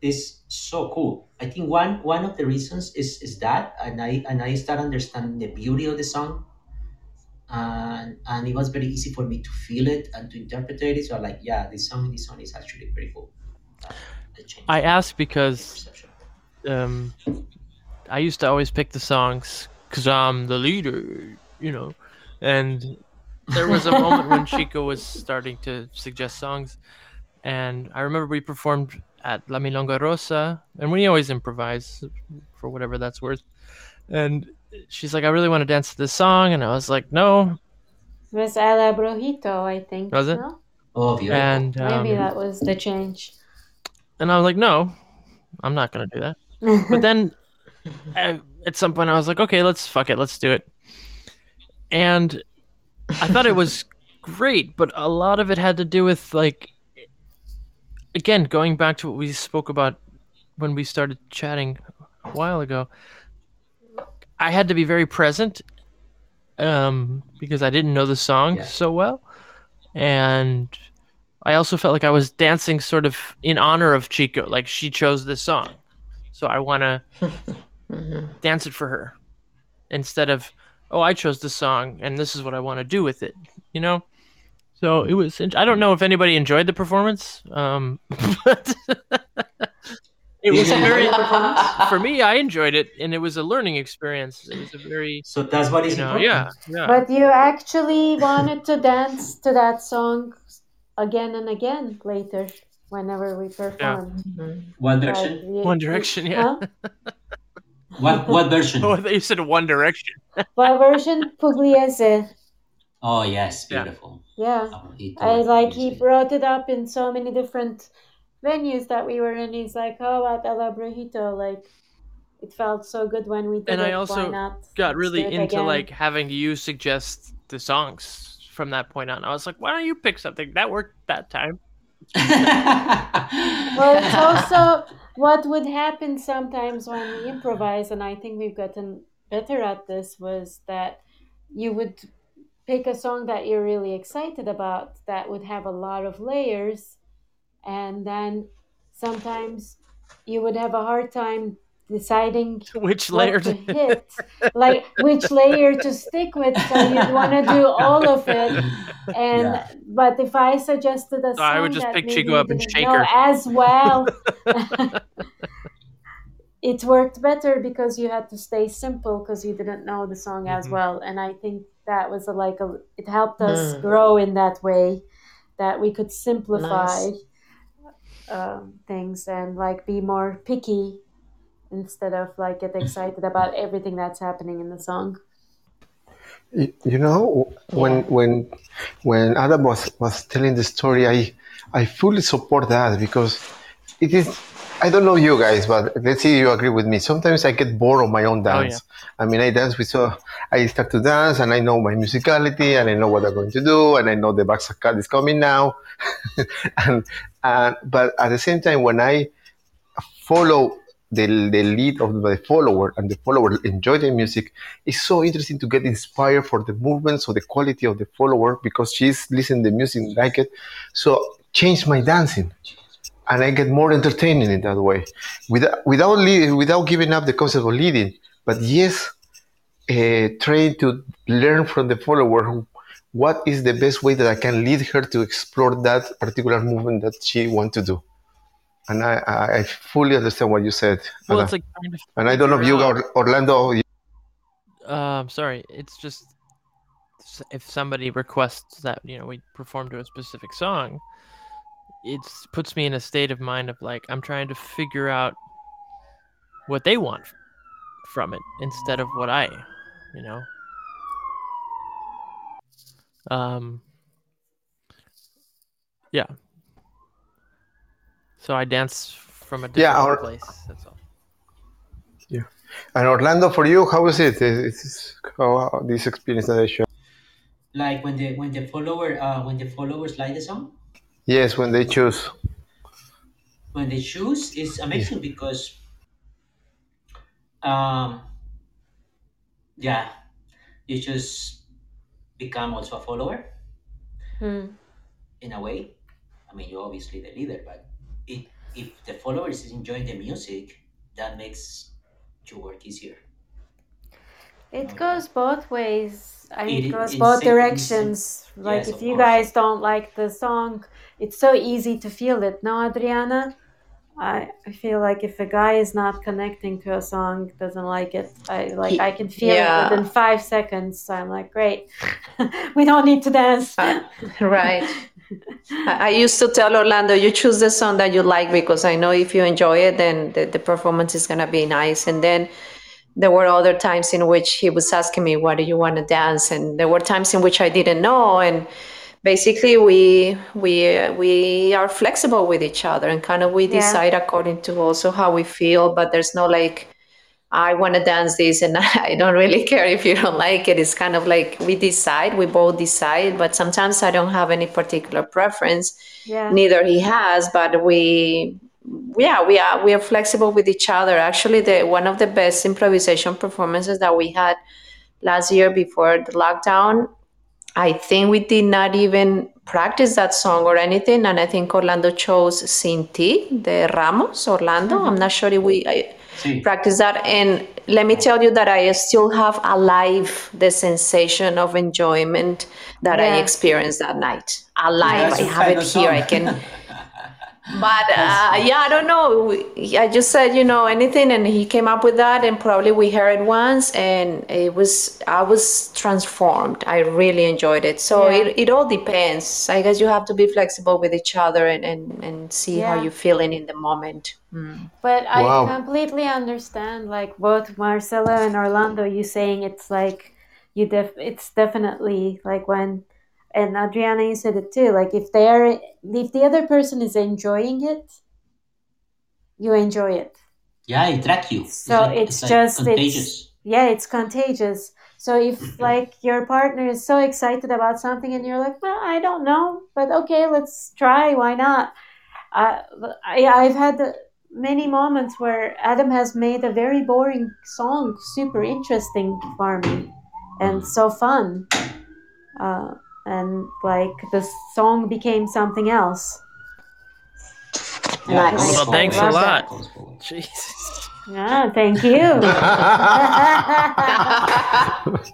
It's so cool. I think one one of the reasons is is that, and I and I start understanding the beauty of the song, and and it was very easy for me to feel it and to interpret it. So I'm like, yeah, this song, this song is actually pretty cool. I asked the because. Um, I used to always pick the songs because I'm the leader, you know. And there was a moment when Chico was starting to suggest songs, and I remember we performed at La Milonga Rosa, and we always improvise for whatever that's worth. And she's like, "I really want to dance to this song," and I was like, "No." It was El Brujito, I think. Was it? No? Oh, beautiful. And Maybe um, that was the change. and I was like, "No, I'm not gonna do that." But then uh, at some point I was like, okay, let's fuck it, let's do it. And I thought it was great, but a lot of it had to do with like again going back to what we spoke about when we started chatting a while ago. I had to be very present um, because I didn't know the song Yeah. so well, and I also felt like I was dancing sort of in honor of Chico. Like she chose this song, so I want to dance it for her instead of oh I chose this song and this is what I want to do with it. You know. So it was. I don't know if anybody enjoyed the performance, um, but it was a very for me. I enjoyed it, and it was a learning experience. It was a very So that's what you know, important. yeah, yeah. But you actually wanted to dance to that song again and again later, whenever we performed. Mm-hmm. One Like, version. One Direction, yeah. Huh? What what version? Oh, I thought you said One Direction. What version? Pugliese. Oh yes, beautiful. Yeah. He I told like he brought it up in so many different venues that we were in. He's like, oh, "How about El Brujito?" Like, it felt so good when we did And it. I Why also not? got really into again." like having you suggest the songs from that point on. I was like, why don't you pick something that worked that time? Well, it's also what would happen sometimes when we improvise, and I think we've gotten better at this. Was that you would pick a song that you're really excited about that would have a lot of layers, and then sometimes you would have a hard time deciding Which layer to to hit, like which layer to stick with. So you'd want to do all of it. And Yeah. but if I suggested a So song I would just pick maybe Chico up and shake her. as well, it worked better because you had to stay simple because you didn't know the song as Mhm. well. And I think that was a, like a it helped us Mm. grow in that way that we could simplify Nice. um, things and like be more picky instead of like get mm-hmm. excited about everything that's happening in the song. Y- You know, when when when Adam was, was telling the story, I I fully support that because it is. I don't know you guys, but let's see you agree with me. Sometimes I get bored of my own Oh, dance. I mean, I dance with so I start to dance, and I know my musicality, and I know what I'm going to do, and I know the back cut is coming now. and and but at the same time, when I follow the, the lead of the follower and the follower enjoy the music it's so interesting to get inspired for the movements or the quality of the follower because she's listening the music like it. So change my dancing. And i get more entertaining in that way. Without without lead, without giving up the concept of leading. But yes uh, trying to learn from the follower what is the best way that i can lead her to explore that particular movement that she want to do and I, I fully understand what you said. Well, Anna. it's like trying to and I don't know if you, Or- Orlando, you- Um, sorry, it's just if somebody requests that you know we perform to a specific song, it puts me in a state of mind of like I'm trying to figure out what they want from it instead of what I, you know. Um. Yeah. So I dance from a different Yeah, or- place. That's all. and Orlando, for you, how is it? Is, is how, how this experience that I showed? Like when the when the follower uh, when the followers like the song, Yes, when they choose. when they choose, it's amazing because um yeah, you just become also a follower Hmm. in a way. I mean, you're obviously the leader, but it, if the followers is enjoying the music, that makes your work easier. It goes both ways. I mean, It it goes both directions. Like, Yes, if you course. guys don't like the song, it's so easy to feel it. No, Adriana? I, I feel like if a guy is not connecting to a song, doesn't like it, I like He- I can feel yeah. it within five seconds. I'm like, great, we don't need to dance. Uh, right. I I used to tell Orlando, you choose the song that you like because I know if you enjoy it, then the, the performance is going to be nice. And then there were other times in which he was asking me, what do you want to dance? And there were times in which I didn't know. And basically we we we are flexible with each other and kind of we Yeah. decide according to also how we feel but there's no like I want to dance this, and I don't really care if you don't like it. It's kind of like we decide, we both decide, but sometimes I don't have any particular preference. Yeah. Neither he has, but we, yeah, we are we are flexible with each other. Actually, the one of the best improvisation performances that we had last year before the lockdown. I think we did not even practice that song or anything, and I think Orlando chose Sin Ti, the Ramos Orlando. I'm not sure if we. I, Sí. practice that and let me tell you that i still have alive the sensation of enjoyment that i experienced that night alive that's i have it here i can but uh, yeah i don't know. We- i just said you know anything and he came up with that and probably we heard it once and it was i was transformed. I really enjoyed it. So Yeah. it, it all depends. I guess you have to be flexible with each other and and, and see how you're feeling in the moment. Mm. But I Wow. completely understand, like both Marcelo and Orlando, you saying it's like you def it's definitely like when and Adriana you said it too, like if they're if the other person is enjoying it, you enjoy it. Yeah, it track you. So like, it's, like just contagious. it's yeah, it's contagious. So if like your partner is so excited about something and you're like, well, I don't know, but okay, let's try. Why not? Uh, I I've had many moments where Adam has made a very boring song super interesting for me and so fun. Uh, and like the song became something else. Nice. Well, thanks a lot. Goes. Jesus. Yeah, thank you.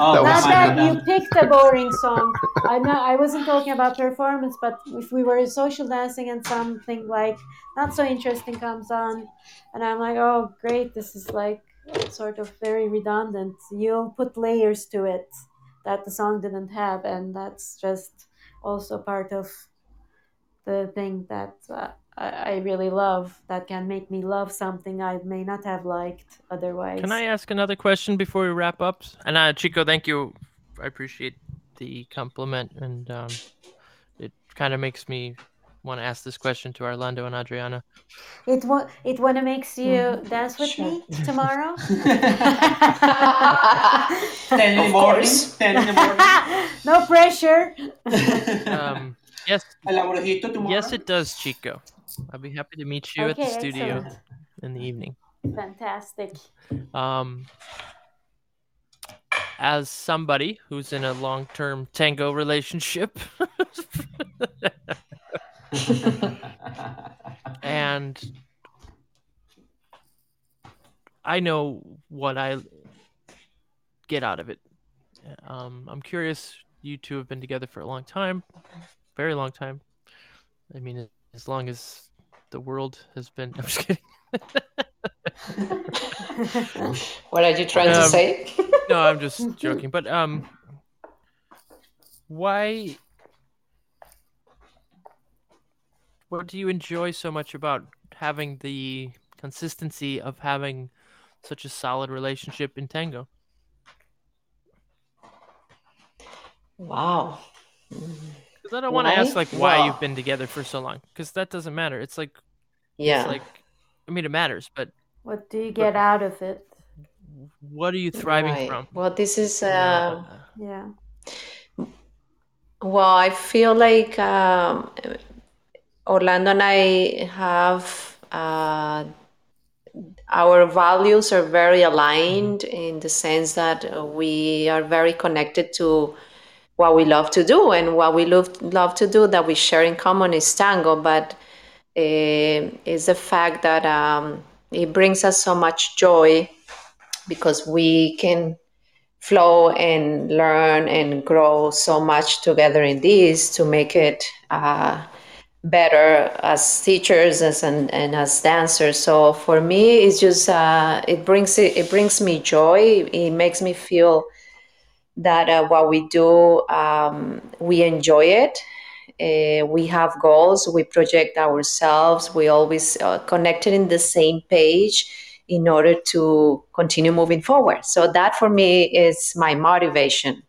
Oh, Not was- that you picked a boring song. I'm not. I wasn't talking about performance, but if we were social dancing and something like not so interesting comes on, and I'm like, oh great, this is like sort of very redundant. You'll put layers to it that the song didn't have, and that's just also part of the thing that uh, I, I really love. That can make me love something I may not have liked otherwise. Can I ask another question before we wrap up? And uh, Chico, thank you. I appreciate the compliment, and um, it kind of makes me want to ask this question to Orlando and Adriana. It wa- it wanna makes you dance with Sure. me tomorrow. Ten in the Of morning. course. Ten in the morning. no pressure. Um, yes, El abuelito tomorrow. yes, it does, Chico. I'll be happy to meet you at the studio excellent. in the evening. Fantastic. Um, as somebody who's in a long-term tango relationship, and I know what I get out of it. Um, I'm curious. You two have been together for a long time, very long time. I mean, as long as the world has been. I'm just kidding. what are you trying to Um, say no, I'm just joking. But um, why? What do you enjoy so much about having the consistency of having such a solid relationship in tango? wow Because I don't want to ask like why Well- you've been together for so long, because that doesn't matter. It's like yeah it's like, I mean, it matters, but What do you get out of it? what are you thriving Right. from? well this is You know, uh, Yeah. Well, I feel like um, Orlando and I have uh, our values are very aligned in the sense that we are very connected to what we love to do and what we love love to do that we share in common is tango, but uh, is the fact that um, it brings us so much joy because we can flow and learn and grow so much together in this to make it uh, better as teachers as and, and as dancers. So for me it's just uh, it brings it, it brings me joy. It makes me feel that uh, what we do um, we enjoy it. Uh, we have goals. We project ourselves. We always uh, connected in the same page in order to continue moving forward. So that for me is my motivation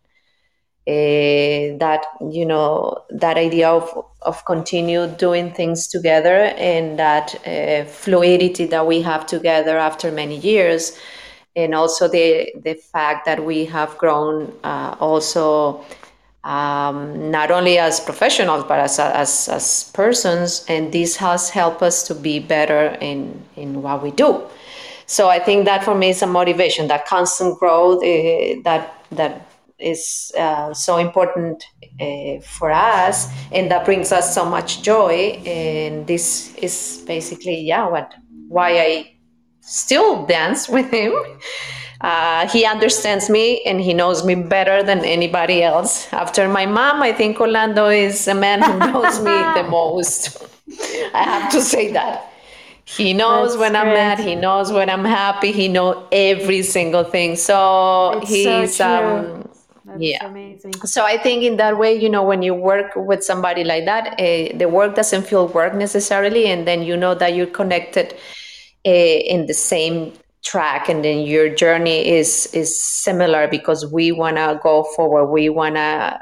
uh, that you know that idea of of continue doing things together and that uh, fluidity that we have together after many years. And also the the fact that we have grown uh, also um, not only as professionals but as, as as persons. And this has helped us to be better in in what we do. So i think that for me is a motivation that constant growth uh, that that is uh, so important uh, for us and that brings us so much joy and this is basically yeah what why i still dance with him uh, he understands me and he knows me better than anybody else after my mom i think orlando is a man who knows me the most i have to say that he knows That's when I'm mad. He knows when I'm happy. He knows every single thing. So It's so he's true. um, That's yeah. amazing. So I think in that way, you know, when you work with somebody like that, uh, the work doesn't feel work necessarily, and then you know that you're connected uh, in the same track, and then your journey is is similar because we want to go forward. We want to.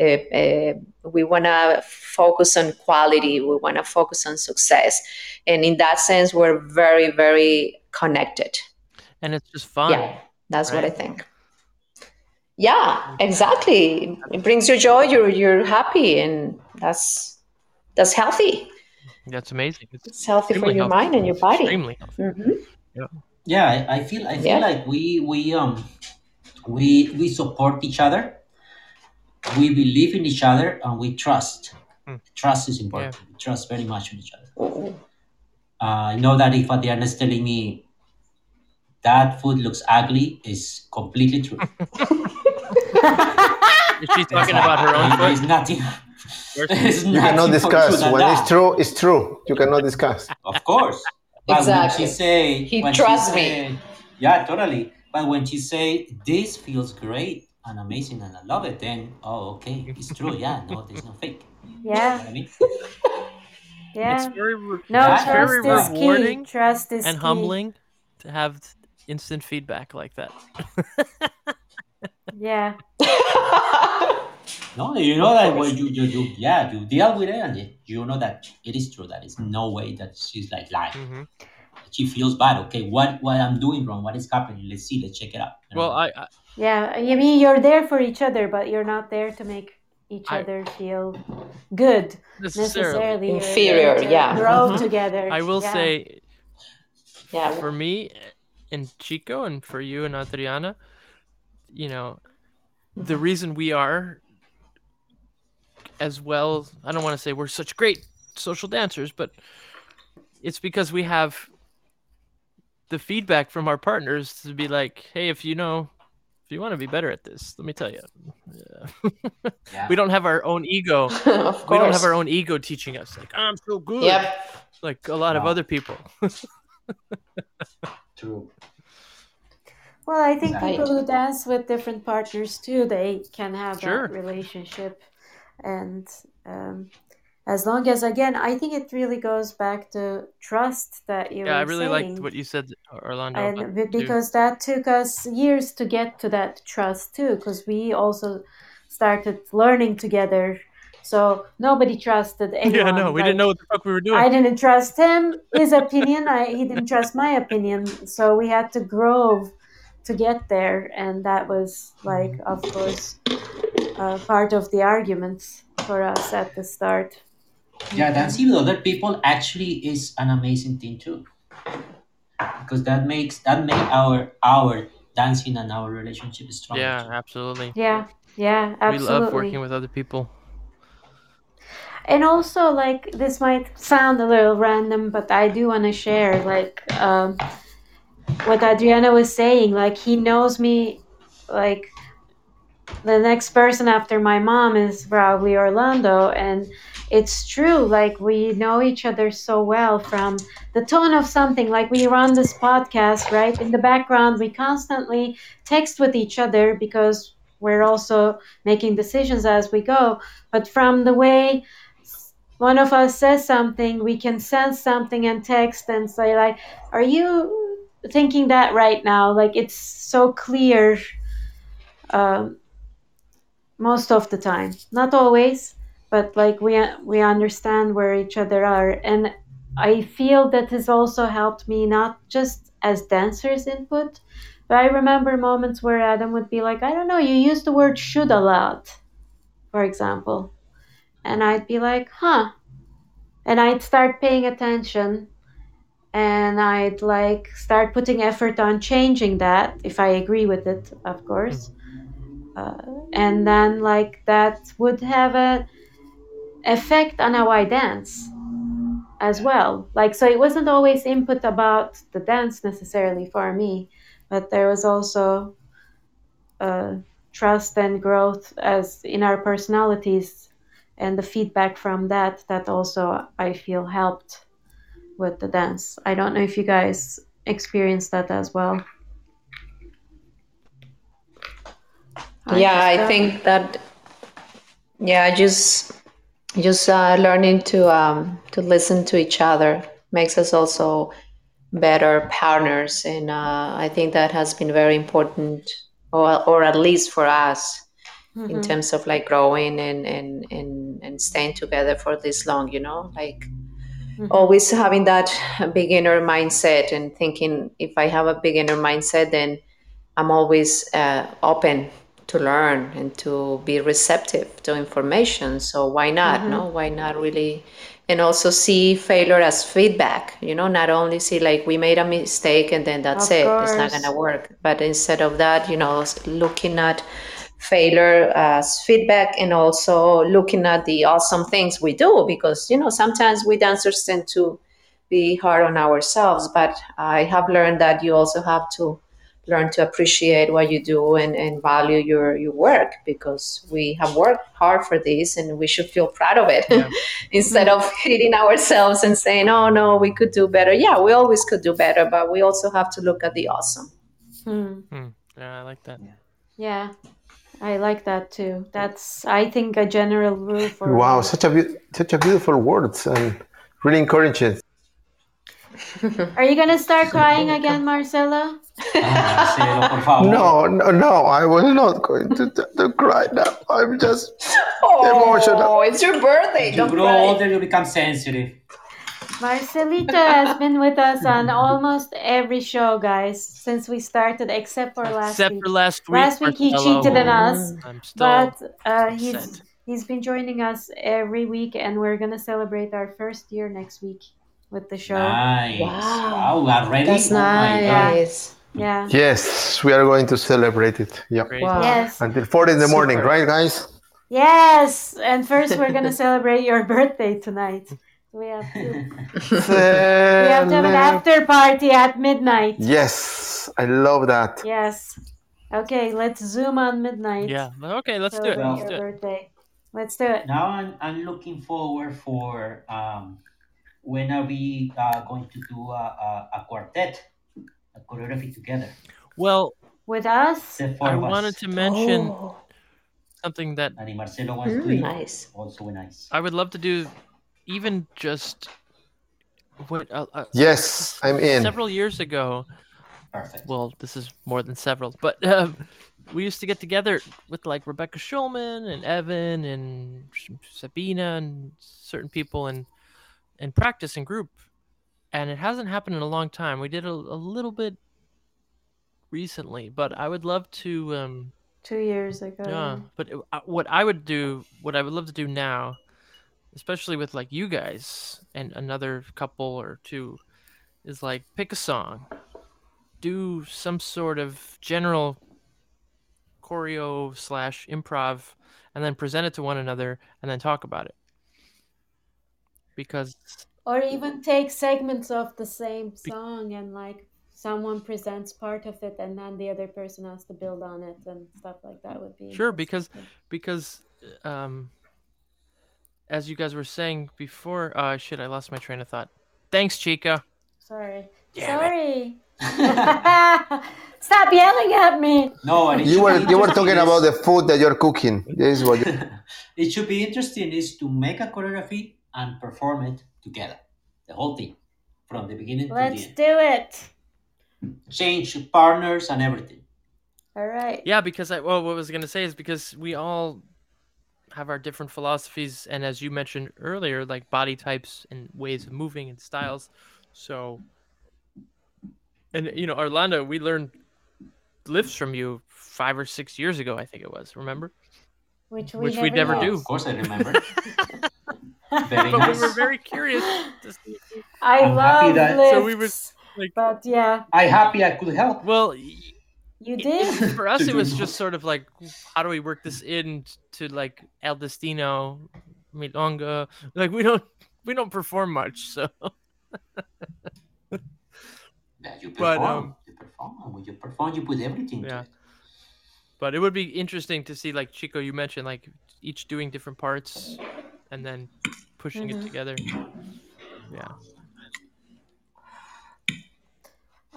Uh, uh, we want to focus on quality. We want to focus on success, and in that sense, we're very, very connected. And it's just fun. Yeah, that's what I think. Yeah, exactly. It brings you joy. You're you're happy, and that's that's healthy. That's amazing. It's It's healthy for your healthy. mind and your body. Extremely healthy. hmm Yeah. Yeah, I, I feel I feel Yeah. like we we um we we support each other. We believe in each other and we trust. Hmm. Trust is important. We trust very much in each other. Uh, I know that if Adriana is telling me that food looks ugly, is completely true. Is she talking about her own There's foot? nothing. There's You cannot more discuss. When that. it's true, it's true. You cannot discuss. Of course. But Exactly. when she say, He when she trusts me. Yeah, totally. But when she say this feels great and amazing and I love it, then oh, okay, it's true. Yeah, no, there's no fake. You know Yeah, I mean? yeah. It's very, re- No, That's it's very trust is key. rewarding Trust is and key. humbling to have instant feedback like that. Yeah, No, you know that when you, you, you yeah, you deal with it and it, you know that it is true. That it's no way that she's like lying. hmm She feels bad. Okay, what what I'm doing wrong? What is happening? Let's see. Let's check it out. you know? Well, I, I yeah. I mean, you're there for each other, but you're not there to make each I- other feel good necessarily, necessarily. You're Inferior, there to yeah. Grow Mhm. together. I will Yeah. say Yeah. for me and Chico and for you and Adriana, you know, the reason we are as well, I don't want to say we're such great social dancers, but it's because we have the feedback from our partners to be like, hey, if you know, if you want to be better at this, let me tell you. Yeah. Yeah. we don't have our own ego. We don't have our own ego teaching us, like, I'm so good. Yep. Like a lot of other people. True. Well, I think people who dance with different partners too, they can have Sure. that relationship, and um, as long as again, I think it really goes back to trust that you yeah, I really liked what you said, Orlando. and too. because that took us years to get to that trust too because we also started learning together so nobody trusted anyone yeah, no, we like, didn't know what the fuck we were doing. i didn't trust him his opinion I, he didn't trust my opinion so we had to grow to get there and that was like of course uh, part of the arguments for us at the start Yeah, dancing with other people actually is an amazing thing too, because that makes that make our our dancing and our relationship stronger. yeah, absolutely. yeah yeah absolutely We love working with other people. and also like this might sound a little random but i do want to share like um, what adriana was saying like he knows me like the next person after my mom is probably orlando and it's true like we know each other so well from the tone of something like we run this podcast right? In the background we constantly text with each other because we're also making decisions as we go but from the way one of us says something, we can sense something and text and say like, "Are you thinking that right now?" Like it's so clear um, most of the time. Not always, but like we we understand where each other are, and I feel that has also helped me not just as dancers input, but I remember moments where Adam would be like, I don't know, you use the word should a lot, for example, and I'd be like, huh, and I'd start paying attention and I'd like start putting effort on changing that if I agree with it, of course. Uh, and then like that would have a effect on how I dance as well. Like so, it wasn't always input about the dance necessarily for me, but there was also uh, trust and growth as in our personalities, and the feedback from that that also I feel helped with the dance. I don't know if you guys experienced that as well. yeah just i think that yeah just just uh, learning to um, to listen to each other makes us also better partners and uh, i think that has been very important or, or at least for us in Mhm. terms of like growing and, and and and staying together for this long you know like Mhm. always having that beginner mindset and thinking if i have a beginner mindset then i'm always uh, open to learn and to be receptive to information. So why not Mhm. no? Why not really? And also see failure as feedback you know? Not only see like we made a mistake and then that's Of it it's not gonna work. But instead of that you know looking at failure as feedback and also looking at the awesome things we do because you know sometimes we dancers tend to be hard on ourselves but i have learned that you also have to learn to appreciate what you do and, and value your, your work because we have worked hard for this and we should feel proud of it Yeah. instead of hitting ourselves and saying oh no we could do better yeah we always could do better but we also have to look at the awesome Hmm. Hmm. Yeah, I like that. Yeah, I like that too. That's I think a general rule for Wow, such a beau- such a beautiful words and really encouraging. Are you gonna start crying again, Marcelo? Marcelo, por favor. No, no, no, I was not going to, to, to cry now. I'm just emotional. oh Emotional. it's your birthday You don't grow cry. older, you become sensitive. Marcelita has been with us on almost every show, guys, since we started, except for last Except week. for last week. Last week he cheated on us, but uh, he's he's been joining us every week, and we're gonna celebrate our first year next week with the show. Nice. Wow. Wow, already? that's Oh my God. nice Yeah. yes, we are going to celebrate it. Yeah, wow Yes. until four in the morning, Super. right, guys? Yes. And first, we're gonna celebrate your birthday tonight. We have to. We have to have an after party at midnight. Yes, I love that. Yes. Okay, let's zoom on midnight. Yeah. Okay, let's do it. Celebrate Let's your do it. birthday. Let's do it. Now I'm, I'm looking forward for um, when are we uh, going to do a, a, a quartet, a choreography together? Well, With us? The I us. wanted to mention Oh, something that And if Marcelo wants mm, do it, nice also nice. I would love to do, even just what uh, uh, Yes, I'm in. several years ago. Perfect. Well, this is more than several, but uh, we used to get together with like Rebecca Schulman and Evan and Sabina and certain people and and practice in group. And it hasn't happened in a long time. We did a, a little bit recently, but I would love to. Um, Two years ago. yeah, but it- uh, what I would do, what I would love to do now, especially with like you guys and another couple or two, is like pick a song, do some sort of general choreo slash improv, and then present it to one another, and then talk about it. Because Or even take segments of the same song and like someone presents part of it and then the other person has to build on it and stuff like that would be Sure, because because um, as you guys were saying before, uh, shit, I lost my train of thought. Thanks, Chica. Sorry. Damn Sorry. Stop yelling at me. No, and You were you were talking about the food that you're cooking. This is what it should be interesting is to make a choreography and perform it together. The whole thing. From the beginning Let's to the do it. Change partners and everything. All right. Yeah, because I well, what I was gonna say is because we all have our different philosophies, and as you mentioned earlier, like body types and ways of moving and styles. So, and you know, Orlando, we learned lifts from you five or six years ago, I think it was. Remember? Which we Which never we'd never do. Of course, I remember. Very but nice. we were very curious to see. I I'm love that- lifts, So we was like, but yeah, I happy I could help. well, you did. for us it was just sort of like how do we work this in to like el destino milonga like we don't we don't perform much so Yeah, you But, perform. um, you perform. When you perform, you put everything Yeah. it. but it would be interesting to see like chico you mentioned like each doing different parts and then pushing Mhm. it together yeah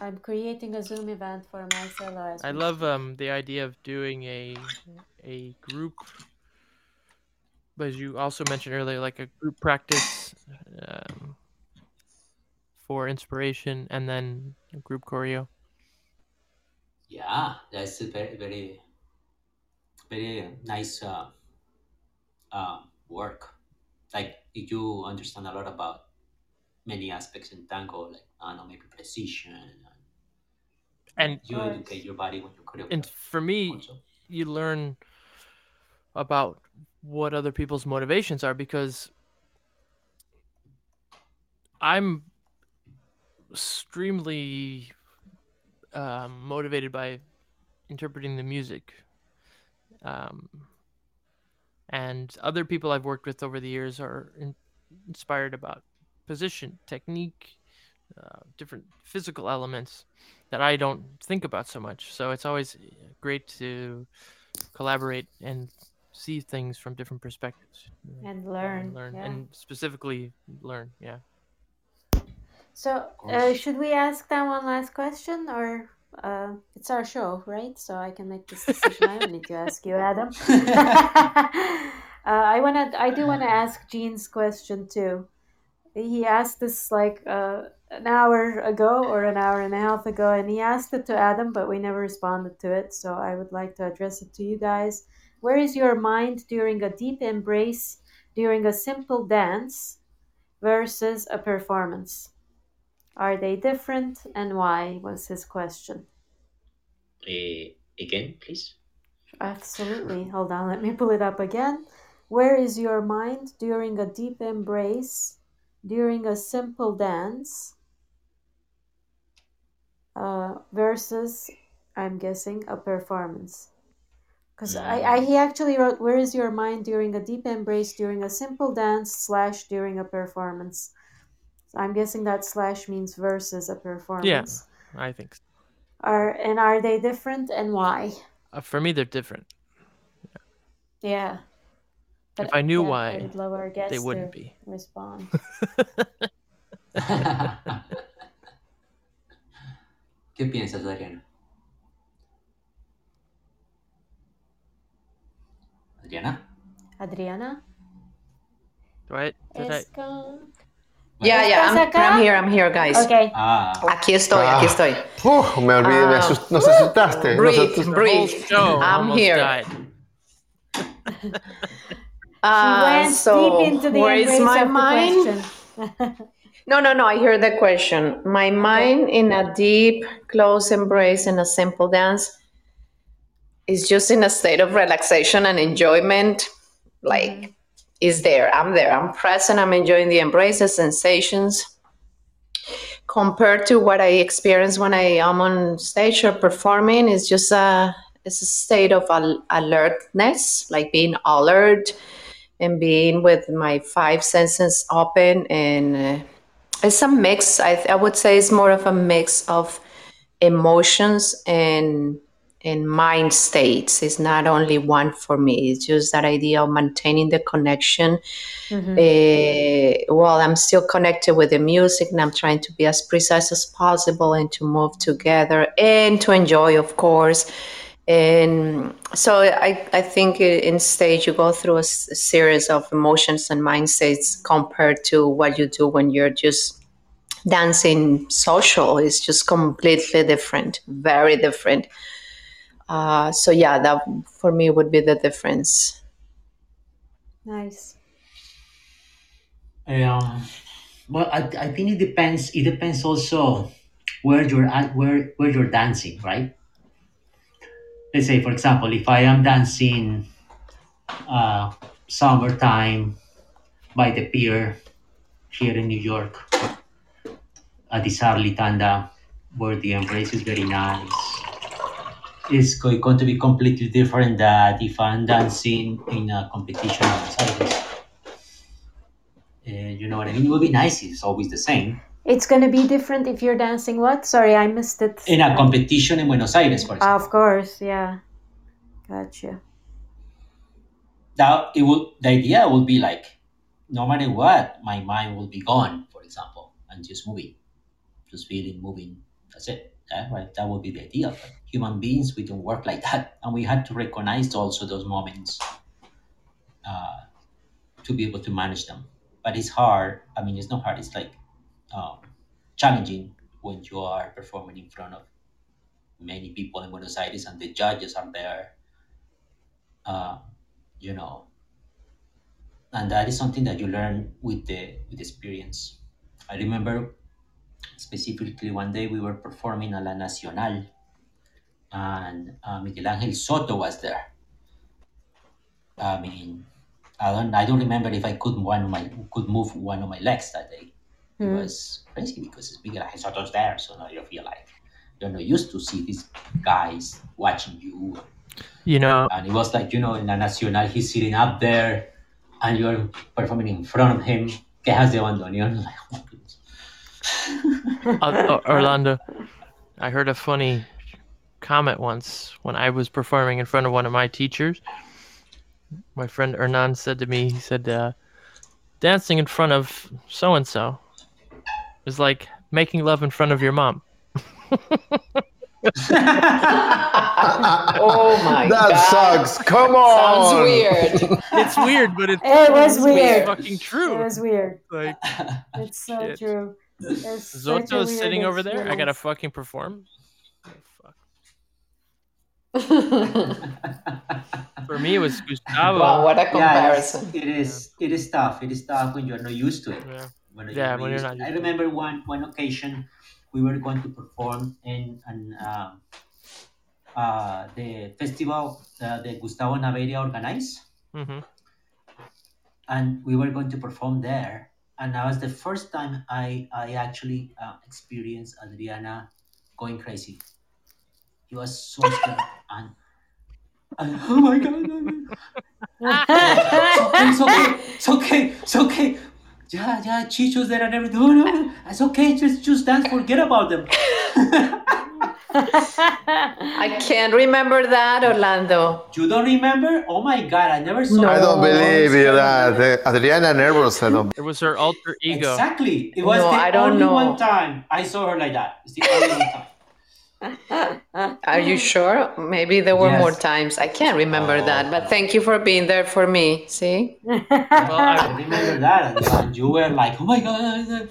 I'm creating a Zoom event for Marcelo. As i love um the idea of doing a a group but as you also mentioned earlier like a group practice um, for inspiration and then a group choreo Yeah, that's a very, very, very nice uh, uh, work. Like you understand a lot about many aspects in tango, like I don't know, maybe precision. And You educate your body when you choreograph. and for me also. you learn about what other people's motivations are because I'm extremely um, motivated by interpreting the music. Um, and other people I've worked with over the years are in- inspired about position, technique, uh, different physical elements that I don't think about so much. So it's always great to collaborate and see things from different perspectives. and learn. learn, yeah. and specifically learn. Yeah. So, uh, should we ask them one last question, or uh, it's our show, right? So I can make this decision. I don't need to ask you, Adam. uh, I wanna, I do want to ask Gene's question too. He asked this like uh, an hour ago or an hour and a half ago, and he asked it to Adam, but we never responded to it. So I would like to address it to you guys. Where is your mind during a deep embrace, during a simple dance, versus a performance? Are they different and why? Was his question. Eh, again, please. Absolutely. Hold on, let me pull it up again. Where is your mind during a deep embrace, during a simple dance, uh, versus, I'm guessing, a performance? Because I, I, he actually wrote, Where is your mind during a deep embrace, during a simple dance, slash, during a performance? So I'm guessing that slash means versus a performance. Yes. I think. So. Are and are they different and why? Uh, for me, they're different. Yeah. yeah. But If I knew yeah, why, I would love our guests they wouldn't to be. respond. ¿Qué piensas, Adriana? Adriana? Adriana. Do I? Did I? Es con- Yeah, yeah, ¿Estás I'm, acá? I'm here, I'm here, guys. Okay. Ah, Aquí estoy, aquí Ah. estoy. Uf, me olvidé, me Ah, asus- nos asustaste. nos breathe, asus- The breathe. whole show I'm almost here. died. Uh, she went so deep into the where is embrace my of the mind? No, no, no. I hear the question. My mind in a deep, close embrace and a simple dance is just in a state of relaxation and enjoyment. Like, is there? I'm there. I'm present. I'm enjoying the embraces, sensations. Compared to what I experience when I am on stage or performing, it's just a it's a state of al- alertness, like being alert and being with my five senses open and uh, it's a mix. I, I would say it's more of a mix of emotions and and mind states. It's not only one for me. It's just that idea of maintaining the connection. Uh, while i'm still connected with the music and i'm trying to be as precise as possible and to move together and to enjoy of course and so I, I think in stage you go through a, s- a series of emotions and mind states compared to what you do when you're just dancing social is just completely different very different Uh, so yeah, that for me would be the difference. Nice. Um, well, I, I think it depends. It depends also where you're at, where where you're dancing, right? Let's say, for example, if I am dancing uh, summertime by the pier here in New York at Di Sarli Tanda, where the embrace is very nice. It's going to be completely different than if I'm dancing in a competition Buenos Aires. Uh, you know what I mean? It would be nice it's always the same. It's gonna be different if you're dancing what? Sorry, I missed it. In a competition in Buenos Aires, for example. Of course, yeah. Gotcha. that it would the idea would be like no matter what my mind will be gone for example and just moving just feeling moving that's it yeah, right that would be the idea but human beings we don't work like that and we had to recognize also those moments uh, to be able to manage them but it's hard i mean it's not hard it's like um, challenging when you are performing in front of many people in buenos aires and the judges are there uh, you know. And that is something that you learn with the with experience. I remember specifically one day we were performing a la nacional and uh, miguel angel zotto was there. I mean i don't i don't remember if i could one of my could move one of my legs that day it Hmm. was crazy because it's miguel angel zotto's there so now you feel like you're not used to see these guys watching you You know, and it was like you know in la nacional he's sitting up there and you're performing in front of him quejas de abandono like oh uh, uh, Orlando, I heard a funny comment once when I was performing in front of one of my teachers. My friend Hernan said to me, he said, uh, dancing in front of so and so is like making love in front of your mom. Oh my god. that god. sucks. Come on. Sounds weird. It's weird, but it's, It was weird. fucking true. It was weird. Like It's so Shit. true. It's such a Zotto's sitting over there. I gotta fucking perform. Oh, fuck. For me, it was Gustavo. wow, what a comparison! yeah it is, comparison. it is it is tough it is tough when you're not used to it Yeah. When you're Yeah, when you're not i used to it. remember one one occasion we were going to perform in an um, uh, the festival uh, that gustavo naveira organized hmm and we were going to perform there and that was the first time i i actually uh, experienced adriana going crazy he was so scared and, and oh my god oh my God. it's okay it's okay it's okay it's okay yeah yeah chicho's there and everything oh, no, no, it's okay just just dance forget about them I can't remember that, Orlando. you don't remember oh my god i never saw No. I don't believe you that. Adriana Nervos. I don't. It was her alter ego. Exactly. It was No, the I don't only know. one time I saw her like that. It's the only one time. Are you sure? Maybe there were more times. I can't remember Oh. that, but thank you for being there for me. See? Well, I I, remember that, and, and you were like, "Oh my god!"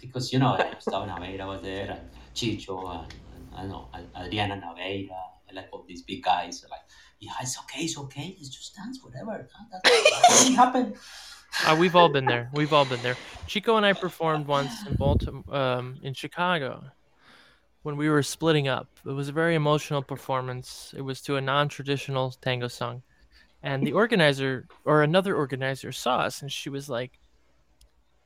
Because you know, Gustavo Naveira was there, and Chicho, and, and I don't know Adriana Naveira, and like all these big guys. Like, yeah, it's okay, it's okay. Let's just dance, whatever. That, that doesn't uh, we've all been there. We've all been there. Chico and I performed once in Baltimore, um, in Chicago, when we were splitting up. It was a very emotional performance. It was to a non-traditional tango song, and the organizer or another organizer saw us, and she was like,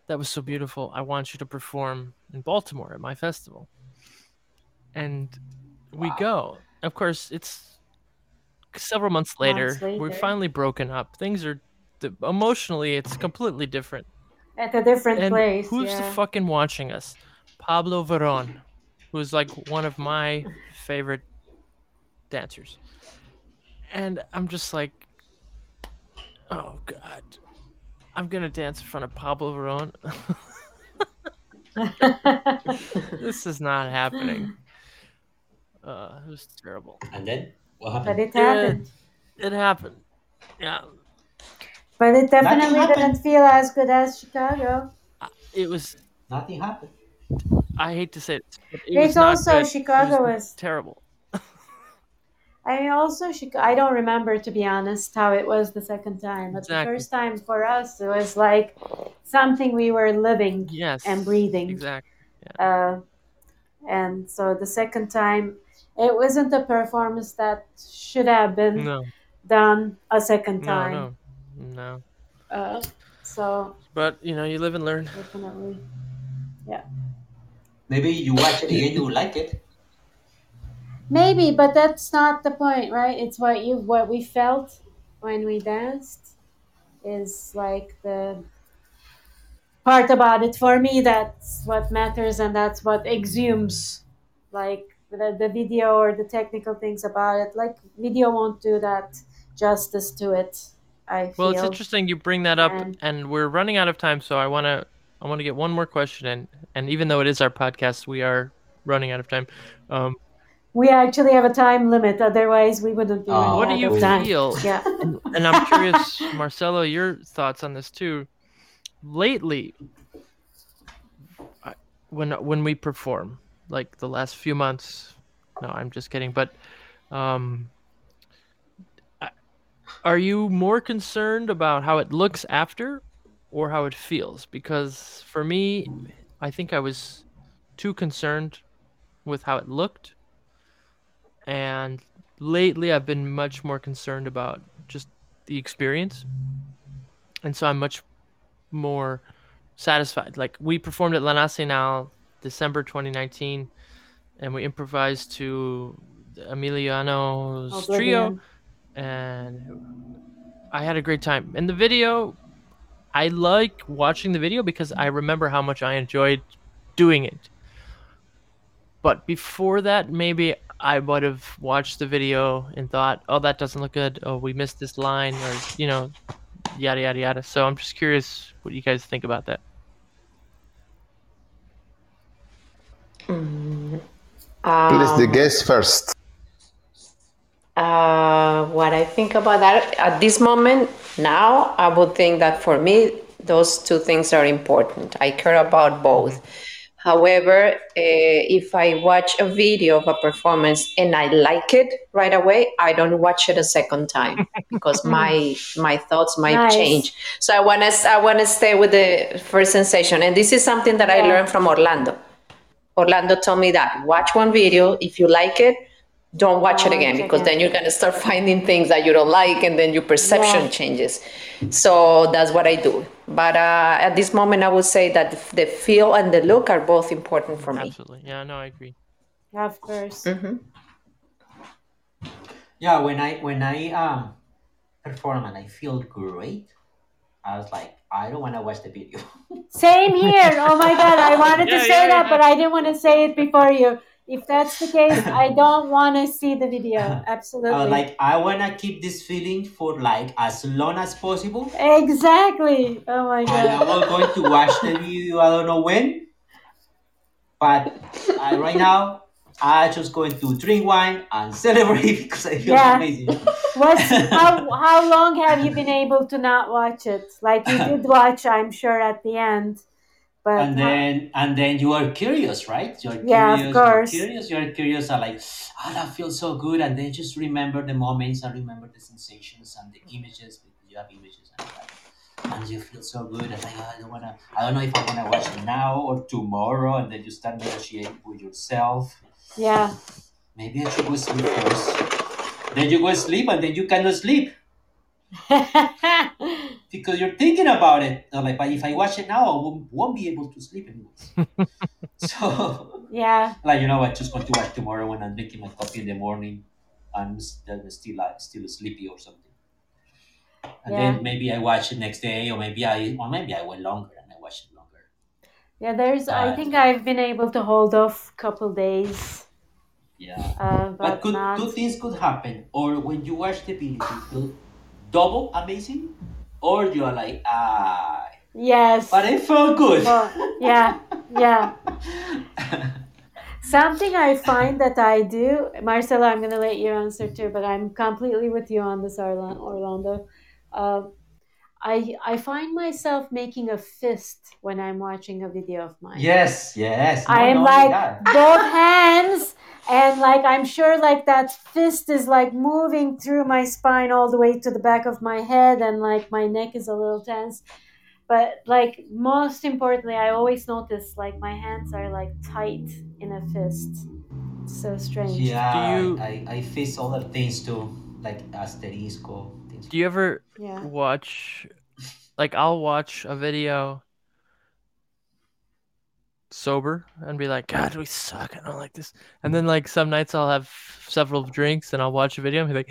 "That was so beautiful. I want you to perform in Baltimore at my festival." And we go. Of course, it's several months later. Months We're finally broken up. Things are emotionally, it's completely different. At a different And place. who's yeah. fucking watching us? Pablo Veron, who's like one of my favorite dancers. And I'm just like, oh god, I'm gonna dance in front of Pablo Veron. this is not happening. Uh, it was terrible. And then what happened? but happened? it happened. It happened. Yeah, But it definitely didn't feel as good as Chicago. it was. Nothing happened. I hate to say it. But it It's was not also good. Chicago was is- terrible. I also, I don't remember, to be honest, how it was the second time. But Exactly. the first time for us, it was like something we were living Yes. and breathing. Exactly. Uh, and so the second time, it wasn't a performance that should have been No. done a second No. time. No. No. Uh, so But you know, you live and learn. definitely, yeah. Maybe you watch it again, you will like it. Maybe, but that's not the point, right? It's what you what we felt when we danced is like the part about it for me that's what matters and that's what exhumes like the, the video or the technical things about it like video won't do that justice to it i Well, feel it's interesting you bring that up, And- and we're running out of time, so I want to I want to get one more question in, and even though it is our podcast, we are running out of time. Um, we actually have a time limit otherwise we wouldn't be Oh, what do you time. feel? yeah and I'm curious, Marcelo, your thoughts on this too. Lately, when when we perform, like the last few months, no, I'm just kidding. But, um, are you more concerned about how it looks after, or how it feels? Because for me, I think I was too concerned with how it looked, and lately I've been much more concerned about just the experience. And so I'm much more satisfied. Like we performed at La Nacional December 2019 and we improvised to Emiliano's oh, trio and I had a great time. And the video I like watching the video because I remember how much I enjoyed doing it. But before that, maybe I would have watched the video and thought, "Oh, that doesn't look good. Oh, we missed this line," or you know, yada yada yada. So I'm just curious what you guys think about that. Mm, Please, the um, guest first. Uh, what I think about that at this moment now, I would think that for me, those two things are important. I care about both. However, uh, if I watch a video of a performance and I like it right away, I don't watch it a second time because my my thoughts might Nice. change. So I want to I want to stay with the first sensation, and this is something that I Yeah. learned from Orlando. Orlando told me that watch one video if you like it, don't watch it again because again. then you're gonna start finding things that you don't like, and then your perception Yeah. changes. So that's what I do. But uh, at this moment, I would say that the feel and the look are both important for me. Absolutely. Yeah, no, I agree. yeah of course hmm Yeah, when I when I um perform and I feel great, I was like, I don't want to watch the video. Same here. Oh my god, I wanted to say yeah, that, yeah. but I didn't want to say it before you. If that's the case, I don't want to see the video. Absolutely. Was like, I want to keep this feeling for like as long as possible. exactly. Oh my god. And I'm not going to watch the video. I don't know when, but I, right now I just going to drink wine and celebrate because I feel Yeah. amazing. What's how how long have you been able to not watch it? Like you did watch, I'm sure, at the end. But and then and then you are curious, right? You're Yeah, of curious. course. You're curious. You're curious. Are like, oh, that feels so good. And then just remember the moments and remember the sensations and the images because you have images and like, and you feel so good. And like, oh, I don't wanna. I don't know if I wanna watch it now or tomorrow. And then you start negotiating with yourself. yeah, Maybe I should go sleep first. Then you go sleep and then you cannot sleep because you're thinking about it. They're like, but if I watch it now, I won't, won't be able to sleep anyways. so, yeah, like, you know what? Just going to watch tomorrow when I'm drinking my coffee in the morning. I'm still still, like, still sleepy or something. And Yeah. then maybe I watch it next day, or maybe I, or maybe I went longer and I watch it longer. yeah. There's. I think I've been able to hold off a couple days, Yeah. uh, But but could, not. two things could happen. Or when you watch the video, you feel double amazing, or you are like, ah, Yes. but it felt good. Well, yeah, yeah. Something I find that I do, Marcela, I'm going to let you answer too, but I'm completely with you on this, Orlando. Um I I find myself making a fist when I'm watching a video of mine. yes, yes. No, I am no, like yeah. both hands and like I'm sure like that fist is like moving through my spine all the way to the back of my head, and like my neck is a little tense. But like most importantly, I always notice like my hands are like tight in a fist. It's so strange. Yeah, Do you- I, I, I face other things too, like asterisco. Things. Do you ever Yeah. watch like I'll watch a video sober and be like, God, we suck. I don't like this. And then like some nights I'll have several drinks and I'll watch a video and be like,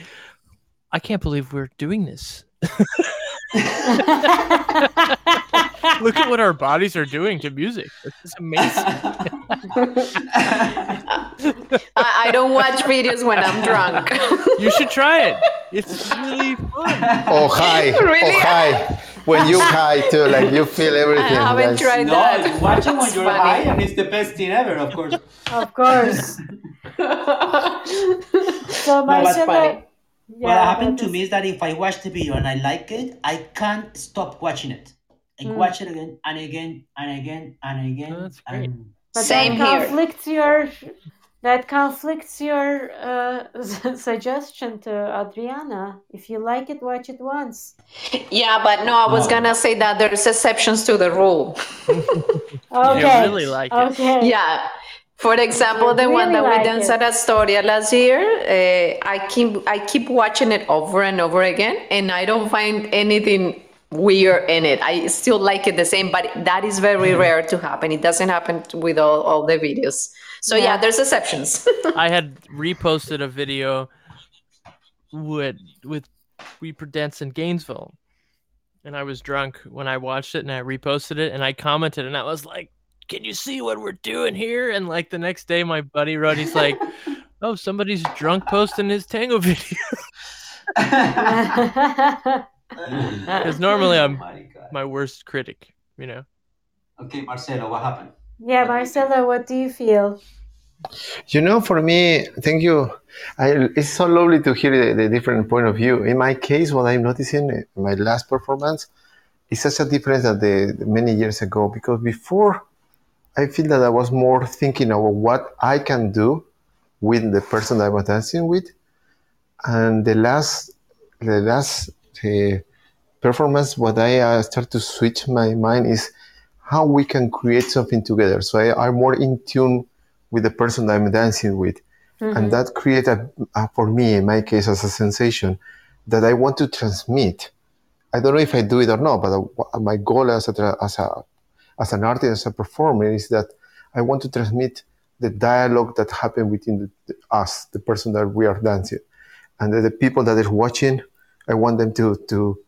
I can't believe we're doing this. Look at what our bodies are doing to music. It's amazing. I, I don't watch videos when I'm drunk. You should try it. It's really fun. Oh hi, oh, Really? oh hi. When you high too, like you feel everything. I haven't That's- tried no, that. you watch it when you're funny. high, and it's the best thing ever, of course. of course. So No, that's yeah, what happened to me is that if I watch the video and I like it, I can't stop watching it. I Mm. watch it again and again and again and again. Oh, that's great. and- But Same that here. conflicts your that conflicts your uh, suggestion to Adriana. If you like it, watch it once. yeah, but no, I was No. gonna say that there's exceptions to the rule. Okay. really like it. Okay. Yeah. For example, the one really that we like danced it. at Astoria last year, uh, I keep I keep watching it over and over again, and I don't find anything weird in it. I still like it the same, but that is very mm-hmm. rare to happen. It doesn't happen with all, all the videos. So yeah, Yeah. there's exceptions. I had reposted a video with with we dance in Gainesville, and I was drunk when I watched it, and I reposted it, and I commented, and I was like, "Can you see what we're doing here?" And like the next day, my buddy wrote, he's like, "Oh, somebody's drunk posting his tango video." Because normally I'm Oh my my worst critic, you know. Okay, Marcelo, what happened? yeah, Marcelo, what do you feel? You know, for me, thank you. I, it's so lovely to hear the, the different point of view. In my case, what I'm noticing in my last performance is such a difference than the, the many years ago. Because before, I feel that I was more thinking about what I can do with the person I was dancing with, and the last, the last uh, performance, what I uh, start to switch my mind is how we can create something together. So I, I'm more in tune with the person that I'm dancing with. And that creates, for me, in my case, as a sensation that I want to transmit. I don't know if I do it or not, but my goal as a, as a as an artist, as a performer, is that I want to transmit the dialogue that happened within the, the- us, the person that we are dancing, and that the people that are watching. I want them to to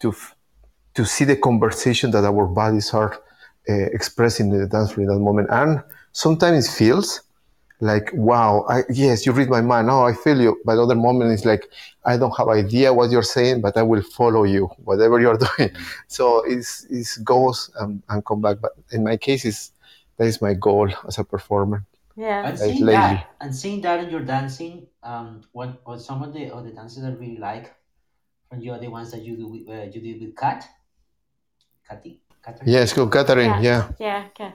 to to see the conversation that our bodies are uh, expressing in the dance floor in that moment. And sometimes it feels like, wow, I, yes, you read my mind. Oh, I feel you. But other moment it's like, I don't have idea what you're saying, but I will follow you, whatever you're doing. So it's, it's goes and, and come back. But in my case, it's, that is my goal as a performer. Yeah. And seeing that, and seeing that in your dancing, um, what what some of the of the dances I really like from you are the ones that you do with, uh, you did with Kat, Kathy, Catherine. Yes, go Catherine. Yeah. Yeah. Okay.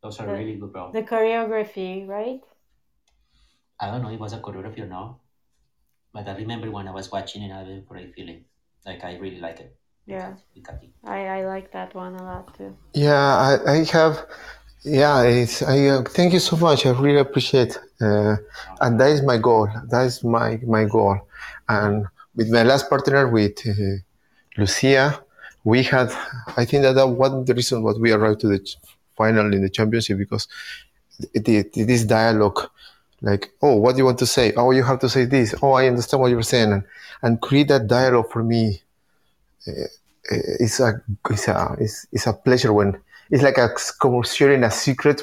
those are The- really good, bro. The choreography, right? I don't know if it was a choreography or not, but I remember when I was watching it, I had a great feeling. Like I really like it. Yeah. With I, I like that one a lot too. Yeah, I, I have. Yeah, it's. I uh, thank you so much. I really appreciate, uh, and that is my goal. That is my my goal. And with my last partner, with uh, Lucia, we had. I think that that one the reason what we arrived to the final in the championship because it, it, it is dialogue. Like, oh, what do you want to say? Oh, you have to say this. Oh, I understand what you're saying, and, and create that dialogue for me it's a it's a it's, it's a pleasure when it's like a sharing a secret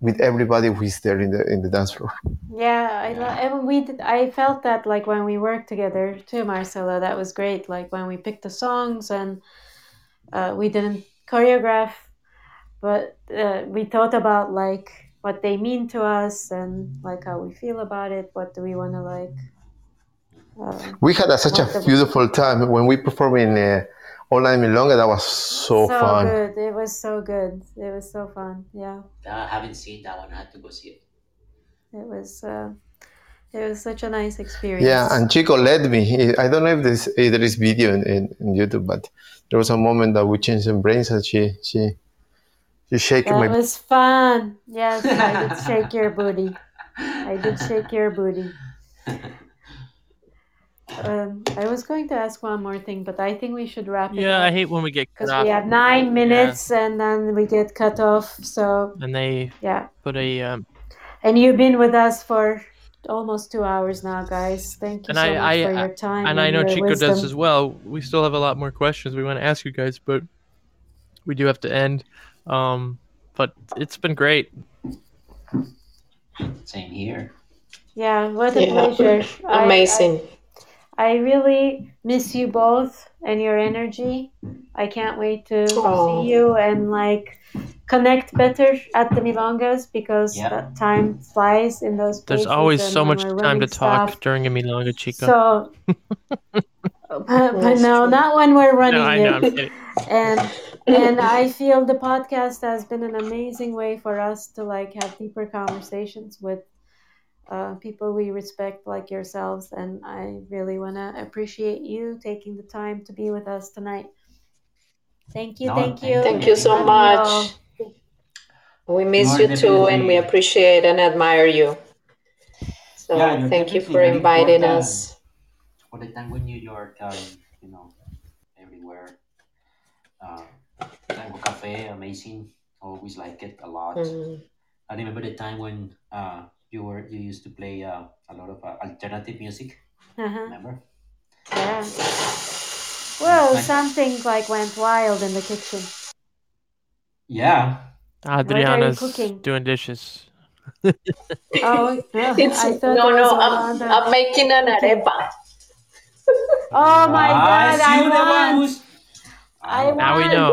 with everybody who is there in the in the dance floor. Yeah, I lo- and we did. I felt that like when we worked together too, Marcelo. That was great. Like when we picked the songs and uh, we didn't choreograph, but uh, we thought about like what they mean to us and like how we feel about it. What do we want to like? Uh, We had a, such a beautiful time when we performed in uh, Online Milonga. That was so, so fun. good. It was so good. It was so fun. Yeah. I haven't seen that one. I have to go see it. it was uh, it was such a nice experience. Yeah, and Chico led me. I don't know if this if there is video in, in, in YouTube, but there was a moment that we changed some brains, and she she she shaking that my. was fun. Yes, I did shake your booty. I did shake your booty. Um, I was going to ask one more thing, but I think we should wrap it Yeah, I hate when we get cut because off. we have nine minutes and then we get cut off. So And they yeah, put a um, and you've been with us for almost two hours now, guys. Thank you and so I, much I, for I- your time and I know your Chico does as well. We still have a lot more questions we want to ask you guys, but we do have to end. Um, but it's been great. Same here. Yeah, what a Yeah. pleasure. I- Amazing. I really miss you both and your energy. I can't wait to Oh. see you and like connect better at the Milongas because Yeah. that time flies in those places. There's always so much time to talk stuff. during a Milonga Chico. So, but, but no, true. not when we're running no, I know. I'm kidding. And and I feel the podcast has been an amazing way for us to like have deeper conversations with uh, people we respect like yourselves and i really want to appreciate you taking the time to be with us tonight thank you No, thank thank you Thank you so much. We miss You you are too, and we appreciate and admire you. So Yeah, thank you for inviting important. us. For the time when New York, um, you know, everywhere. Uh, Tango Cafe, amazing. Always like it a lot. Mm. I remember the time when uh, you were you used to play uh, a lot of uh, alternative music. uh-huh. Remember? yeah well Like- something like went wild in the kitchen Yeah. Adriana's cooking? doing dishes. oh It's i thought no, no. I'm, I'm making an arepa. oh my Ah, god i you the one want who's- I Now we want know.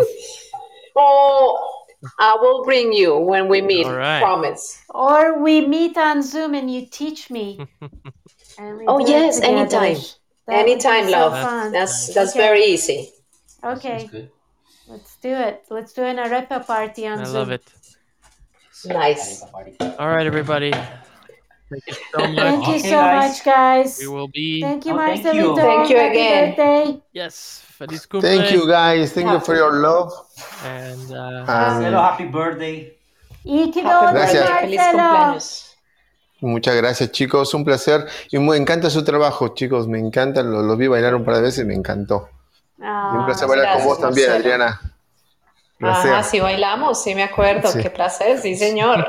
Oh, I will bring you when we meet. All right. Promise. Or we meet on Zoom and you teach me. Oh, yes, anytime. That Anytime, so love. fun. That's that's Okay. very easy. Okay, let's do it. Let's do an arepa party on I Zoom. love it. Nice. All right, everybody. Thank you so Thank much. you Okay, so guys. much, guys. We will be. Thank you, Oh, thank Marcelito. you. Thank you Happy again. birthday. Yes. Feliz cumple. Thank you guys. Thank you for your love. And uh, Marcelo, happy birthday. Ikido, Happy Gracias. birthday. Feliz cumpleaños. muchas gracias, chicos. Un placer. Y me encanta su trabajo, chicos. Me encanta. Lo, lo vi bailar un par de veces y me encantó. Y un Ah, placer bailar con gracias, vos también, Marcelo. Adriana. Ajá, Gracias. sí bailamos, sí me acuerdo. Sí. Qué placer, sí, señor.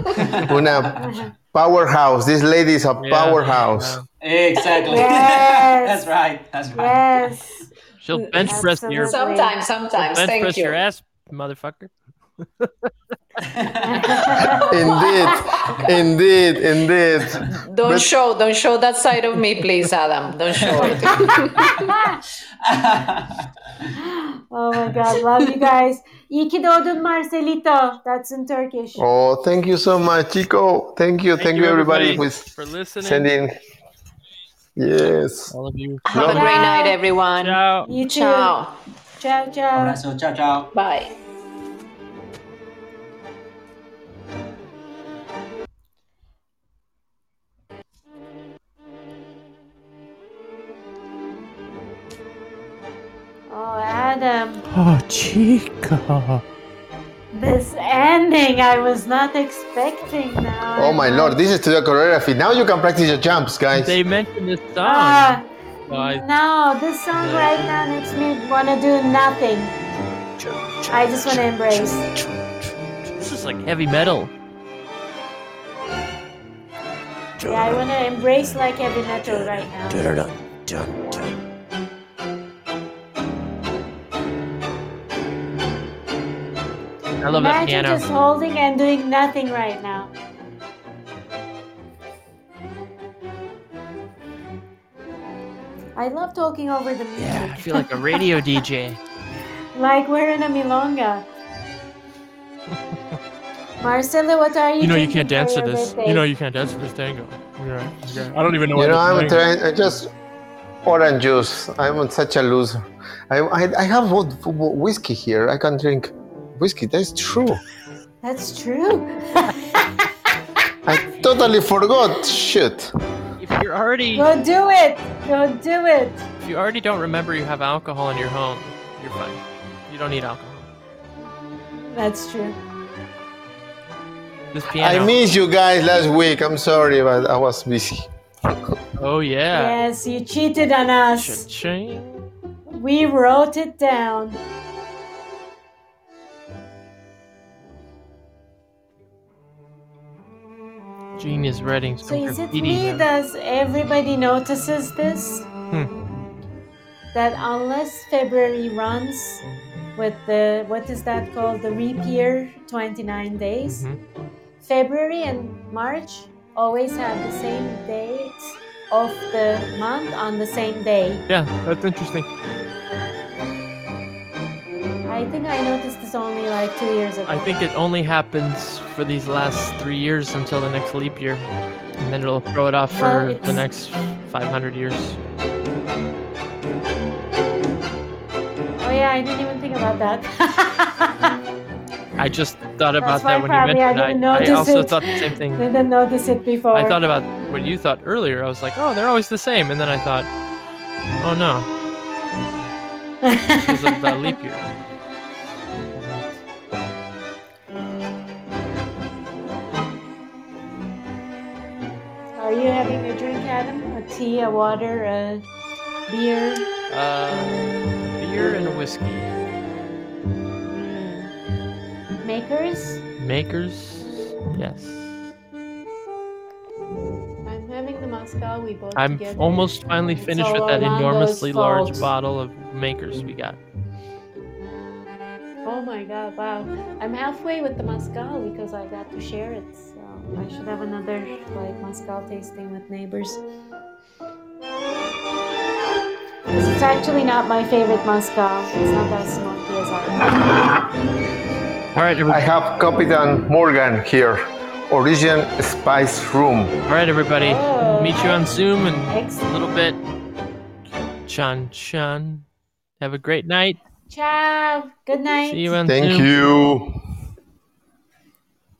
Una powerhouse. This lady is a yeah, powerhouse. Exactly. Yes. That's right. That's right. yes. she'll bench press your sometimes, sometimes. bench Thank press you. your ass, motherfucker. Indeed. Indeed. Indeed. Don't But- show, don't show that side of me, please, Adam. Don't show it. Oh my God, love you guys. İyi ki doğdun Marcelito. That's in Turkish. Oh, thank you so much, Chico. Thank you. Thank, you, everybody, who is for listening. sending. Yes. All of you. Have a great night, everyone. Ciao. You too. Ciao. Ciao, ciao. Abrazo. Ciao, ciao. Bye. Oh, Adam. Oh, Chico. This ending I was not expecting now. Oh my lord, this is to the choreography. Now you can practice your jumps, guys. They mentioned this song. Ah, so I- no, this song right now makes me want to do nothing. I just want to embrace. this is like heavy metal. Yeah, I want to embrace like heavy metal right now. I love that Imagine piano. just holding and doing nothing right now. I love talking over the music. Yeah, I feel like a radio DJ. like we're in a milonga. Marcelo, what are you? You know you can't dance to this. birthday? You know you can't dance to this tango. Yeah, yeah. I don't even know. What You what know, I'm trying. I just orange juice. I'm such a loser. I, I, I have wh- wh- whiskey here. I can drink whiskey. That's true. That's true. I totally forgot. Shit. If you're already Go do it. Go do it. if you already don't remember you have alcohol in your home, you're fine. You don't need alcohol. That's true. This piano. I missed you guys last week. I'm sorry, but I was busy. oh yeah. Yes, you cheated on us. Cha-ching. We wrote it down. Gene is writing So some is it me? now. Does everybody notices this? Hmm. That unless February runs with the what is that called the year, 29 days. Mhm. February and March always have the same date of the month on the same day. Yeah, that's interesting. I think I noticed this only like two years ago. I think it only happens for these last three years until the next leap year, and then it'll throw it off for Well, the next 500 years. Oh yeah, I didn't even think about that. I just thought about That's that when you I mentioned it. I, I also it. thought the same thing. didn't notice it before. I thought about what you thought earlier. I was like, oh, they're always the same, and then I thought, oh no, because of the leap year. Are you having a drink, Adam? A tea, a water, a beer? Uh, beer and a whiskey. Makers? Makers, yes. I'm having the mezcal. We both I'm together. almost finally finished with that enormously large fault. bottle of Makers we got. Oh my god, wow. I'm halfway with the mezcal because I got to share it. So I should have another like mezcal tasting with neighbors. 'Cause it's actually not my favorite mezcal. It's not as smoky as I All right, I have Capitan Morgan here. Origin Spice Room. All right, everybody. Oh. Meet you on Zoom in a little bit. Chan Chan. Have a great night. Ciao. Good night. See you on Thank Zoom. you.